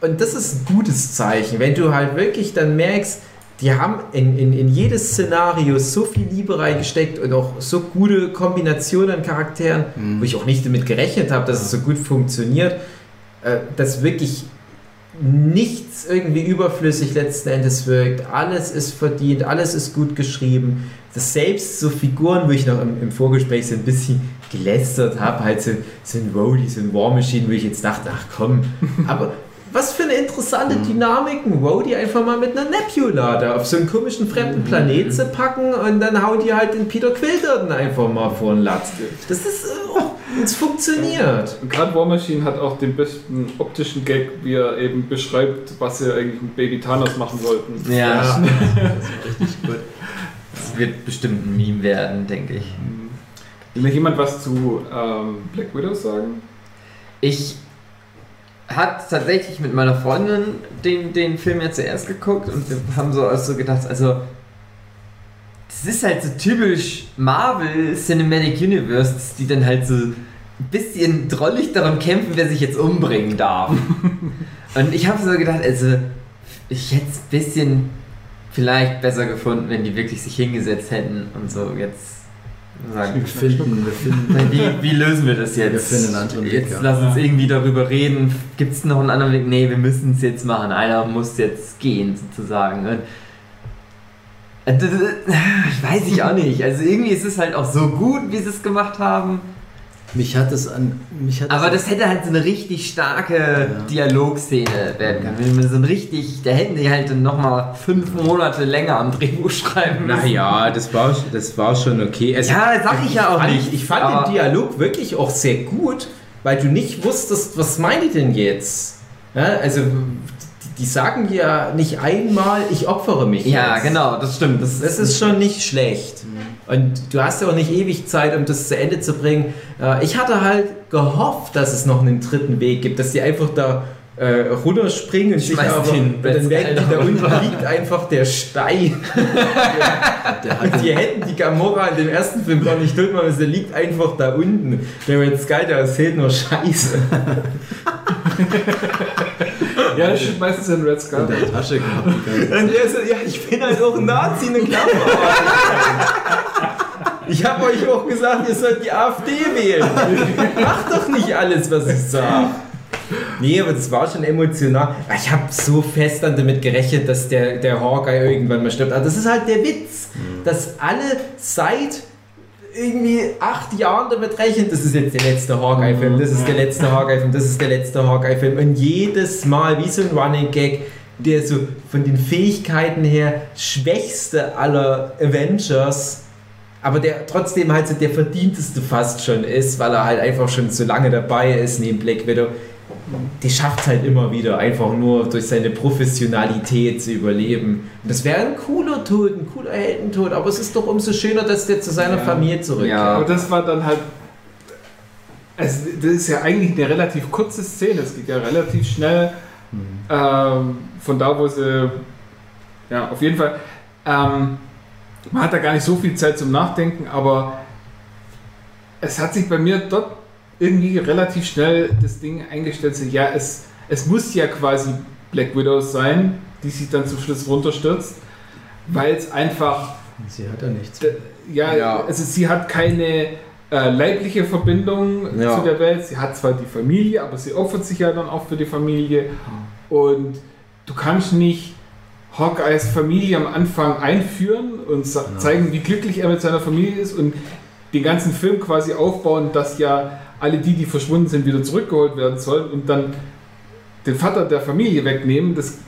Und das ist ein gutes Zeichen, wenn du halt wirklich dann merkst, die haben in, in, in jedes Szenario so viel Liebe reingesteckt und auch so gute Kombinationen an Charakteren, Mhm. wo ich auch nicht damit gerechnet habe, dass es so gut funktioniert, äh, dass wirklich nichts irgendwie überflüssig letzten Endes wirkt. Alles ist verdient, alles ist gut geschrieben. Das selbst so Figuren, wo ich noch im, im Vorgespräch so ein bisschen gelästert habe, halt so, so ein Rhodey, so ein War Machine, wo ich jetzt dachte, ach komm, aber was für eine interessante Dynamiken, Rhodey einfach mal mit einer Nebula da auf so einen komischen fremden Planet zu packen und dann hauen die halt den Peter Quill dann einfach mal vor den Latz. Das ist, äh, oh, es funktioniert. Und gerade War Machine hat auch den besten optischen Gag, wie er eben beschreibt, was sie eigentlich mit Baby Thanos machen wollten. Ja, Das war richtig gut. das wird bestimmt ein Meme werden, denke ich. Will noch jemand was zu ähm, Black Widow sagen? Ich hatte tatsächlich mit meiner Freundin den, den Film ja zuerst geguckt und wir haben so also gedacht, also das ist halt so typisch Marvel Cinematic Universe, dass die dann halt so ein bisschen drollig darum kämpfen, wer sich jetzt umbringen darf. und ich habe so gedacht, also ich hätte es ein bisschen vielleicht besser gefunden, wenn die wirklich sich hingesetzt hätten und so jetzt sagen, Wir finden, wir finden Wie, wie lösen wir das jetzt? Wir finden einen anderen Weg, Jetzt ja. lass uns irgendwie darüber reden. Gibt es noch einen anderen Weg? Nee, wir müssen es jetzt machen. Einer muss jetzt gehen, sozusagen. Und das weiß ich auch nicht. Also irgendwie ist es halt auch so gut, wie sie es gemacht haben. Mich hat es an. Mich hat Aber das hätte halt so eine richtig starke Dialogszene werden können. Wenn man so ein richtig, da hätten die halt dann nochmal fünf Monate länger am Drehbuch schreiben müssen. Naja, das war, das war schon okay. Also, Ja, sag ich ja auch fand, nicht. Ich fand aber- den Dialog wirklich auch sehr gut, weil du nicht wusstest, was meinen die denn jetzt? Ja, also, die, die sagen ja nicht einmal, ich opfere mich. Ja, jetzt. genau, das stimmt. Das, Das ist schon nicht schlecht. Und du hast ja auch nicht ewig Zeit, um das zu Ende zu bringen. Äh, Ich hatte halt gehofft, dass es noch einen dritten Weg gibt, dass die einfach da äh, runterspringen und sich aber, den und dann merken die, da unten liegt einfach der Stein. der Und die hätten die Gamora in dem ersten Film gar nicht machen, müssen, der liegt einfach da unten. Der wird Sky, der erzählt nur Scheiße. Ja, das steht meistens in Red in Skull. der Tasche gehabt. Und der so, ja, ich bin halt auch ein Nazi, eine Klammer. Ich habe euch auch gesagt, ihr sollt die AfD wählen. Macht doch nicht alles, was ich sage. Nee, aber das war schon emotional. Ich habe so fest dann damit gerechnet, dass der, der Hawkeye irgendwann mal stirbt. Aber das ist halt der Witz, dass alle seit irgendwie acht Jahren damit rechnen, das ist jetzt der letzte Hawkeye-Film, das ist der letzte Hawkeye-Film, das ist der letzte Hawkeye-Film. Und jedes Mal, wie so ein Running Gag, der so von den Fähigkeiten her schwächste aller Avengers, aber der trotzdem halt so der verdienteste fast schon ist, weil er halt einfach schon so lange dabei ist neben Black Widow. Die schafft es halt immer wieder, einfach nur durch seine Professionalität zu überleben. Und das wäre ein cooler Tod, ein cooler Heldentod, aber es ist doch umso schöner, dass der zu seiner Ja. Familie zurückkehrt. Ja. Aber das war dann halt. Also, das ist ja eigentlich eine relativ kurze Szene. Es geht ja relativ schnell ähm, von da, wo sie. Ja, auf jeden Fall. Ähm, man hat da gar nicht so viel Zeit zum Nachdenken, aber es hat sich bei mir dort irgendwie relativ schnell das Ding eingestellt. So, ja, es, es muss ja quasi Black Widow sein, die sich dann zum Schluss runterstürzt, weil es einfach Sie hat ja nichts. Ja, Ja. also sie hat keine äh, leibliche Verbindung Ja. zu der Welt. Sie hat zwar die Familie, aber sie opfert sich ja dann auch für die Familie. Und du kannst nicht Hawkeyes Familie am Anfang einführen und zeigen, wie glücklich er mit seiner Familie ist und den ganzen Film quasi aufbauen, dass ja alle die, die verschwunden sind, wieder zurückgeholt werden sollen und dann den Vater der Familie wegnehmen. Das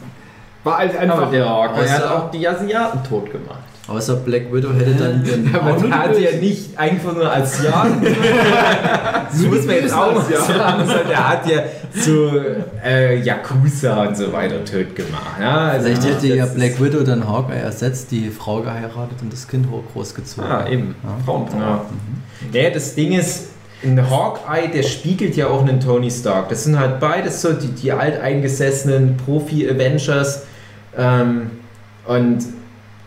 war halt einfach. Aber der Hawkeye Außer- hat auch die Asiaten tot gemacht. Außer Black Widow hätte dann den. Aber nur der hat die ja nicht einfach nur Asiaten. das muss man jetzt auch mal sagen. sondern Der hat ja so äh, Yakuza und so weiter tot gemacht. Ja, also Vielleicht hätte ja Black Widow dann Hawkeye ersetzt, die Frau geheiratet und das Kind hoch großgezogen. Ah, eben. Ja. Frauenpower. Ja. ja, das Ding ist, ein Hawkeye, der spiegelt ja auch einen Tony Stark. Das sind halt beides so die, die alteingesessenen Profi-Avengers. Ähm, und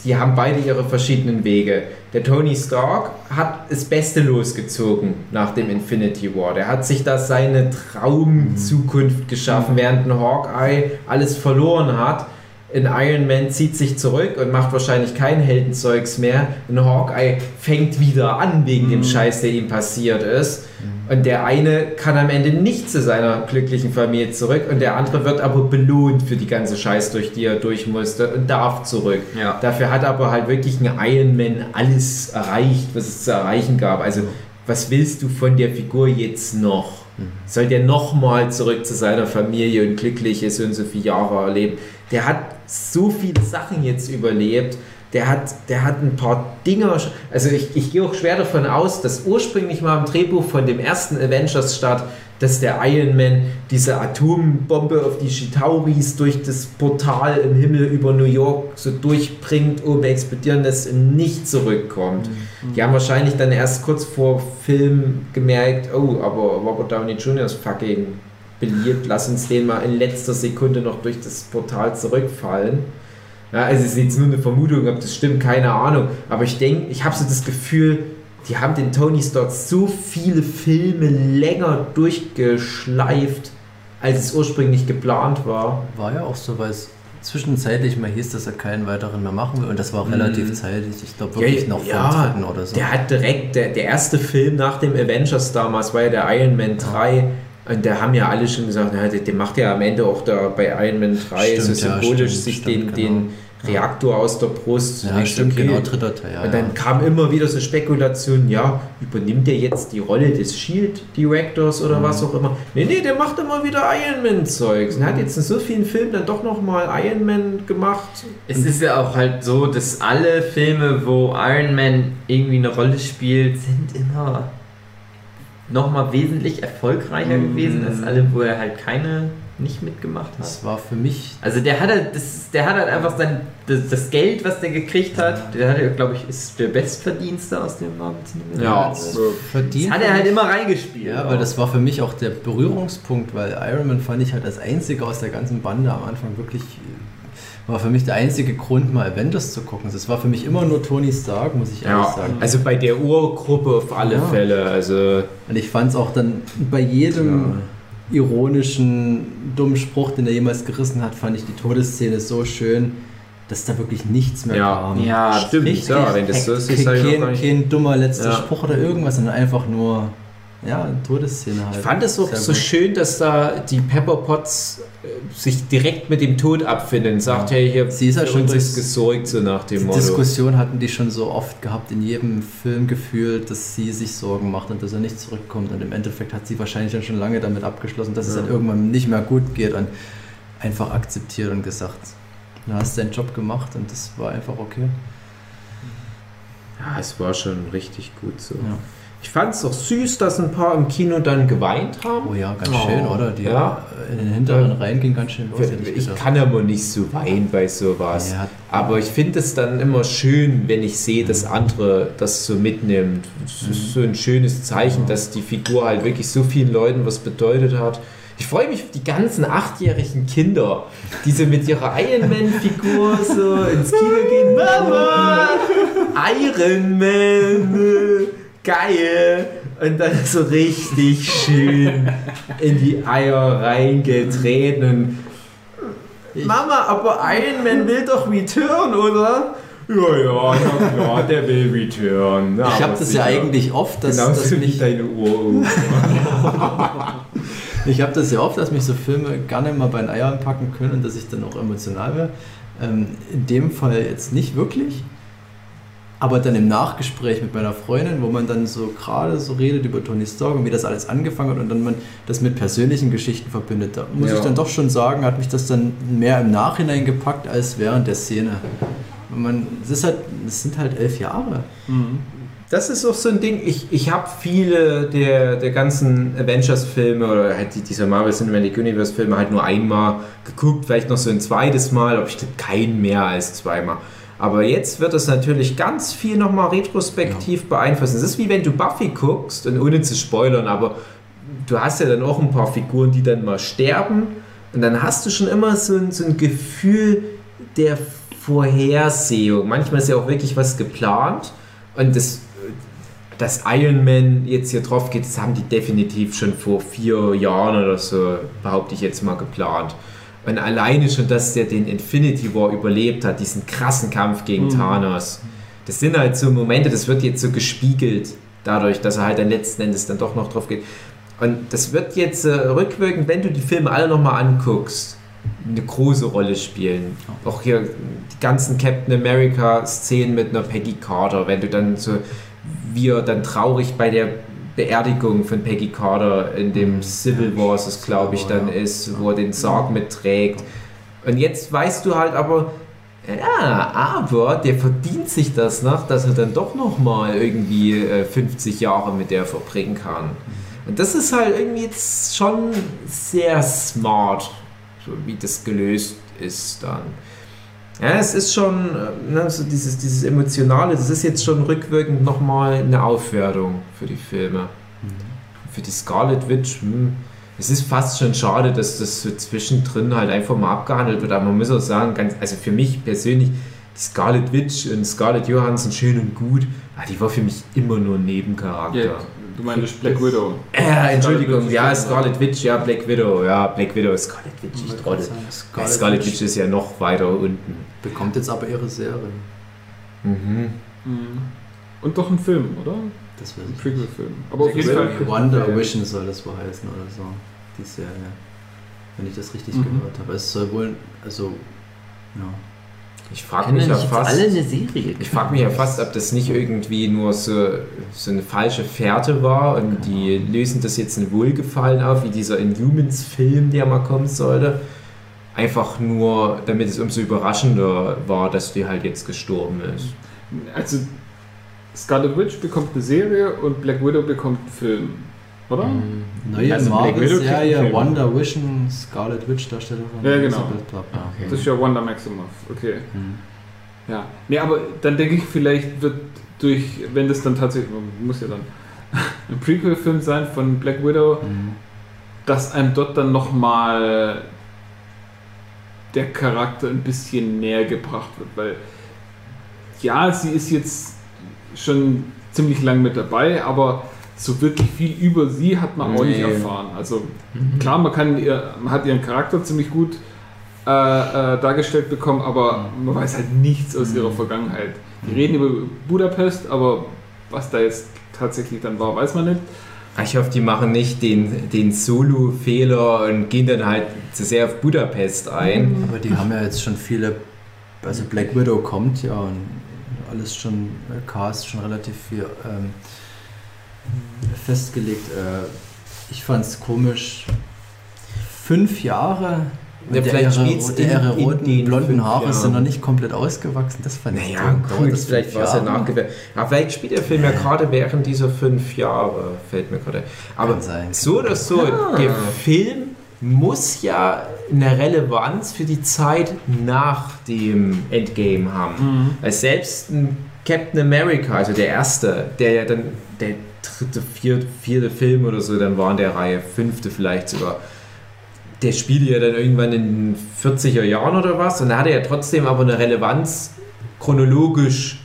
die haben beide ihre verschiedenen Wege. Der Tony Stark hat das Beste losgezogen nach dem Infinity War. Der hat sich da seine Traumzukunft geschaffen, während ein Hawkeye alles verloren hat. Ein Iron Man zieht sich zurück und macht wahrscheinlich kein Heldenzeugs mehr. Ein Hawkeye fängt wieder an wegen dem Scheiß, der ihm passiert ist. Und der eine kann am Ende nicht zu seiner glücklichen Familie zurück und der andere wird aber belohnt für die ganze Scheiß, durch die er durch musste und darf zurück. Ja. Dafür hat aber halt wirklich ein Iron Man alles erreicht, was es zu erreichen gab. Also, was willst du von der Figur jetzt noch? Soll der nochmal zurück zu seiner Familie und glückliche so und so viele Jahre erleben? Der hat so viele Sachen jetzt überlebt. Der hat, der hat ein paar Dinger. Also ich, ich gehe auch schwer davon aus, dass ursprünglich mal im Drehbuch von dem ersten Avengers statt, dass der Iron Man diese Atombombe auf die Chitauris durch das Portal im Himmel über New York so durchbringt, oben explodieren lässt und nicht zurückkommt. Die haben wahrscheinlich dann erst kurz vor Film gemerkt, oh, aber Robert Downey Jr. ist fucking beliebt, lass uns den mal in letzter Sekunde noch durch das Portal zurückfallen. Ja, also es ist jetzt nur eine Vermutung, ob das stimmt, keine Ahnung. Aber ich denke, ich habe so das Gefühl, die haben den Tony Stark so viele Filme länger durchgeschleift, als es ursprünglich geplant war. War ja auch so, weil es zwischenzeitlich mal hieß, dass er keinen weiteren mehr machen will und das war relativ zeitig. Ich glaube wirklich noch vor dritten oder so. Der hat direkt, der, der erste Film nach dem Avengers damals war ja der Iron Man 3. Und da haben ja alle schon gesagt, na, der, der macht ja am Ende auch da bei Iron Man 3 so Stimmt, ja, symbolisch stimmt, sich stimmt, den, genau. den Reaktor aus der Brust. ja, stimmt, okay. genau, dritter Teil. Ja, Und dann kam immer wieder so Spekulationen, ja, übernimmt der jetzt die Rolle des Shield Directors oder Mhm. was auch immer? Nee, nee, der macht immer wieder Iron Man Zeugs. Und hat jetzt in so vielen Filmen dann doch nochmal Iron Man gemacht. Es ist ja auch halt so, dass alle Filme, wo Iron Man irgendwie eine Rolle spielt, sind immer nochmal wesentlich erfolgreicher Mhm. gewesen als alle, wo er halt keine nicht mitgemacht hat. Das war für mich Also der hat halt, das, der hat halt einfach sein, das, das Geld, was der gekriegt hat, der hat ja, glaube ich, ist der Bestverdienste aus dem Cinematic Ja, Universe. so. verdient. Das hat er halt immer reingespielt. Ja, weil das war für mich auch der Berührungspunkt, weil Iron Man fand ich halt als einziger aus der ganzen Bande am Anfang wirklich, war für mich der einzige Grund, mal Avengers zu gucken. Das war für mich immer nur Tony Stark, muss ich ehrlich Ja, sagen. also bei der Urgruppe auf alle Ja. Fälle. Also Und ich fand es auch dann bei jedem ironischen, dummen Spruch, den er jemals gerissen hat, fand ich die Todesszene so schön, dass da wirklich nichts mehr Ja. kam. Ja, stimmt, richtig ja, wenn das so ist, Kein, ist kein, kein dummer letzter Ja. Spruch oder irgendwas, sondern einfach nur, ja, eine Todesszene halt. Ich fand es auch so gut. schön, dass da die Pepper Potts äh, sich direkt mit dem Tod abfinden. Sagt, Ja. hey, hier Sie ist ja schon uns gesorgt, so nach dem Die Motto. Diskussion hatten die schon so oft gehabt, in jedem Film gefühlt, dass sie sich Sorgen macht und dass er nicht zurückkommt. Und im Endeffekt hat sie wahrscheinlich dann schon lange damit abgeschlossen, dass es Ja. dann irgendwann nicht mehr gut geht. Und einfach akzeptiert und gesagt, du hast deinen Job gemacht und das war einfach okay. Ja, es war schon richtig gut so. Ja. Ich fand es auch süß, dass ein paar im Kino dann geweint haben. Oh ja, ganz Oh, schön, oder? Die ja. in den hinteren Reihen ging ganz schön los. ich Ich kann aber nicht so weinen bei sowas. Ja, Aber ich finde es dann immer schön, wenn ich sehe, dass andere das so mitnimmt. Es ist so ein schönes Zeichen, dass die Figur halt wirklich so vielen Leuten was bedeutet hat. Ich freue mich auf die ganzen achtjährigen Kinder, die so mit ihrer Iron Man-Figur so ins Kino gehen. Mama! Iron Man! Geil! Und dann so richtig schön in die Eier reingetreten und Mama, aber Iron Man will doch Return, oder? Ja, ja, klar, der will Return. Na, ich habe das ja sicher. eigentlich oft, dass, Genauso dass mich, deine Uhr. ich habe das ja oft, dass mich so Filme gerne mal bei den Eiern packen können und dass ich dann auch emotional wäre. Ähm, in dem Fall jetzt nicht wirklich. Aber dann im Nachgespräch mit meiner Freundin, wo man dann so gerade so redet über Tony Stark und wie das alles angefangen hat und dann man das mit persönlichen Geschichten verbindet, da muss Ja. ich dann doch schon sagen, hat mich das dann mehr im Nachhinein gepackt als während der Szene. Man, es, halt, es sind halt elf Jahre. Das ist auch so ein Ding, ich, ich habe viele der, der ganzen Avengers-Filme oder halt die, dieser Marvel Cinematic Universe-Filme halt nur einmal geguckt, vielleicht noch so ein zweites Mal, aber ich glaube keinen mehr als zweimal. Aber jetzt wird das natürlich ganz viel nochmal retrospektiv beeinflussen. Es ist wie wenn du Buffy guckst, und ohne zu spoilern, aber du hast ja dann auch ein paar Figuren, die dann mal sterben. Und dann hast du schon immer so ein, so ein Gefühl der Vorhersehung. Manchmal ist ja auch wirklich was geplant. Und das, dass Iron Man jetzt hier drauf geht, das haben die definitiv schon vor vier Jahren oder so, behaupte ich jetzt mal, geplant. Und alleine schon, dass der den Infinity War überlebt hat, diesen krassen Kampf gegen Thanos. Das sind halt so Momente, das wird jetzt so gespiegelt, dadurch, dass er halt dann letzten Endes dann doch noch drauf geht. Und das wird jetzt äh, rückwirkend, wenn du die Filme alle nochmal anguckst, eine große Rolle spielen. Auch hier die ganzen Captain America-Szenen mit einer Peggy Carter, wenn du dann so, wie er dann traurig bei der Beerdigung von Peggy Carter in dem Civil War, das glaube ich dann ist, wo er den Sarg mitträgt. Und jetzt weißt du halt aber, ja, aber der verdient sich das noch, dass er dann doch nochmal irgendwie äh, 50 Jahre mit der verbringen kann. Und das ist halt irgendwie jetzt schon sehr smart, so wie das gelöst ist dann. Ja, es ist schon, äh, ne, so dieses, dieses Emotionale, das ist jetzt schon rückwirkend nochmal eine Aufwertung für die Filme. Für die Scarlet Witch, hm, es ist fast schon schade, dass das so zwischendrin halt einfach mal abgehandelt wird, aber man muss auch sagen, ganz, also für mich persönlich, die Scarlet Witch und Scarlett Johansson schön und gut, aber die war für mich immer nur ein Nebencharakter. Ja, du meinst Black Widow. Äh, Entschuldigung, Witch ja, Scarlet Witch, ja, Black Widow, ja, Black Widow, Scarlet Witch, ich trottel. Scarlet, Scarlet Witch ist ja noch weiter unten. bekommt jetzt aber ihre Serie. Mhm. Mhm. Und doch ein Film, oder? Das weiß Ein. Prequel-Film. Aber auf jeden Fall. Wonder Vision soll das wohl heißen oder so. Die Serie. Wenn ich das richtig Mhm. gehört habe. Es soll wohl, also, ja. Ich frage mich ja fast. alle eine Serie Ich frage mich ja fast, ob das nicht irgendwie nur so, so eine falsche Fährte war und die lösen das jetzt in Wohlgefallen auf, wie dieser Inhumans-Film, der mal kommen sollte. Einfach nur, damit es umso überraschender war, dass die halt jetzt gestorben ist. Also, Scarlet Witch bekommt eine Serie und Black Widow bekommt einen Film. Oder? Mhm. Neue Also Marvel-Serie, Wonder Vision, Scarlet Witch, Darstellerin. Ja, genau. Elizabeth Tappen. Okay. Das ist ja Wanda Maximoff. Okay. Mhm. Ja. Nee, aber dann denke ich, vielleicht wird durch, wenn das dann tatsächlich, muss ja dann ein Prequel-Film sein von Black Widow, Mhm. dass einem dort dann nochmal der Charakter ein bisschen näher gebracht wird, weil ja, sie ist jetzt schon ziemlich lang mit dabei, aber so wirklich viel über sie hat man auch nicht erfahren. Also klar, man, kann ihr, man hat ihren Charakter ziemlich gut äh, äh, dargestellt bekommen, aber man weiß halt nichts aus ihrer Vergangenheit. Die reden über Budapest, aber was da jetzt tatsächlich dann war, weiß man nicht. Ich hoffe, die machen nicht den, den Solo-Fehler und gehen dann halt zu sehr auf Budapest ein. Aber die haben ja jetzt schon viele, also Black Widow kommt ja und alles schon, äh, Cast schon relativ viel ähm, festgelegt. Äh, ich fand es komisch, fünf Jahre Und der, vielleicht ihre, spielt's der in- ihre in roten, den blonden fünf Haare sind Jahren. noch nicht komplett ausgewachsen. Das fand ich Naja, gut, das vielleicht war es ja Jahre? nachgewählt. Aber vielleicht spielt der Film ja gerade während dieser fünf Jahre, fällt mir gerade. Aber so oder so, Ah. der Film muss ja eine Relevanz für die Zeit nach dem Endgame haben. Weil selbst ein Captain America, also der erste, der ja dann der dritte, vierte, vierte Film oder so dann war in der Reihe, fünfte vielleicht sogar, der spielte ja dann irgendwann in den 40er Jahren oder was und da hatte er trotzdem aber eine Relevanz chronologisch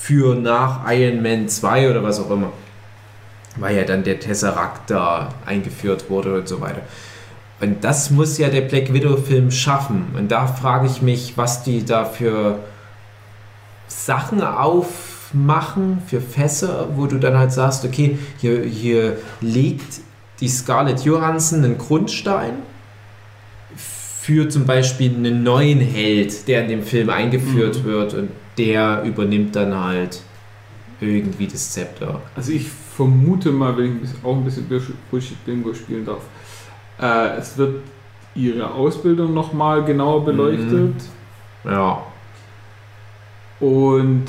für nach Iron Man 2 oder was auch immer. Weil ja dann der Tesseract da eingeführt wurde und so weiter. Und das muss ja der Black Widow-Film schaffen. Und da frage ich mich, was die da für Sachen aufmachen, für Fässer, wo du dann halt sagst, okay, hier, hier legt die Scarlett Johansson einen Grundstein für zum Beispiel einen neuen Held, der in dem Film eingeführt wird und der übernimmt dann halt irgendwie das Zepter. Also ich vermute mal, wenn ich auch ein bisschen Bullshit-Bingo spielen darf, äh, es wird ihre Ausbildung nochmal genauer beleuchtet Ja. und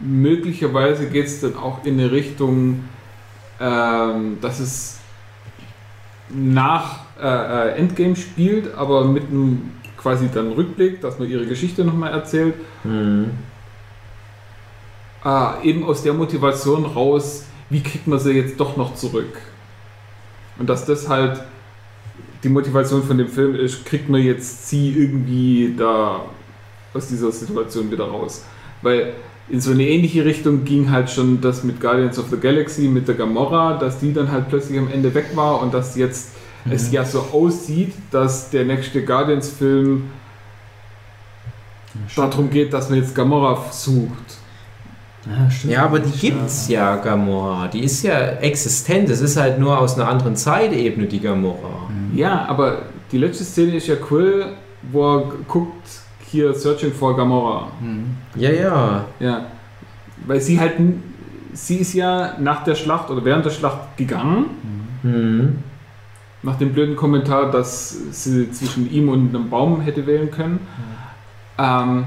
möglicherweise geht es dann auch in eine Richtung, ähm, dass es nach äh, äh, Endgame spielt, aber mit einem quasi dann Rückblick, dass man ihre Geschichte nochmal erzählt. Mhm. Ah, eben aus der Motivation raus, wie kriegt man sie jetzt doch noch zurück? Und dass das halt die Motivation von dem Film ist, kriegt man jetzt sie irgendwie da aus dieser Situation wieder raus. Weil in so eine ähnliche Richtung ging halt schon das mit Guardians of the Galaxy, mit der Gamora, dass die dann halt plötzlich am Ende weg war und dass jetzt es ja so aussieht, dass der nächste Guardians-Film darum geht, dass man jetzt Gamora sucht. Ja, stimmt. Ja, aber die gibt's ja, Gamora. Die ist ja existent. Es ist halt nur aus einer anderen Zeitebene, die Gamora. Ja, aber die letzte Szene ist ja cool, wo er guckt, hier Searching for Gamora. Mhm. Ja, ja. Ja. Weil sie halt, sie ist ja nach der Schlacht oder während der Schlacht gegangen, Mhm. nach dem blöden Kommentar, dass sie zwischen ihm und einem Baum hätte wählen können. Ähm,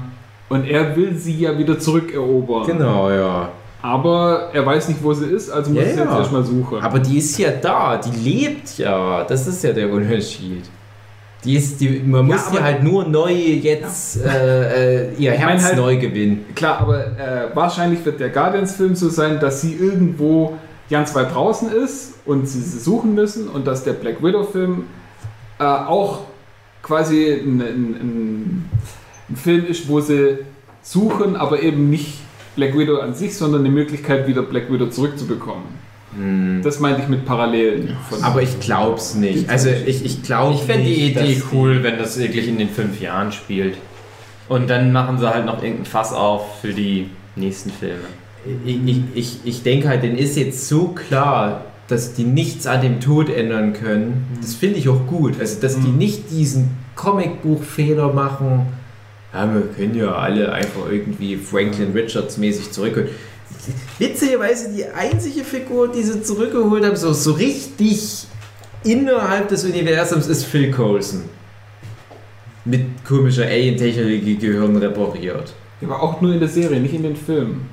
und er will sie ja wieder zurückerobern. Genau, ja. Aber er weiß nicht, wo sie ist, also muss Ja, er sie jetzt ja. erstmal suchen. Aber die ist ja da. Die lebt ja. Das ist ja der Unterschied. Die ist, die, man Ja, muss ja halt nur neu jetzt äh, äh, ihr Ich Herz halt- neu gewinnen. Klar, aber äh, wahrscheinlich wird der Guardians-Film so sein, dass sie irgendwo ganz weit draußen ist und sie sie suchen müssen und dass der Black Widow-Film äh, auch quasi ein, ein, ein, ein Film ist, wo sie suchen, aber eben nicht Black Widow an sich, sondern eine Möglichkeit, wieder Black Widow zurückzubekommen. Das meinte ich mit Parallelen. Von Aber ich glaub's nicht. Also ich, ich glaube Ich fände die Idee cool, wenn das wirklich in den fünf Jahren spielt. Und dann machen sie halt noch irgendein Fass auf für die nächsten Filme. Ich, ich, ich, ich denke halt, denen ist jetzt so klar, dass die nichts an dem Tod ändern können. Das finde ich auch gut. Also, dass die Mhm. nicht diesen Comicbuchfehler machen. Ja, wir können ja alle einfach irgendwie Franklin Richards mäßig zurückholen. Witzigerweise die einzige Figur, die sie zurückgeholt haben, so, so richtig innerhalb des Universums, ist Phil Coulson. Mit komischer Alien-Technologie Gehirn repariert. aber auch nur in der Serie, nicht in den Filmen.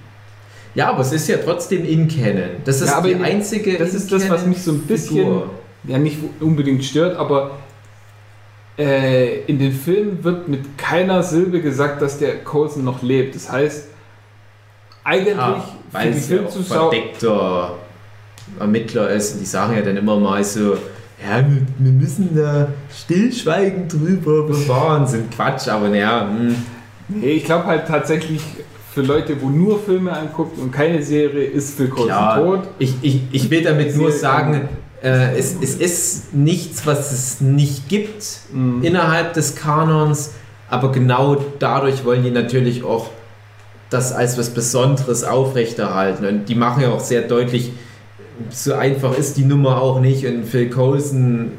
Ja, aber es ist ja trotzdem in Canon. Das ist Ja, aber die in- einzige. das ist das, was mich so ein bisschen- Figur. ja nicht unbedingt stört, aber äh, in den Filmen wird mit keiner Silbe gesagt, dass der Coulson noch lebt. Das heißt, eigentlich Ah, für weil es ja auch verdeckter Ermittler ist und die sagen ja dann immer mal so, ja, wir, müssen da stillschweigend drüber bewahren. Sind Quatsch, aber naja, hm. Nee, ich glaube halt tatsächlich für Leute, wo nur Filme angucken und keine Serie, ist Phil Coulson klar. tot. Ich, ich, ich will damit nur Serie- sagen, äh, es, es ist nichts, was es nicht gibt. Mhm. innerhalb des Kanons, aber genau dadurch wollen die natürlich auch das als was Besonderes aufrechterhalten. Und die machen ja auch sehr deutlich, so einfach ist die Nummer auch nicht. Und Phil Coulson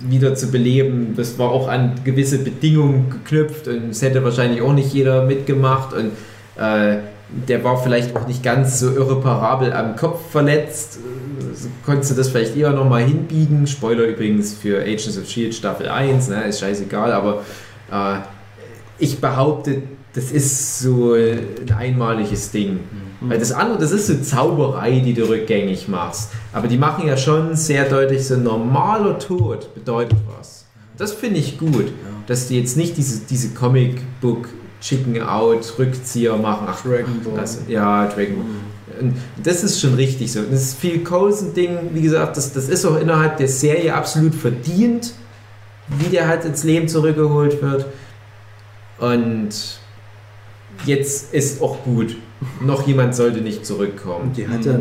wieder zu beleben, das war auch an gewisse Bedingungen geknüpft und es hätte wahrscheinlich auch nicht jeder mitgemacht. Und äh, der war vielleicht auch nicht ganz so irreparabel am Kopf verletzt. So konntest du das vielleicht eher nochmal hinbiegen. Spoiler übrigens für Agents of Shield Staffel 1, ne? ist scheißegal, aber äh, ich behaupte, das ist so ein einmaliges Ding. Weil das andere, das ist so Zauberei, die du rückgängig machst. Aber die machen ja schon sehr deutlich, so ein normaler Tod bedeutet was. Das finde ich gut, dass die jetzt nicht diese, diese Comic-Book Chicken Out Rückzieher machen. Ach, Dragon Ball. Das, ja, Dragon Ball. Und Das ist schon richtig so. Das Phil Coulson-Ding, wie gesagt, das, das ist auch innerhalb der Serie absolut verdient, wie der halt ins Leben zurückgeholt wird. Und jetzt ist auch gut. Noch jemand sollte nicht zurückkommen. Und die hat ja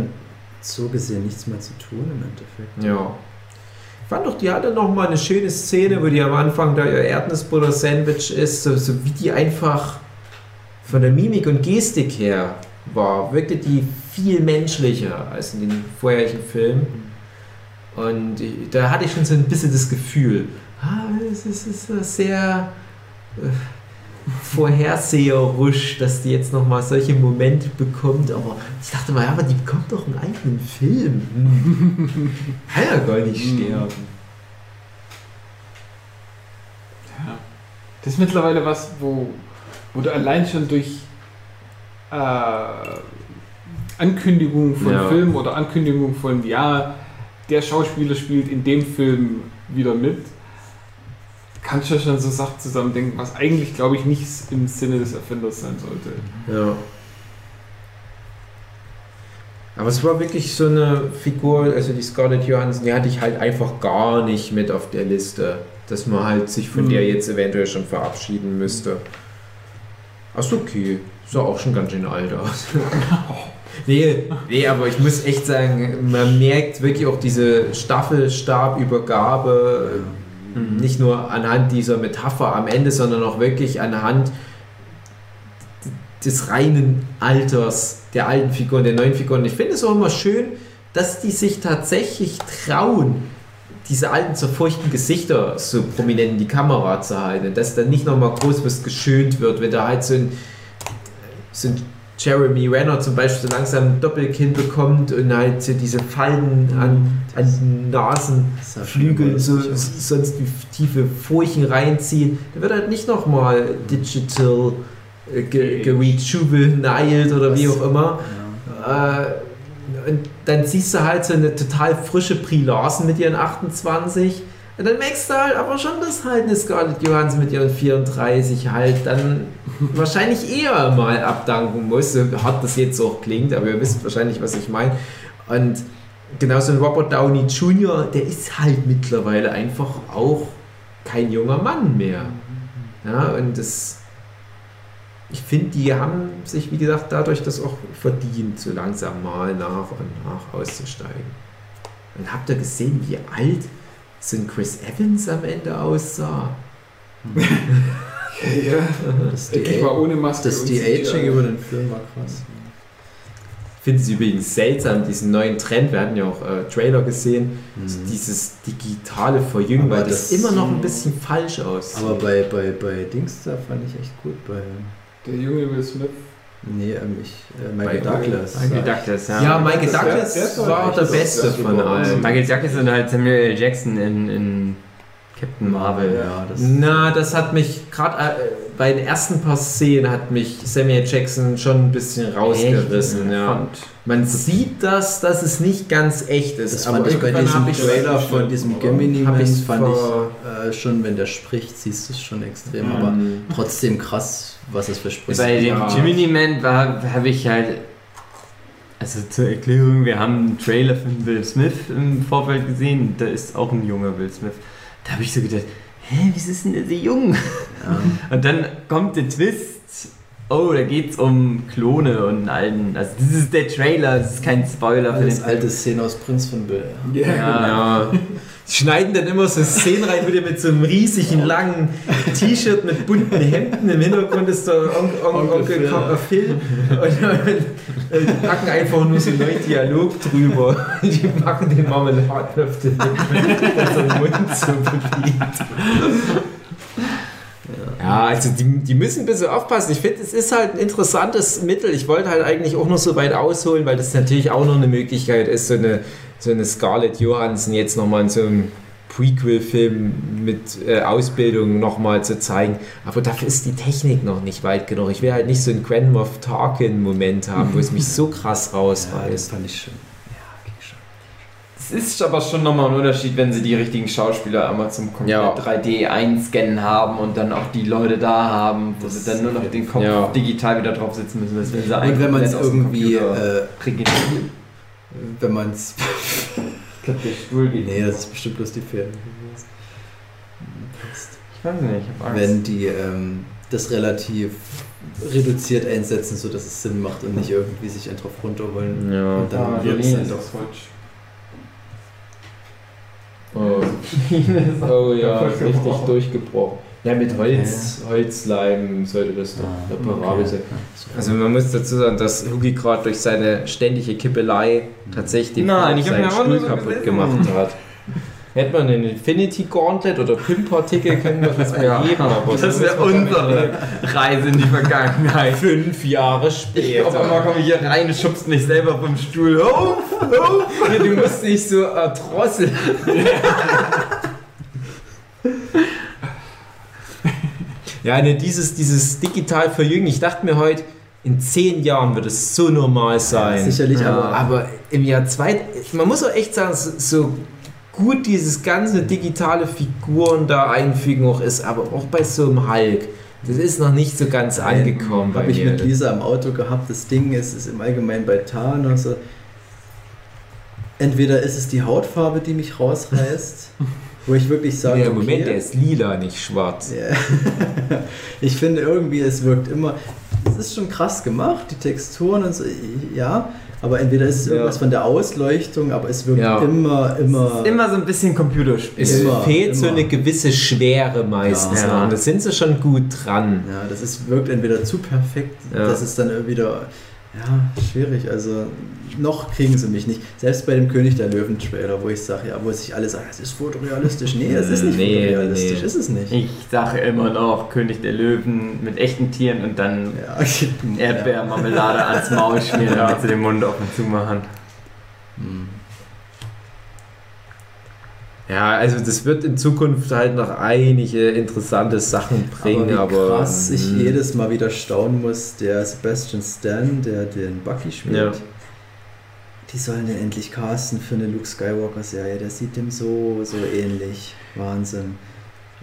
so gesehen nichts mehr zu tun im Endeffekt. Ja. Ich fand doch, die hatte noch mal eine schöne Szene, wo die am Anfang da ihr Erdnussbutter-Sandwich ist, so, so wie die einfach von der Mimik und Gestik her war, wirkte die viel menschlicher als in den vorherigen Filmen. Und da hatte ich schon so ein bisschen das Gefühl, ah, es ist, es ist sehr äh, vorherseherisch, dass die jetzt nochmal solche Momente bekommt. Aber ich dachte mal, ja, aber die bekommt doch einen eigenen Film. Hm. Kann ja gar nicht sterben. Ja. Das ist mittlerweile was, wo, wo du allein schon durch äh, Ankündigungen von Ja. Filmen oder Ankündigungen von, ja, der Schauspieler spielt in dem Film wieder mit, kannst du schon so Sachen zusammendenken, was eigentlich, glaube ich, nicht im Sinne des Erfinders sein sollte. Ja. Aber es war wirklich so eine Figur, also die Scarlett Johansson, die hatte ich halt einfach gar nicht mit auf der Liste, dass man halt sich von Mhm. der jetzt eventuell schon verabschieden müsste. Achso, okay. Sah auch schon ganz schön alt aus. nee, nee, aber ich muss echt sagen, man merkt wirklich auch diese Staffelstabübergabe, Mhm. nicht nur anhand dieser Metapher am Ende, sondern auch wirklich anhand des reinen Alters der alten Figuren, der neuen Figuren. Ich finde es auch immer schön, dass die sich tatsächlich trauen, diese alten zerfurchten Gesichter so prominent in die Kamera zu halten. Dass dann nicht nochmal groß was geschönt wird, wenn da halt so ein, so ein Jeremy Renner zum Beispiel so langsam ein Doppelkinn bekommt und halt so diese Falten an, an den Nasenflügeln so sonst wie tiefe Furchen reinziehen. Da wird halt nicht nochmal digital äh, ge- oder wie auch immer. Ja. Äh, und dann siehst du halt so eine total frische Brie Larson mit ihren 28. Und dann merkst du halt aber schon, dass halt eine Scarlett Johansson mit ihren 34 halt dann wahrscheinlich eher mal abdanken muss, so hart das jetzt auch klingt, aber ihr wisst wahrscheinlich, was ich meine. Und genauso ein Robert Downey Jr., der ist halt mittlerweile einfach auch kein junger Mann mehr. Ja, und das, ich finde, die haben sich, wie gesagt, dadurch das auch verdient, so langsam mal nach und nach auszusteigen. Und habt ihr gesehen, wie alt so ein Chris Evans am Ende aussah? Ja, Das ich war ohne Maske. das und die CGI. Aging über den Film war krass. Finde es übrigens seltsam, diesen neuen Trend, wir hatten ja auch äh, Trailer gesehen, Mhm. dieses digitale Verjüngen, Aber weil das, das- immer noch ein bisschen falsch aussieht. Aber bei, bei, bei Dings da fand ich echt gut. Bei. Der junge Will Smith. Nee, ähm, ich, äh, Michael Bei- Douglas. Michael Douglas, ja. ja, Michael Das- Douglas doch war echt der Beste das von allen. Michael Douglas und halt Samuel L. Jackson in, in Captain Marvel. Ja, das Na, das hat mich gerade äh, bei den ersten paar Szenen hat mich Samuel Jackson schon ein bisschen rausgerissen. Echt? Ja. Fand- Man sieht das, dass es nicht ganz echt ist. Das aber fand ich bei diesem ich's- Trailer von diesem Gemini Man fand vor- ich äh, schon, wenn der spricht, siehst du es schon extrem, Mhm. aber trotzdem krass, was es für Sprüche Bei dem Ja. Jiminy Man habe ich halt. Also zur Erklärung, wir haben einen Trailer von Will Smith im Vorfeld gesehen, da ist auch ein junger Will Smith. Da habe ich so gedacht, hä, wieso ist denn der so jung? Ja. Und dann kommt der Twist, oh, da geht's um Klone und einen alten. Also das ist der Trailer, das ist kein Spoiler für den Alles Film. alte Szene aus Prinz von Bill. Ja, Ja. Die schneiden dann immer so Szenen rein, wieder mit so einem riesigen langen T-Shirt mit bunten Hemden. Im Hintergrund ist der On On Onkel Onkel Phil. Phil. Und dann, äh, die packen einfach nur so einen neuen Dialog drüber. Die packen den Marmeladlöffel mit, so Mund so bewegt. Ja, also die, die müssen ein bisschen aufpassen. Ich finde, es ist halt ein interessantes Mittel. Ich wollte halt eigentlich auch noch so weit ausholen, weil das natürlich auch noch eine Möglichkeit ist, so eine, so eine Scarlett Johansson jetzt nochmal in so einem Prequel-Film mit äh, Ausbildung nochmal zu zeigen. Aber dafür ist die Technik noch nicht weit genug. Ich will halt nicht so einen Grand Moff Tarkin-Moment haben, wo es mich so krass Ja, das rausreißt. fand ich schön. Ja. Es ist aber schon nochmal ein Unterschied, wenn sie die richtigen Schauspieler einmal zum komplett Ja. 3D einscannen haben und dann auch die Leute da haben, wo Das sie dann nur noch den Kopf Ja. digital wieder drauf sitzen müssen. Das wenn sie Und wenn man es irgendwie, äh, wenn man es. Ich glaube, der Stuhl geht. nee, das ist bestimmt bloß die Pferde. Ich weiß nicht, ich hab Angst. Wenn die ähm, das relativ reduziert einsetzen, sodass es Sinn macht und nicht irgendwie sich einen drauf runterholen. Ja. Und dann Ah, wird's Jolene dann ist doch. Holz. Oh. oh ja, richtig gebrochen. durchgebrochen. Ja, mit Holz, Holzleim sollte das doch Ah, reparabel okay. sein. Also man muss dazu sagen, dass Hugi gerade durch seine ständige Kippelei tatsächlich den Nein, seinen Stuhl kaputt gemacht hat. Hätte man einen Infinity Gauntlet oder Pimp-Partikel, können wir das mal geben. Aber Das wäre unsere Reise in die Vergangenheit. Fünf Jahre Auf einmal später. komme ich hier rein, schubst mich selber vom Stuhl auf. Ja, du musst nicht so erdrosseln. ja, ne, dieses, dieses digital verjüngen. Ich dachte mir heute, in zehn Jahren wird es so normal sein. Sicherlich, Ja. aber Aber im Jahr zwei, man muss auch echt sagen, so gut dieses ganze digitale Figuren da einfügen auch ist, aber auch bei so einem Hulk, das ist noch nicht so ganz angekommen habe ich mir. mit Lisa im Auto gehabt. Das Ding ist, ist im Allgemeinen bei Thanos. so, Entweder ist es die Hautfarbe, die mich rausreißt, wo ich wirklich sage, im Moment, der okay, ist lila, nicht schwarz. Ja. ich finde irgendwie, es wirkt immer. Es ist schon krass gemacht, die Texturen und so, ja. Aber entweder ist es Ja. irgendwas von der Ausleuchtung, aber es wirkt Ja. immer, immer. Immer so ein bisschen Computerspiel. Es Immer, fehlt so immer. eine gewisse Schwere meistens. Ja. Und da sind sie schon gut dran. Ja, das ist, wirkt entweder zu perfekt, Ja. das ist dann wieder. Ja, schwierig. Also noch kriegen sie mich nicht. Selbst bei dem König der Löwen-Trailer, wo ich sage, ja, wo sich alle sagen, es ist fotorealistisch. Nee, es ist nicht Nee, fotorealistisch, nee. ist es nicht. Ich sage immer noch König der Löwen mit echten Tieren und dann Ja. Erdbeermarmelade ans Maul schmieren, damit sie den Mund offen zumachen. Hm. Ja, also das wird in Zukunft halt noch einige interessante Sachen bringen, aber aber. wie krass ich mm, jedes Mal wieder staunen muss, der Sebastian Stan, der den Bucky spielt, Ja. die sollen den endlich casten für eine Luke Skywalker Serie. Der sieht dem so, so ähnlich. Wahnsinn.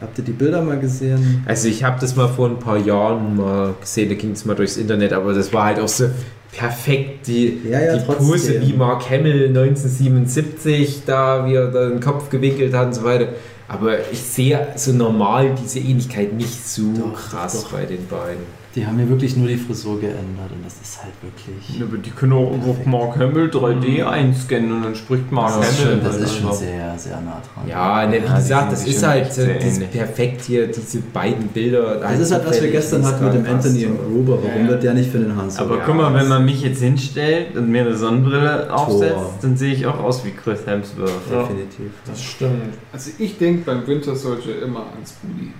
Habt ihr die Bilder mal gesehen? Also ich habe das mal vor ein paar Jahren mal gesehen, da ging es mal durchs Internet, aber das war halt auch so perfekt, die, Ja, ja, die. Pose wie Mark Hamill 1977, da wie er den Kopf gewinkelt hat und so weiter. Aber ich sehe so normal diese Ähnlichkeit nicht so Doch, krass doch. bei den beiden. Die haben ja wirklich nur die Frisur geändert und das ist halt wirklich. Aber die können auch einfach Mark Hamill 3D einscannen und dann spricht Mark Ja, das ist Hamill. schon- Das halt ist schon sehr, sehr nah dran. Ja, ne, wie Ja, gesagt, das ist halt sehr das perfekt hier, diese beiden Bilder. Das ist halt, was wir gestern hatten mit dem Anthony und Gruber. Warum Ja. wird der nicht für den Han Solo? Aber Ja, guck mal, wenn man mich jetzt hinstellt und mir eine Sonnenbrille aufsetzt, dann sehe ich auch aus wie Chris Hemsworth. Definitiv. Das stimmt. Also ich denke beim Winter Soldier immer ans Bulli.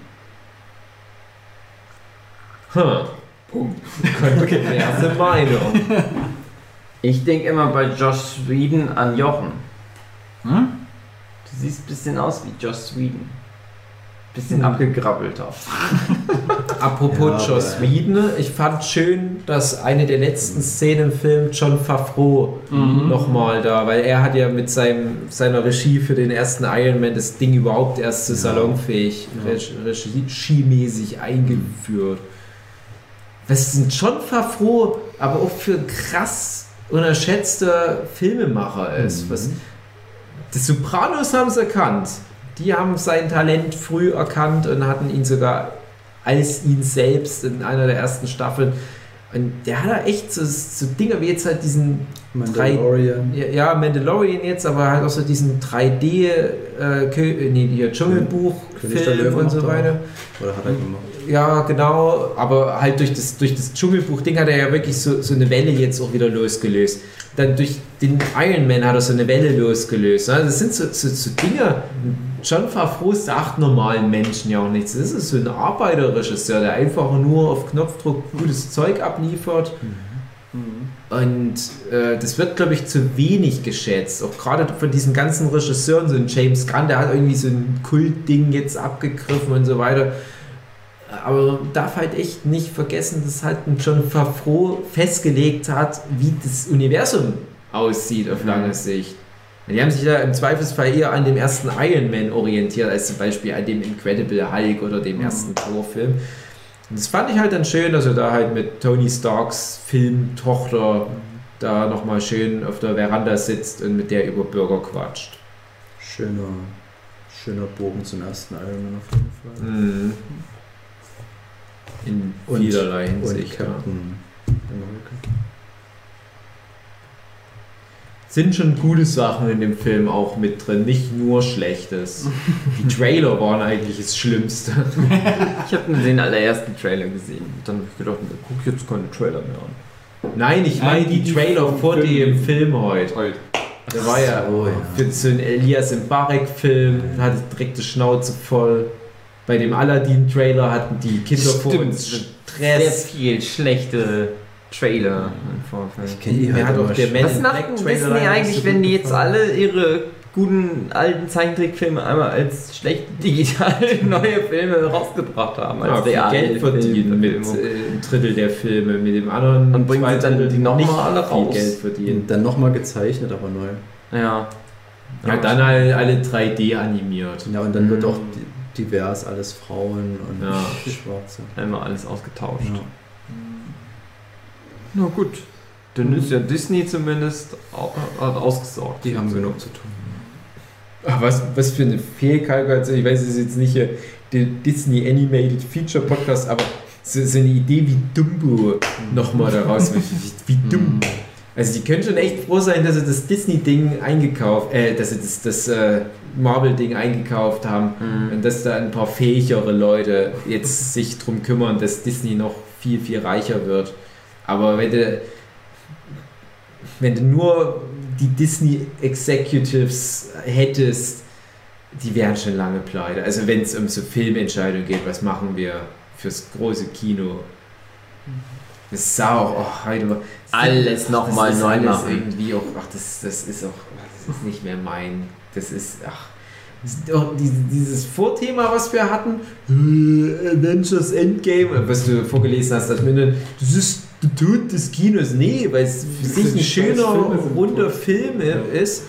Hm. Punkt. Erste Meinung. Ich denke immer bei Josh Sweden an Jochen. Hm? Du siehst ein bisschen aus wie Josh Sweden. Bisschen abgegrabbelter. Apropos Ja, Joss aber- Whedon, ich fand schön, dass eine der letzten Szenen im Film John Favreau Mhm. nochmal da, weil er hat ja mit seinem, seiner Regie für den ersten Iron Man das Ding überhaupt erst so Ja. salonfähig, Ja. Regie- regiemäßig eingeführt. Was ein John Favreau aber auch für krass unterschätzter Filmemacher ist. Mhm. Was, die Sopranos haben es erkannt. Die haben sein Talent früh erkannt und hatten ihn sogar als ihn selbst in einer der ersten Staffeln. Und der hat da echt so, so Dinge wie jetzt halt diesen Mandalorian. ja, ja, Mandalorian jetzt, aber halt auch so diesen 3D, äh, Kö- äh, nee, hier Dschungelbuch-Film und so er weiter. Oder hat er gemacht? Ja, genau, aber halt durch das, durch das Dschungelbuch-Ding hat er ja wirklich so, so eine Welle jetzt auch wieder losgelöst. Dann durch den Iron Man hat er so eine Welle losgelöst. ne? Das sind so, so, so Dinge. John Favreau sagt normalen Menschen ja auch nichts. Das ist so ein Arbeiterregisseur, der einfach nur auf Knopfdruck gutes Zeug abliefert. Und äh, das wird, glaube ich, zu wenig geschätzt. Auch gerade von diesen ganzen Regisseuren, so ein James Gunn, der hat irgendwie so ein Kultding jetzt abgegriffen und so weiter. Aber man darf halt echt nicht vergessen, dass halt John Favreau festgelegt hat, wie das Universum aussieht auf lange Sicht. Die haben sich da im Zweifelsfall eher an dem ersten Iron Man orientiert, als zum Beispiel an dem Incredible Hulk oder dem ersten Thor-Film. Und das fand ich halt dann schön, dass er da halt mit Tony Starks Filmtochter da nochmal schön auf der Veranda sitzt und mit der über Burger quatscht. Schöner, schöner Bogen zum ersten Iron Man auf jeden Fall. Mhm. In Und- vielerlei Und Hinsicht. Ja. Captain America. Sind schon gute Sachen in dem Film auch mit drin, nicht nur Schlechtes. Die Trailer waren eigentlich das Schlimmste. Ich habe nur den allerersten Trailer gesehen. Dann habe ich gedacht, ich jetzt keine Trailer mehr an. Nein, ich meine die, die Trailer vor Film. dem Film heute. Heute. Der war ja So, ja. für einen Elias Mbarek-Film, hatte direkt die Schnauze voll. Bei dem Aladdin-Trailer hatten die Kinder vor uns Sehr Stress. viel schlechte Trailer im Vorfeld. Ich kenne die halt hat auch der Man Was macht denn Disney eigentlich, so wenn die jetzt alle ihre guten alten Zeichentrickfilme einmal als schlecht digital neue Filme rausgebracht haben? ja, Als viel reale Geld verdienen mit äh, einem Drittel der Filme, mit dem anderen Und bringen sie dann Drittel die noch mal nicht alle viel raus? Geld verdienen. Dann nochmal gezeichnet, aber neu. Ja. Ja, dann alle, alle 3D animiert. Ja, und dann wird Mhm. auch di- divers alles Frauen und Ja. Schwarze. Einmal alles ausgetauscht. Ja. Na gut. Dann ist ja Disney zumindest hat ausgesorgt. Die haben genug zu tun. Ach, was, was für eine Fehlkalkulation. Ich weiß, es ist jetzt nicht der Disney Animated Feature Podcast, aber so, so eine Idee wie Dumbo nochmal daraus. wie, wie dumm. Also die können schon echt froh sein, dass sie das Disney-Ding eingekauft, äh, dass sie das, das äh, Marvel-Ding eingekauft haben Mhm. und dass da ein paar fähigere Leute jetzt sich drum kümmern, dass Disney noch viel, viel reicher wird. Aber wenn du, wenn du nur die Disney Executives hättest, die wären schon lange pleite. Also wenn es um so Filmentscheidungen geht, was machen wir fürs große Kino? Das sah auch, oh, heute mal- Alles noch das mal ist neu alles machen. irgendwie auch, ach, das, das ist auch, das ist nicht mehr mein, das ist, ach, das ist die- dieses Vorthema, was wir hatten, äh, Avengers Endgame, was du vorgelesen hast, das, das ist der Tod des Kinos, nee, weil es für Das sich ein schöner, runder. Film ist.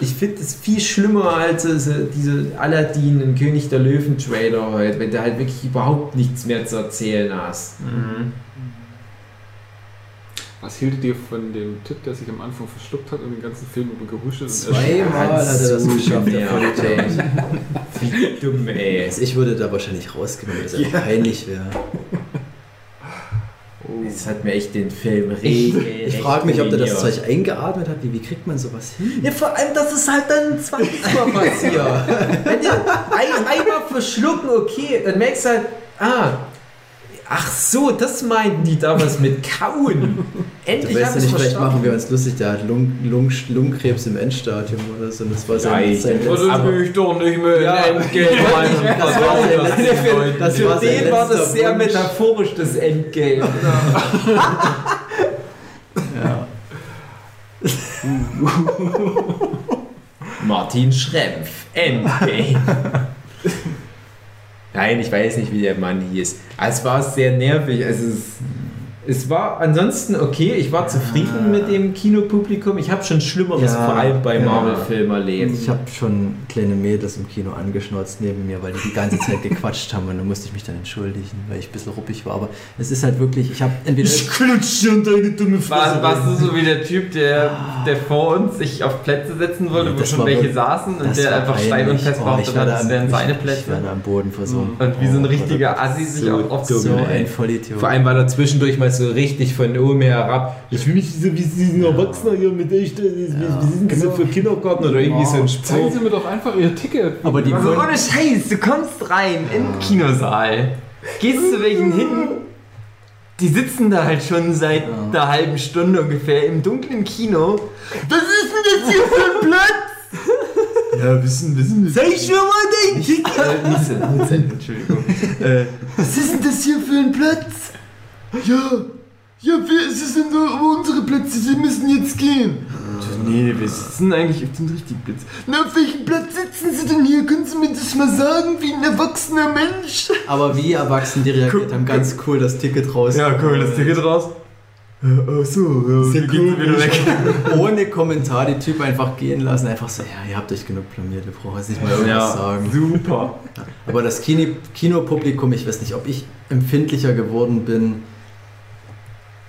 Ich finde es viel schlimmer als diese, diese Aladdin und König der Löwen Trailer heute, wenn du halt wirklich überhaupt nichts mehr zu erzählen hast. Mhm. Was hieltet ihr von dem Typ, der sich am Anfang verschluckt hat und den ganzen Film über gehuscht und Zweimal hat er das geschafft, der. Vollidiot. Wie dumm, ey. Also ich würde da wahrscheinlich rausgehen, weil es einfach peinlich wäre. Das hat mir echt den Film Ich, regelrecht ich frage mich, ob der das. Zeug eingeatmet hat. Wie, wie kriegt man sowas hin? Ja, vor allem, dass es halt dann zweites Mal passiert. Wenn ein, einmal verschlucken, okay, dann merkst du halt, ah, ach so, das meinten die damals mit Kauen. Du Endlich weißt ja ich's nicht, vielleicht machen wir uns lustig, der hat Lung, Lung, Lungenkrebs im Endstadium oder so. Und das war sein, Nein, sein das aber- ich doch nicht mehr Ja, Endgame das war sein letzter- das Für war sein den war das sehr Wunsch. metaphorisch, das Endgame. Ja. Martin Schrempf, Endgame. Nein, ich weiß nicht, wie der Mann hieß. Aber es war sehr nervig. Also es, es war ansonsten okay. Ich war zufrieden mit dem Kinopublikum. Ich habe schon Schlimmeres, Ja, vor allem bei ja. Marvel-Filmen erlebt. Ich habe schon kleine Mädels im Kino angeschnauzt neben mir, weil die die ganze Zeit gequatscht haben und dann musste ich mich dann entschuldigen, weil ich ein bisschen ruppig war. Aber es ist halt wirklich, ich habe entweder... klutsche und deine dumme War, warst du so wie der Typ, der, der vor uns sich auf Plätze setzen wollte, wo schon welche saßen und der einfach stein und fest Oh, behauptet ich war hat, da das am- wären seine Ich Plätze. war da am Boden versunken. Und wie so ein Oh, richtiger Assi sich so auch dumm, So ein Vollidiot. Vor allem war er zwischendurch mal so richtig von oben herab. Ich will mich so wie diesen Erwachsener hier mit echt. Wie sind so für Kindergarten oder irgendwie so ein Zeigen Spruch? Sie mir doch einfach Ihr Ticket. Aber die Also ohne Scheiß, du kommst rein in den Kinosaal, gehst zu welchen hin, die sitzen da halt schon seit einer halben Stunde ungefähr im dunklen Kino. Was ist denn das hier für ein Platz? ja, wissen, wissen, wissen. Zeig schon mal dein Ticket! Äh, laut sein, Entschuldigung. Äh, was ist denn das hier für ein Platz? Ja, ja, wir, es sind unsere Plätze, Sie müssen jetzt gehen. Nee, wir sitzen eigentlich auf dem richtigen Platz. Na, auf welchem Platz sitzen Sie denn hier? Können Sie mir das mal sagen, wie ein erwachsener Mensch? Aber wie erwachsen die reagiert haben, ganz cool das Ticket raus. Ticket raus. Ach so, ja, Sehr Sie wieder weg. Ohne Kommentar die Typ einfach gehen lassen, einfach so, ja, ihr habt euch genug blamiert, ihr braucht jetzt nicht mal irgendwas sagen. super. Aber das Kino, Kinopublikum, ich weiß nicht, ob ich empfindlicher geworden bin.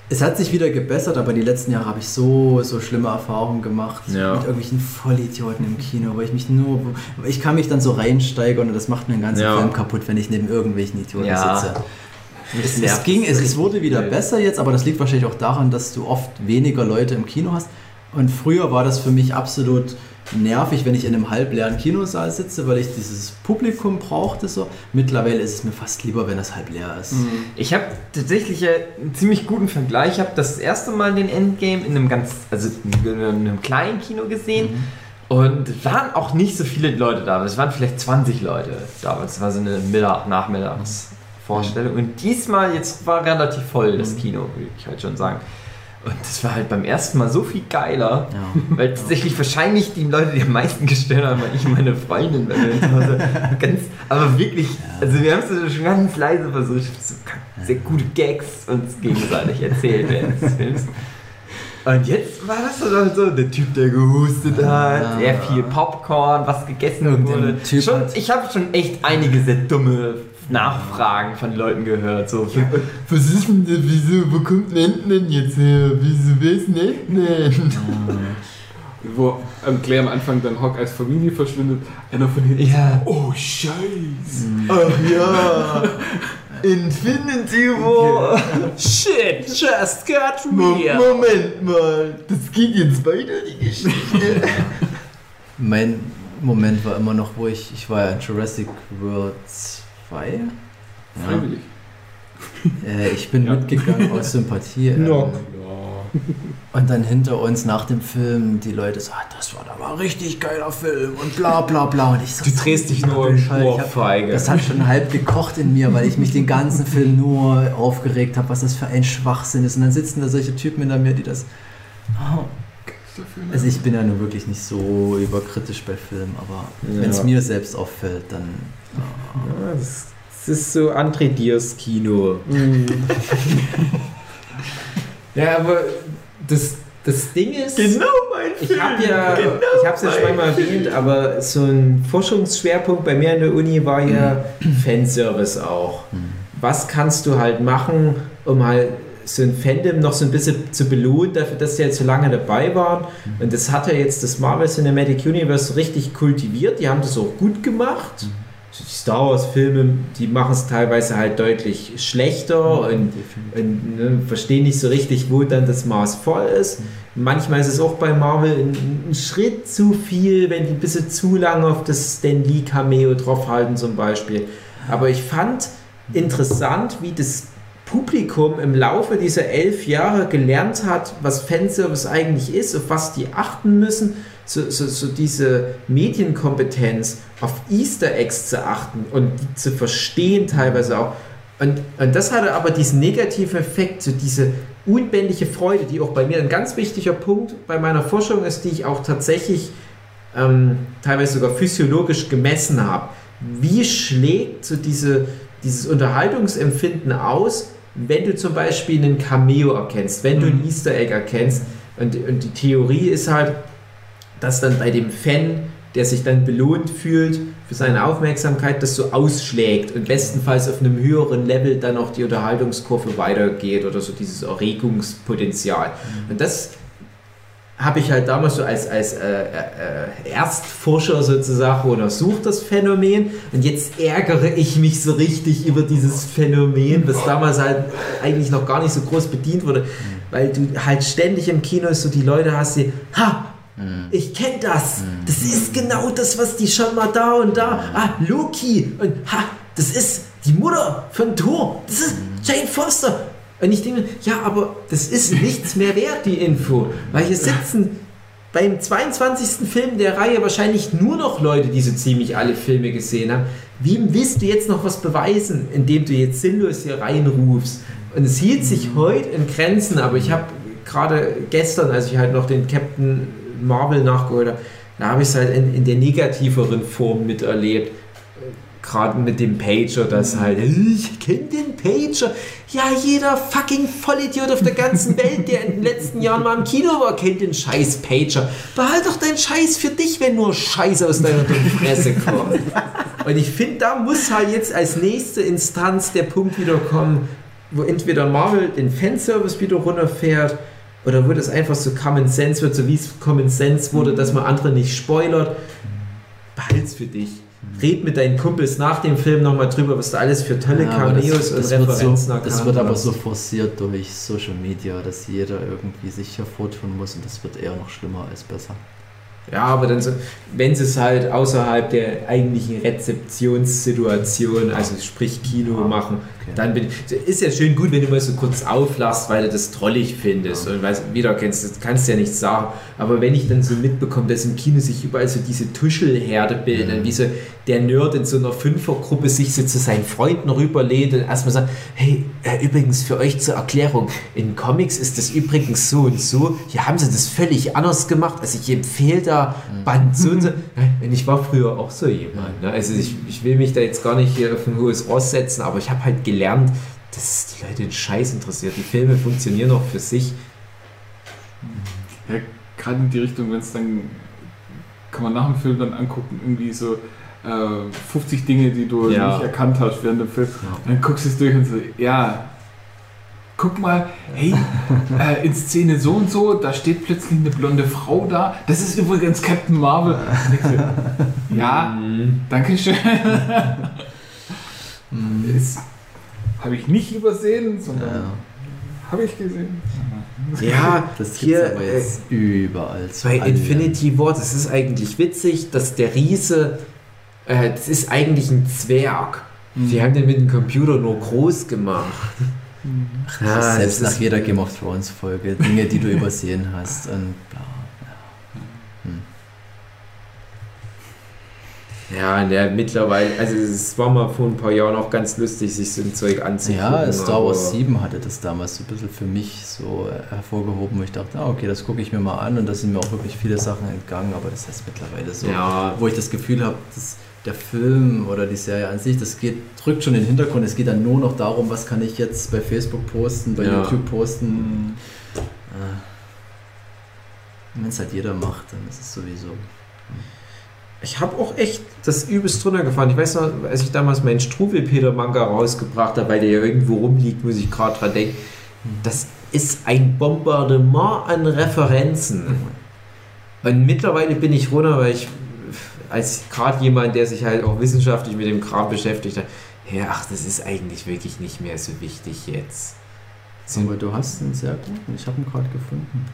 Es hat sich wieder gebessert, aber die letzten Jahre habe ich so, so schlimme Erfahrungen gemacht Ja. mit irgendwelchen Vollidioten im Kino, wo ich mich nur, ich kann mich dann so reinsteigern und das macht mir den ganzen Ja. Film kaputt, wenn ich neben irgendwelchen Idioten Ja. sitze. Es, es, ging, es, es wurde wieder blöd. besser jetzt, aber das liegt wahrscheinlich auch daran, dass du oft weniger Leute im Kino hast. Und früher war das für mich absolut nervig, wenn ich in einem halbleeren Kinosaal sitze, weil ich dieses Publikum brauchte. So. Mittlerweile ist es mir fast lieber, wenn das halb leer ist. Ich habe tatsächlich äh, einen ziemlich guten Vergleich. Ich habe das erste Mal den Endgame in einem ganz, also in einem kleinen Kino gesehen. Und es waren auch nicht so viele Leute da. Es waren vielleicht 20 Leute da. Es war so eine Mittag Nachmittagsvorstellung. Und diesmal jetzt war relativ voll das Kino, würde ich halt schon sagen. Und das war halt beim ersten Mal so viel geiler, Ja. weil tatsächlich wahrscheinlich die Leute, die am meisten gestört haben, war ich und meine Freundin, weil wir zu Hause ganz, aber wirklich, also wir haben es schon ganz leise versucht, so sehr gute Gags uns gegenseitig erzählt während des Films. Und jetzt war das dann halt so, der Typ, der gehustet hat, sehr viel Popcorn, was gegessen wurde. Typ schon, ich habe schon echt einige sehr dumme Nachfragen von Leuten gehört. So, was ist denn das? Wieso, wo kommt ein Ant-Man jetzt her? Wieso, wer ist ein Ant-Man? Wo ähm, Claire am Anfang dann Hawk als Familie verschwindet, einer von hinten. Ja. Oh, Scheiße. Ach ja. Infinity War. Shit, just got Mo- real. Moment mal. Das geht jetzt weiter, die Geschichte. Mein Moment war immer noch, wo ich, ich war ja in Jurassic World 2. Ja. Freiwillig. Äh, ich bin Ja. mitgegangen aus Sympathie. Ähm, No. Und dann hinter uns nach dem Film die Leute so, ah, das war aber ein richtig geiler Film und bla bla bla. Und ich so, Du drehst dich nur im Ohrfeige. Das hat schon halb gekocht in mir, weil ich mich den ganzen Film nur aufgeregt habe, was das für ein Schwachsinn ist. Und dann sitzen da solche Typen hinter mir, die das. Oh. Also ich bin ja nur wirklich nicht so überkritisch bei Filmen, aber Ja. wenn es mir selbst auffällt, dann. Ja, das, das ist so André Diers Kino. ja, aber das, das Ding ist. Genau mein Ich habe ja, Genau ich habe es ja schon mal erwähnt, aber so ein Forschungsschwerpunkt bei mir an der Uni war ja Fanservice auch. Was kannst du halt machen, um halt so ein Fandom noch so ein bisschen zu belohnen, dafür, dass sie jetzt so lange dabei waren. Und das hat ja jetzt das Marvel Cinematic Universe richtig kultiviert. Die haben das auch gut gemacht. So Die Star Wars Filme, die machen es teilweise halt deutlich schlechter und und ne, verstehen nicht so richtig, wo dann das Maß voll ist. Manchmal ist es auch bei Marvel ein, ein Schritt zu viel, wenn die ein bisschen zu lange auf das Stan Lee Cameo draufhalten zum Beispiel. Aber ich fand interessant, wie das Publikum im Laufe dieser elf Jahre gelernt hat, was Fanservice eigentlich ist, auf was die achten müssen, so, so, so diese Medienkompetenz auf Easter Eggs zu achten und die zu verstehen teilweise auch. Und, und das hatte aber diesen negativen Effekt, so diese unbändige Freude, die auch bei mir ein ganz wichtiger Punkt bei meiner Forschung ist, die ich auch tatsächlich ähm, teilweise sogar physiologisch gemessen habe. Wie schlägt so diese, dieses Unterhaltungsempfinden aus, wenn du zum Beispiel einen Cameo erkennst, wenn du ein Easter Egg erkennst? Und, und die Theorie ist halt, dass dann bei dem Fan, der sich dann belohnt fühlt für seine Aufmerksamkeit, das so ausschlägt und bestenfalls auf einem höheren Level dann auch die Unterhaltungskurve weitergeht oder so dieses Erregungspotenzial. Und das habe ich halt damals so als, als äh, äh, Erstforscher sozusagen untersucht, das Phänomen. Und jetzt ärgere ich mich so richtig über dieses Phänomen, was damals halt eigentlich noch gar nicht so groß bedient wurde, weil du halt ständig im Kino so die Leute hast, die, ha, ich kenne das. Das ist genau das, was die schon mal da und da. Ah, Loki. Und ha, das ist die Mutter von Thor. Das ist Jane Foster. Und ich denke, mir, ja, aber das ist nichts mehr wert, die Info. Weil hier sitzen beim 22. Film der Reihe wahrscheinlich nur noch Leute, die so ziemlich alle Filme gesehen haben. Wem willst du jetzt noch was beweisen, indem du jetzt sinnlos hier reinrufst? Und es hielt sich heute in Grenzen, aber ich habe gerade gestern, als ich halt noch den Captain Marvel nachgeholt habe, da habe ich es halt in, in der negativeren Form miterlebt. Gerade mit dem Pager, das halt, ich kenne den Pager. Ja, jeder fucking Vollidiot auf der ganzen Welt, der in den letzten Jahren mal im Kino war, kennt den scheiß Pager. Behalt doch deinen Scheiß für dich, wenn nur Scheiße aus deiner dummen Fresse kommt. Und ich finde, da muss halt jetzt als nächste Instanz der Punkt wieder kommen, wo entweder Marvel den Fanservice wieder runterfährt oder wo das einfach so Common Sense wird, so wie es Common Sense wurde, dass man andere nicht spoilert. Behalt's für dich. Red mit deinen Kumpels nach dem Film nochmal drüber, was du alles für tolle Ja, Cameos und das, das, wird Referenzen so, das wird aber so forciert durch Social Media, dass jeder irgendwie sich hervortun muss und das wird eher noch schlimmer als besser. Ja, aber dann so, wenn sie es halt außerhalb der eigentlichen Rezeptionssituation, also sprich Kino Ja, machen, okay. dann bin ist ja schön gut, wenn du mal so kurz auflachst, weil du das trollig findest und weißt, wieder kennst, kannst du ja nicht sagen. Aber wenn ich dann so mitbekomme, dass im Kino sich überall so diese Tuschelherde bilden, Mhm. wie so der Nerd in so einer Fünfergruppe sich so zu seinen Freunden rüberlädt und erstmal sagt, hey, äh, übrigens für euch zur Erklärung, in Comics ist das übrigens so und so, hier haben sie das völlig anders gemacht, also ich empfehle da Band so und so. Und ich war früher auch so jemand, ne? also ich, ich will mich da jetzt gar nicht hier auf ein hohes Ross setzen, aber ich habe halt gelernt, dass es die Leute den Scheiß interessiert. Die Filme funktionieren auch für sich. Ja, gerade in die Richtung, wenn es dann, kann man nach dem Film dann angucken, irgendwie so äh, 50 Dinge, die du Ja. nicht erkannt hast während dem Film. Dann guckst du es durch und so, ja, guck mal, hey, äh, in Szene so und so, da steht plötzlich eine blonde Frau da. Das ist übrigens Captain Marvel. Ja, Mhm. danke schön. Das habe ich nicht übersehen, sondern Ja. habe ich gesehen. Ja, Das hier aber äh, jetzt überall. zu bei allen. Infinity War, das ist eigentlich witzig, dass der Riese, äh, das ist eigentlich ein Zwerg. Die haben den mit dem Computer nur groß gemacht. Ach, Ja, selbst das nach ist- jeder Game of Thrones Folge Dinge, die du übersehen hast und bla. Ja, der mittlerweile, also es war mal vor ein paar Jahren auch ganz lustig, sich so ein Zeug anzugucken. Ja, Star Wars aber- 7 hatte das damals so ein bisschen für mich so äh, hervorgehoben, wo ich dachte, ah, okay, das gucke ich mir mal an und da sind mir auch wirklich viele Sachen entgangen, aber das ist mittlerweile so, Ja, wo ich das Gefühl habe, dass der Film oder die Serie an sich, das geht, drückt schon in den Hintergrund, es geht dann nur noch darum, was kann ich jetzt bei Facebook posten, bei Ja. YouTube posten. Mhm. Äh, Wenn es halt jeder macht, dann ist es sowieso. Ich habe auch echt das übelst drunter gefahren. Ich weiß noch, als ich damals meinen Struwelpeter-Manga rausgebracht habe, weil der ja irgendwo rumliegt, muss ich gerade dran denken. Das ist ein Bombardement an Referenzen. Und mittlerweile bin ich runter, weil ich als gerade jemand, der sich halt auch wissenschaftlich mit dem Kram beschäftigt hat, ja, ach, das ist eigentlich wirklich nicht mehr so wichtig jetzt. So, Aber du hast einen sehr guten, ich habe ihn gerade gefunden.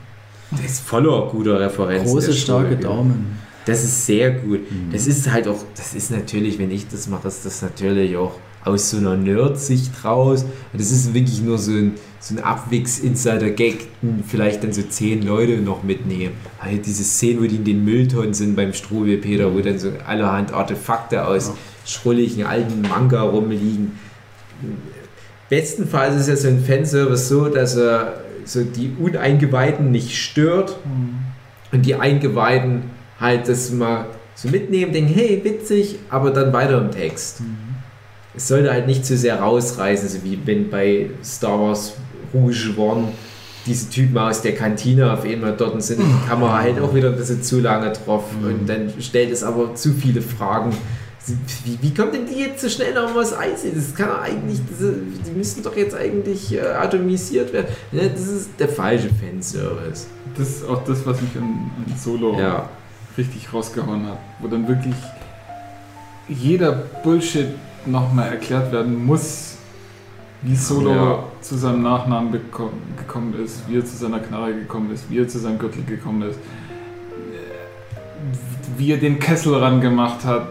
der ist voller guter Referenzen. Große, starke. Daumen. Das ist sehr gut. Mhm. Das ist halt auch, das ist natürlich, wenn ich das mache, ist das natürlich auch aus so einer Nerd-Sicht raus. Und das ist wirklich nur so ein, so ein Abwicks-Insider-Gag, den vielleicht dann so zehn Leute noch mitnehmen. Halt diese Szene, wo die in den Mülltonnen sind beim Strohwelpeter, wo dann so allerhand Artefakte aus Ja. schrulligen alten Manga rumliegen. Bestenfalls ist ja so ein Fanservice so, dass er so die Uneingeweihten nicht stört und die Eingeweihten halt das mal so mitnehmen, denken, hey, witzig, aber dann weiter im Text. Es sollte halt nicht zu sehr rausreißen, so wie wenn bei Star Wars Rouge One diese Typen aus der Kantine auf einmal dort sind, die Kamera halt auch wieder ein bisschen zu lange drauf und dann stellt es aber zu viele Fragen. Wie, wie kommt denn die jetzt so schnell noch was Eis? Das kann doch eigentlich, diese, die müssten doch jetzt eigentlich äh, atomisiert werden. Ne, Das ist der falsche Fanservice. Das ist auch das, was mich an, an Solo Ja. Richtig rausgehauen hat. Wo dann wirklich jeder Bullshit nochmal erklärt werden muss, wie Solo Ja. zu seinem Nachnamen gekommen ist, wie er zu seiner Knarre gekommen ist, wie er zu seinem Gürtel gekommen ist, wie er den Kessel ran gemacht hat.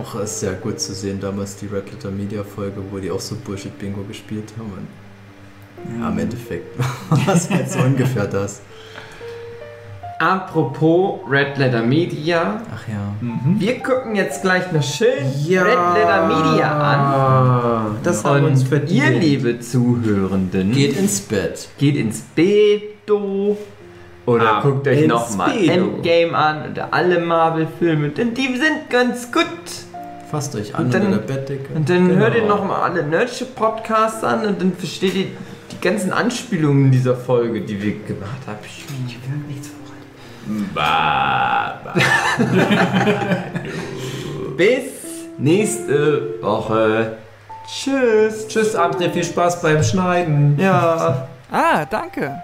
Auch ist sehr gut zu sehen, damals die Red Letter Media Folge, wo die auch so Bullshit-Bingo gespielt haben. Und ja, im Endeffekt war es halt so ungefähr das. Apropos Red Letter Media. Ach ja. Wir gucken jetzt gleich noch schön Ja. Red Letter Media an. Das haben wir uns Und verdient. ihr, liebe Zuhörenden, Geht ins Bett. geht ins Beto oder Ab guckt euch nochmal. Endgame an oder alle Marvel-Filme, denn die sind ganz gut. Fasst euch an Und dann- unter der Bettdecke. Und dann Genau. hört ihr nochmal alle Nerdship-Podcasts an und dann versteht ihr die ganzen Anspielungen dieser Folge, die wir gemacht haben. Ich will nichts verraten. Bis nächste Woche. Tschüss. Tschüss, André. Viel Spaß beim Schneiden. Ja. Ah, danke.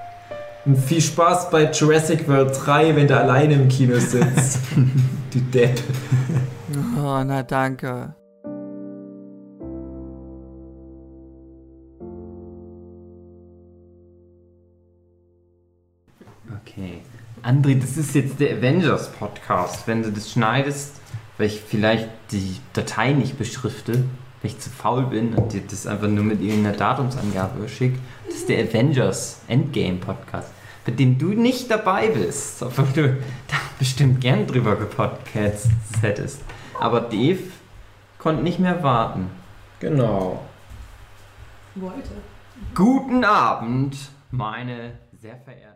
Und viel Spaß bei Jurassic World 3, wenn du alleine im Kino sitzt. du Depp. Oh, na danke. Okay. André, das ist jetzt der Avengers Podcast. Wenn du das schneidest, weil ich vielleicht die Datei nicht beschrifte, weil ich zu faul bin und dir das einfach nur mit irgendeiner Datumsangabe schicke, das ist der Avengers Endgame Podcast, bei dem du nicht dabei bist, obwohl du da bestimmt gern drüber gepodcastet hättest. Aber Dave konnte nicht mehr warten. Genau. Wollte. Guten Abend, meine sehr verehrten